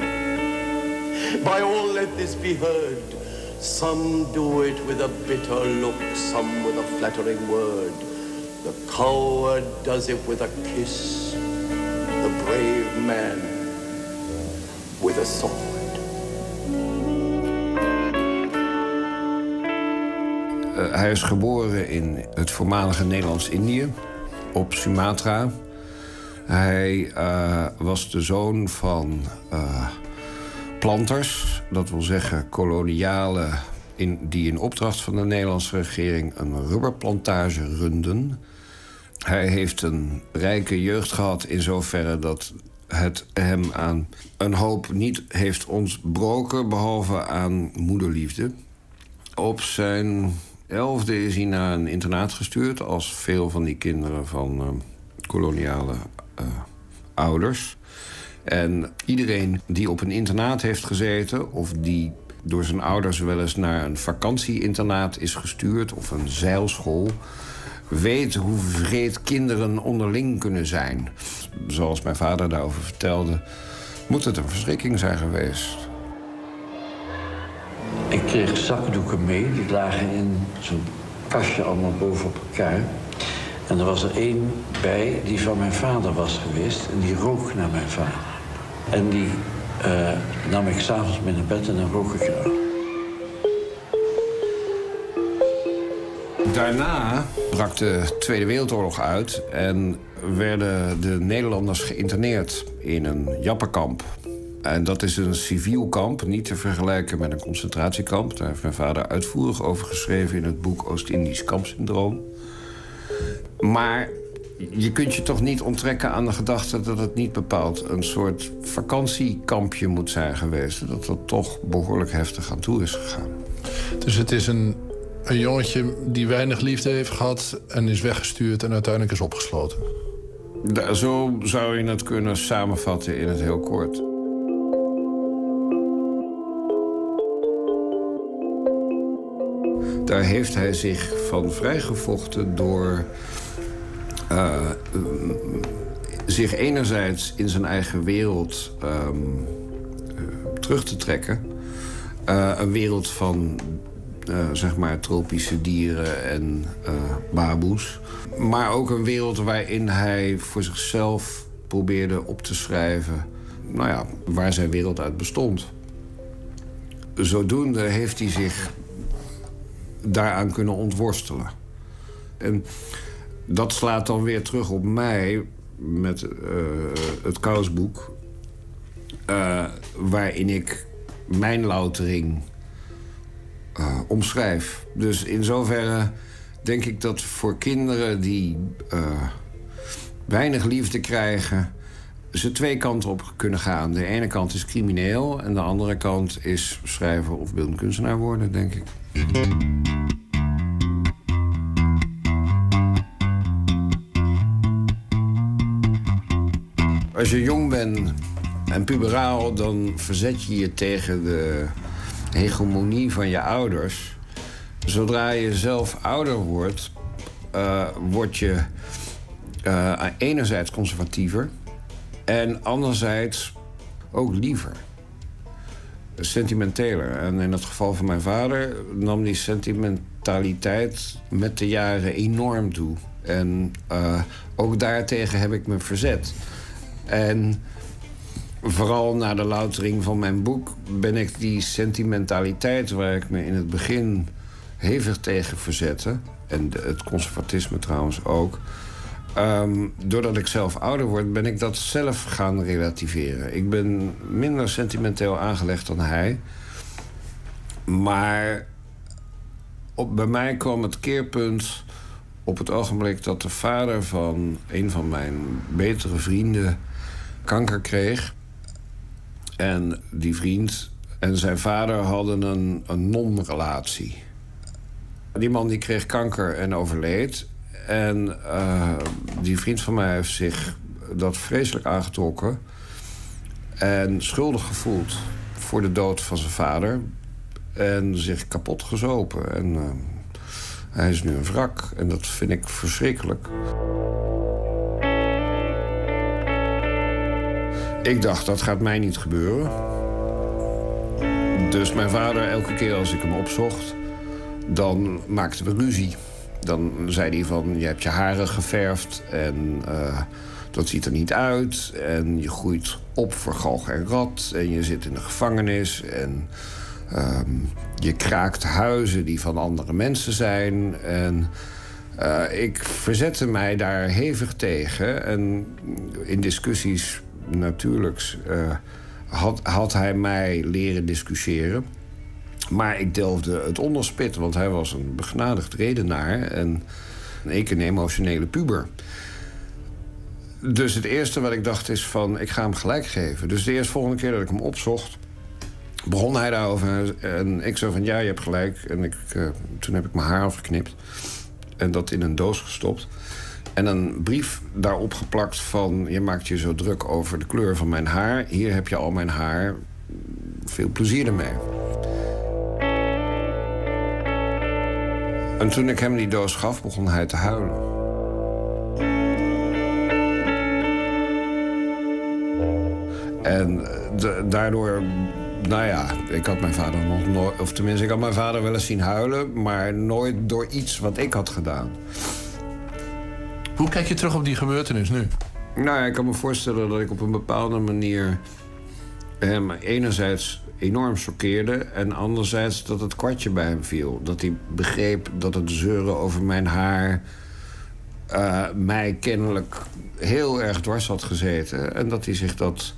By all let this be heard. Some do it with a bitter look, some with a flattering word. The coward does it with a kiss, the brave man with a sword. Eh, hij is geboren in het voormalige Nederlands-Indië, op Sumatra. Hij eh, was de zoon van eh, planters, dat wil zeggen kolonialen... In, die in opdracht van de Nederlandse regering een rubberplantage runden. Hij heeft een rijke jeugd gehad in zoverre dat het hem aan een hoop niet heeft ontbroken... behalve aan moederliefde. Op zijn elfde is hij naar een internaat gestuurd... als veel van die kinderen van eh, koloniale eh, ouders. En iedereen die op een internaat heeft gezeten... of die door zijn ouders wel eens naar een vakantie-internaat is gestuurd... of een zeilschool, weet hoe vreed kinderen onderling kunnen zijn. Zoals mijn vader daarover vertelde, moet het een verschrikking zijn geweest. Ik kreeg zakdoeken mee, die lagen in zo'n kastje allemaal bovenop elkaar. En er was er één bij die van mijn vader was geweest. En die rook naar mijn vader. En die uh, nam ik s'avonds mee naar bed en dan rook ik. Daarna brak de Tweede Wereldoorlog uit en werden de Nederlanders geïnterneerd in een jappenkamp. En dat is een civiel kamp, niet te vergelijken met een concentratiekamp. Daar heeft mijn vader uitvoerig over geschreven in het boek Oost-Indisch kampsyndroom. Maar je kunt je toch niet onttrekken aan de gedachte dat het niet bepaald een soort vakantiekampje moet zijn geweest. Dat dat toch behoorlijk heftig aan toe is gegaan. Dus het is een, een jongetje die weinig liefde heeft gehad en is weggestuurd en uiteindelijk is opgesloten. zo zou je het kunnen samenvatten in het heel kort. Daar heeft hij zich van vrijgevochten door uh, zich enerzijds in zijn eigen wereld um, terug te trekken. Uh, een wereld van zeg maar tropische dieren en baboes. Maar ook een wereld waarin hij voor zichzelf probeerde op te schrijven... Nou ja, waar zijn wereld uit bestond. Zodoende heeft hij zich daaraan kunnen ontworstelen. En dat slaat dan weer terug op mij met uh, het kousboek... Uh, waarin ik mijn loutering uh, omschrijf. Dus in zoverre denk ik dat voor kinderen die weinig liefde krijgen... ze twee kanten op kunnen gaan. De ene kant is crimineel en de andere kant is schrijver of beeldend kunstenaar worden, denk ik. Als je jong bent en puberaal, dan verzet je je tegen de hegemonie van je ouders. Zodra je zelf ouder wordt, uh, word je uh, enerzijds conservatiever en anderzijds ook liever. Sentimenteler. En in het geval van mijn vader nam die sentimentaliteit met de jaren enorm toe. En uh, ook daartegen heb ik me verzet. En vooral na de loutering van mijn boek ben ik die sentimentaliteit waar ik me in het begin hevig tegen verzette. En het conservatisme trouwens ook. Um, doordat ik zelf ouder word, ben ik dat zelf gaan relativeren. Ik ben minder sentimenteel aangelegd dan hij. Maar op, bij mij kwam het keerpunt op het ogenblik dat de vader van een van mijn betere vrienden kanker kreeg. En die vriend en zijn vader hadden een, een non-relatie. Die man die kreeg kanker en overleed. En uh, die vriend van mij heeft zich dat vreselijk aangetrokken. En schuldig gevoeld voor de dood van zijn vader. En zich kapot gezopen. En uh, hij is nu een wrak. En dat vind ik verschrikkelijk. Ik dacht, dat gaat mij niet gebeuren. Dus mijn vader, elke keer als ik hem opzocht... dan maakten we ruzie. Dan zei hij van, je hebt je haren geverfd en uh, dat ziet er niet uit. En je groeit op voor galg en rat. En je zit in de gevangenis. En uh, je kraakt huizen die van andere mensen zijn. En uh, ik verzette mij daar hevig tegen. En in discussies natuurlijk uh, had, had hij mij leren discussiëren. Maar ik delfde het onderspit, want hij was een begnadigd redenaar... en ik een emotionele puber. Dus het eerste wat ik dacht is van, ik ga hem gelijk geven. Dus de eerste volgende keer dat ik hem opzocht... begon hij daarover en ik zei van, ja, je hebt gelijk. En ik, uh, toen heb ik mijn haar afgeknipt en dat in een doos gestopt. En een brief daarop geplakt van... je maakt je zo druk over de kleur van mijn haar. Hier heb je al mijn haar. Veel plezier ermee. En toen ik hem die doos gaf, begon hij te huilen. En eh, daardoor, nou ja, ik had mijn vader nog nooit... of tenminste, ik had mijn vader wel eens zien huilen... maar nooit door iets wat ik had gedaan. Hoe kijk je terug op die gebeurtenis nu? Nou ik kan me voorstellen dat ik op een bepaalde manier hem enerzijds enorm choqueerde en anderzijds dat het kwartje bij hem viel. Dat hij begreep dat het zeuren over mijn haar eh, mij kennelijk heel erg dwars had gezeten en dat hij zich dat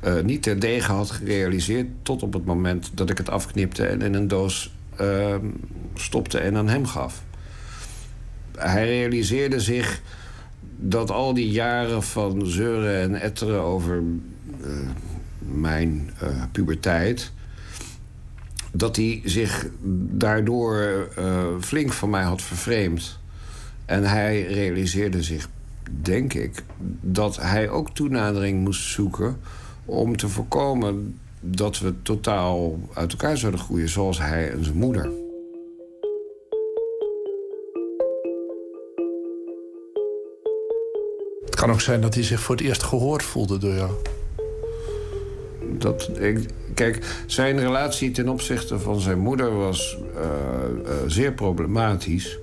eh, niet terdege had gerealiseerd tot op het moment dat ik het afknipte en in een doos eh, stopte en aan hem gaf. Hij realiseerde zich dat al die jaren van zeuren en etteren over eh, mijn eh, puberteit... dat hij zich daardoor eh, flink van mij had vervreemd. En hij realiseerde zich, denk ik, dat hij ook toenadering moest zoeken... om te voorkomen dat we totaal uit elkaar zouden groeien... zoals hij en zijn moeder. Het kan ook zijn dat hij zich voor het eerst gehoord voelde door jou. Dat, ik, kijk, zijn relatie ten opzichte van zijn moeder was eh, eh, zeer problematisch.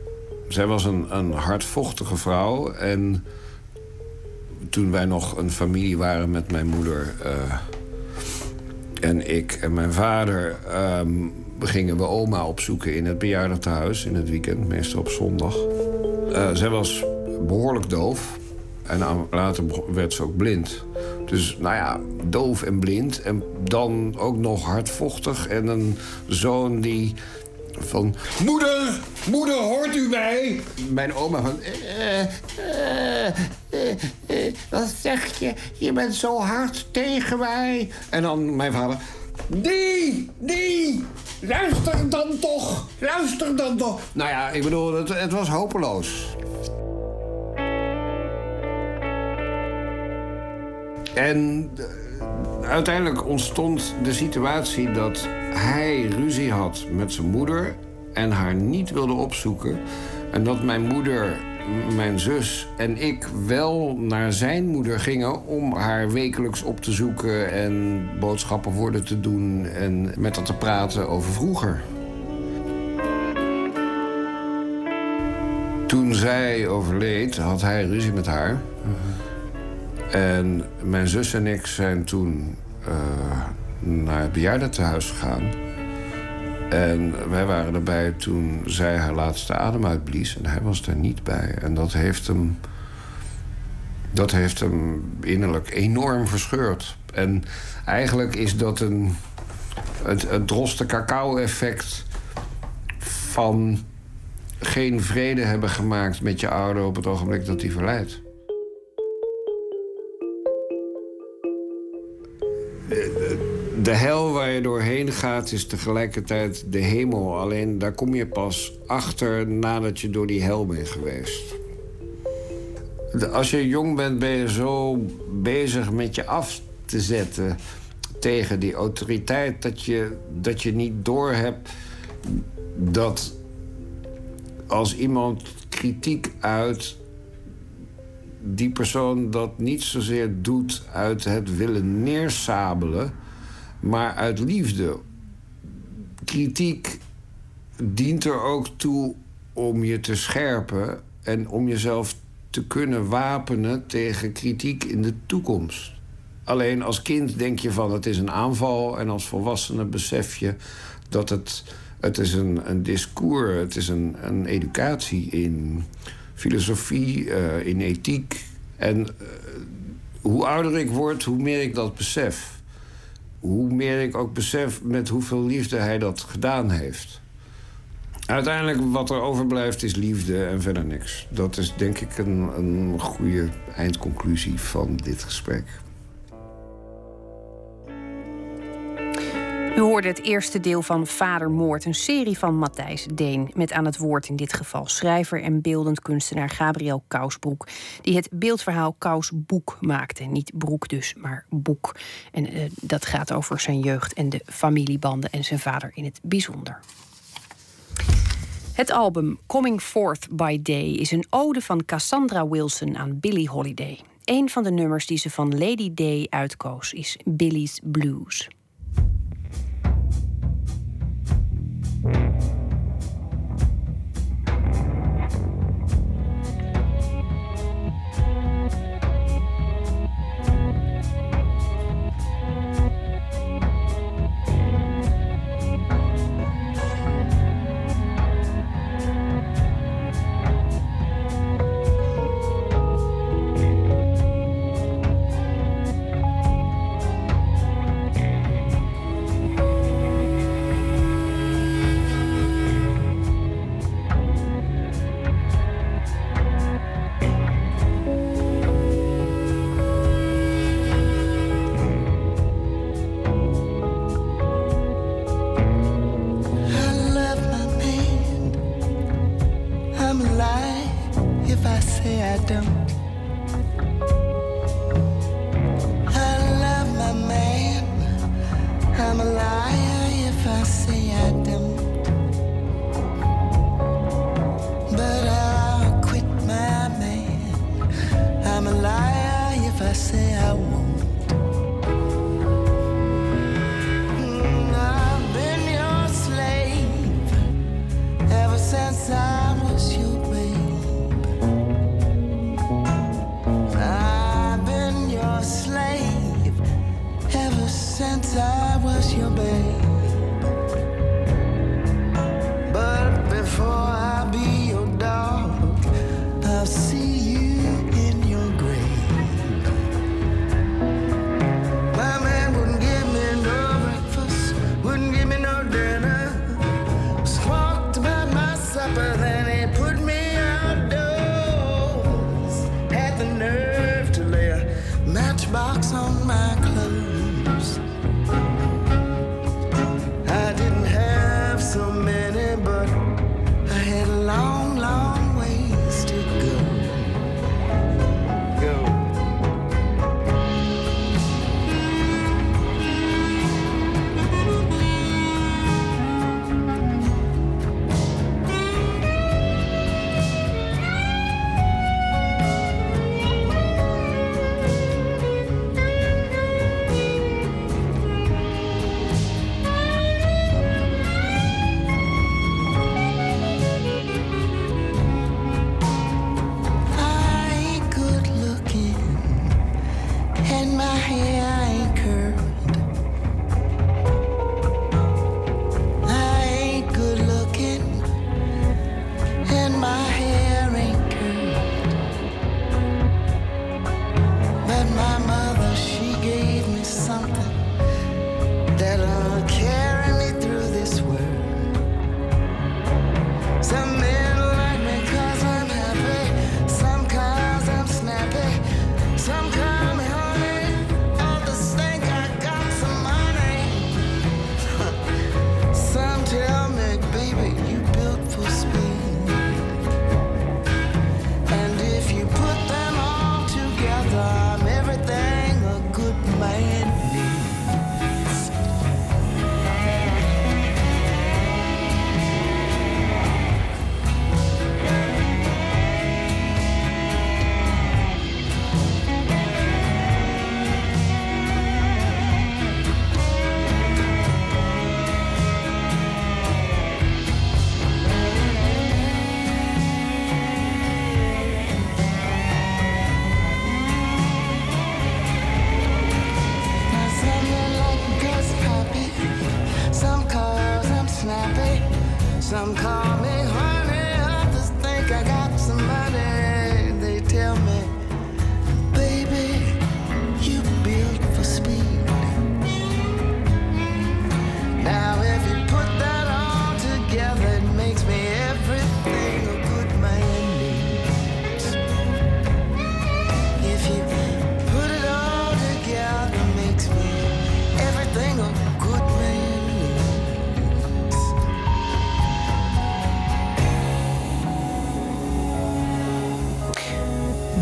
Zij was een, een hardvochtige vrouw. En toen wij nog een familie waren met mijn moeder eh, en ik en mijn vader... ehm, gingen we oma opzoeken in het bejaardentehuis in het weekend, meestal op zondag. Zij was behoorlijk doof. En later werd ze ook blind. Dus nou ja, doof en blind. En dan ook nog hardvochtig. En een zoon die van... Moeder, moeder, hoort u mij? Mijn oma van... "Eh, eh, eh, eh, wat zeg je? Je bent zo hard tegen mij. En dan mijn vader... Die, die, luister dan toch, luister dan toch. Nou ja, ik bedoel, het, het was hopeloos. En eh, uiteindelijk ontstond de situatie dat hij ruzie had met zijn moeder en haar niet wilde opzoeken. En dat mijn moeder, mijn zus en ik wel naar zijn moeder gingen om haar wekelijks op te zoeken en boodschappen voor haar te doen en met haar te praten over vroeger. Toen zij overleed, had hij ruzie met haar. En mijn zus en ik zijn toen eh, naar het bejaardentehuis gegaan. En wij waren erbij toen zij haar laatste adem uitblies. En hij was er niet bij. En dat heeft hem... Dat heeft hem innerlijk enorm verscheurd. En eigenlijk is dat een... Het droste cacao-effect van geen vrede hebben gemaakt met je ouder op het ogenblik dat hij verleidt. De hel waar je doorheen gaat is tegelijkertijd de hemel. Alleen daar kom je pas achter nadat je door die hel bent geweest. Als je jong bent ben je zo bezig met je af te zetten tegen die autoriteit... dat je, dat je niet doorhebt dat als iemand kritiek uit die persoon dat niet zozeer doet uit het willen neersabelen, maar uit liefde. Kritiek dient er ook toe om je te scherpen en om jezelf te kunnen wapenen tegen kritiek in de toekomst. Alleen als kind denk je van het is een aanval en als volwassene besef je dat het, het is een, een discours, het is een, een educatie in filosofie, eh, in ethiek. En eh, hoe ouder ik word, hoe meer ik dat besef. Hoe meer ik ook besef met hoeveel liefde hij dat gedaan heeft. Uiteindelijk wat er overblijft is liefde en verder niks. Dat is denk ik een, een goede eindconclusie van dit gesprek. U hoorde het eerste deel van Vader Moord, een serie van Matthijs Deen. Met aan het woord in dit geval schrijver en beeldend kunstenaar Gabriel Kousbroek. Die het beeldverhaal Kousboek maakte. Niet broek dus, maar boek. En eh, dat gaat over zijn jeugd en de familiebanden en zijn vader in het bijzonder. Het album Coming Forth by Day is een ode van Cassandra Wilson aan Billie Holiday. Een van de nummers die ze van Lady Day uitkoos is Billy's Blues.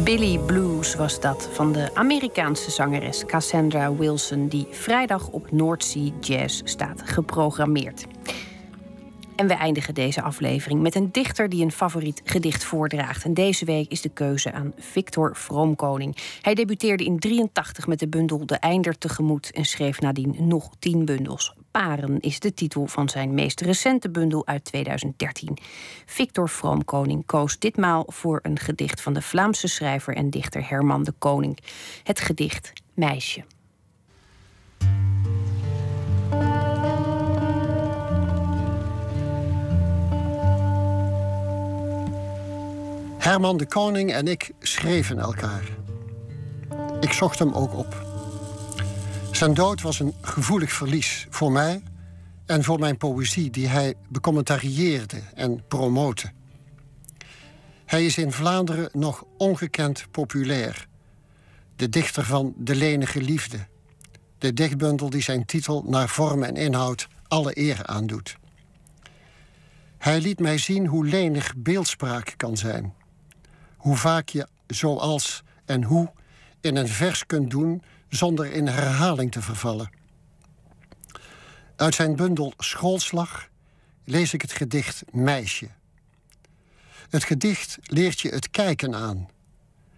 Billy Blues was dat van de Amerikaanse zangeres Cassandra Wilson, die vrijdag op Noordsea Jazz staat geprogrammeerd. En we eindigen deze aflevering met een dichter die een favoriet gedicht voordraagt. En deze week is de keuze aan Victor Vroomkoning. Hij debuteerde in 83 met de bundel De Einder tegemoet en schreef nadien nog tien bundels. Paren is de titel van zijn meest recente bundel uit 2013. Victor Vroomkoning koos ditmaal voor een gedicht van de Vlaamse schrijver en dichter Herman de Koning. Het gedicht Meisje. Herman de Koning en ik schreven elkaar. Ik zocht hem ook op. Zijn dood was een gevoelig verlies voor mij en voor mijn poëzie die hij becommentarieerde en promote. Hij is in Vlaanderen nog ongekend populair. De dichter van De lenige liefde. De dichtbundel die zijn titel naar vorm en inhoud alle eer aandoet. Hij liet mij zien hoe lenig beeldspraak kan zijn. Hoe vaak je zoals en hoe in een vers kunt doen zonder in herhaling te vervallen. Uit zijn bundel Schoolslag lees ik het gedicht Meisje. Het gedicht leert je het kijken aan.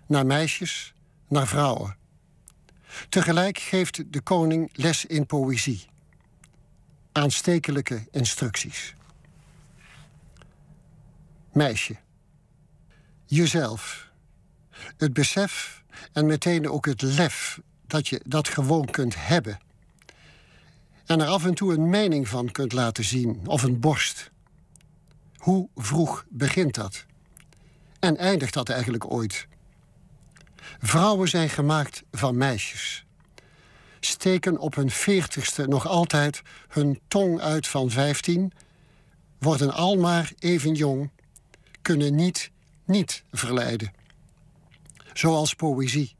Naar meisjes, naar vrouwen. Tegelijk geeft de koning les in poëzie. Aanstekelijke instructies. Meisje. Jezelf. Het besef en meteen ook het lef dat je dat gewoon kunt hebben. En er af en toe een mening van kunt laten zien, of een borst. Hoe vroeg begint dat? En eindigt dat eigenlijk ooit? Vrouwen zijn gemaakt van meisjes. Steken op hun veertigste nog altijd hun tong uit van vijftien, worden almaar even jong, kunnen niet niet verleiden. Zoals poëzie.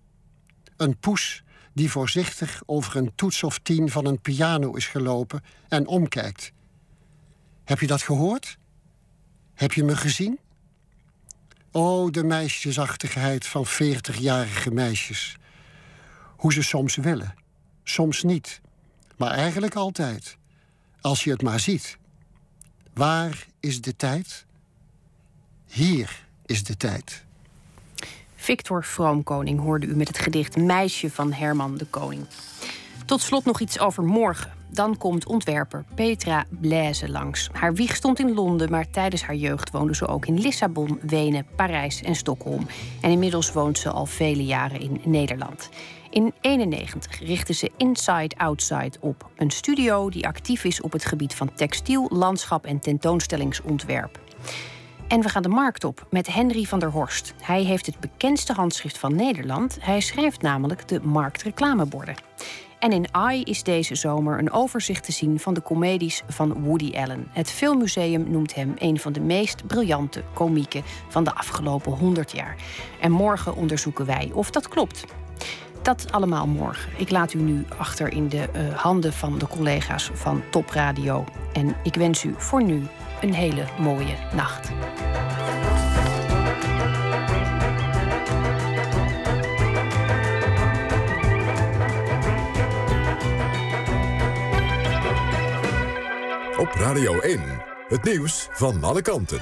Een poes die voorzichtig over een toets of tien van een piano is gelopen en omkijkt. Heb je dat gehoord? Heb je me gezien? O, de meisjesachtigheid van veertigjarige meisjes. Hoe ze soms willen, soms niet, maar eigenlijk altijd. Als je het maar ziet. Waar is de tijd? Hier is de tijd. Victor Vroomkoning hoorde u met het gedicht Meisje van Herman de Koning. Tot slot nog iets over morgen. Dan komt ontwerper Petra Blaise langs. Haar wieg stond in Londen, maar tijdens haar jeugd woonde ze ook in Lissabon, Wenen, Parijs en Stockholm. En inmiddels woont ze al vele jaren in Nederland. In 1991 richtte ze Inside Outside op, een studio die actief is op het gebied van textiel, landschap en tentoonstellingsontwerp. En we gaan de markt op met Henry van der Horst. Hij heeft het bekendste handschrift van Nederland. Hij schrijft namelijk de marktreclameborden. En in AI is deze zomer een overzicht te zien van de comedies van Woody Allen. Het Filmmuseum noemt hem een van de meest briljante komieken van de afgelopen 100 jaar. En morgen onderzoeken wij of dat klopt. Dat allemaal morgen. Ik laat u nu achter in de uh, handen van de collega's van Top Radio. En ik wens u voor nu een hele mooie nacht. Op Radio 1, het nieuws van alle kanten.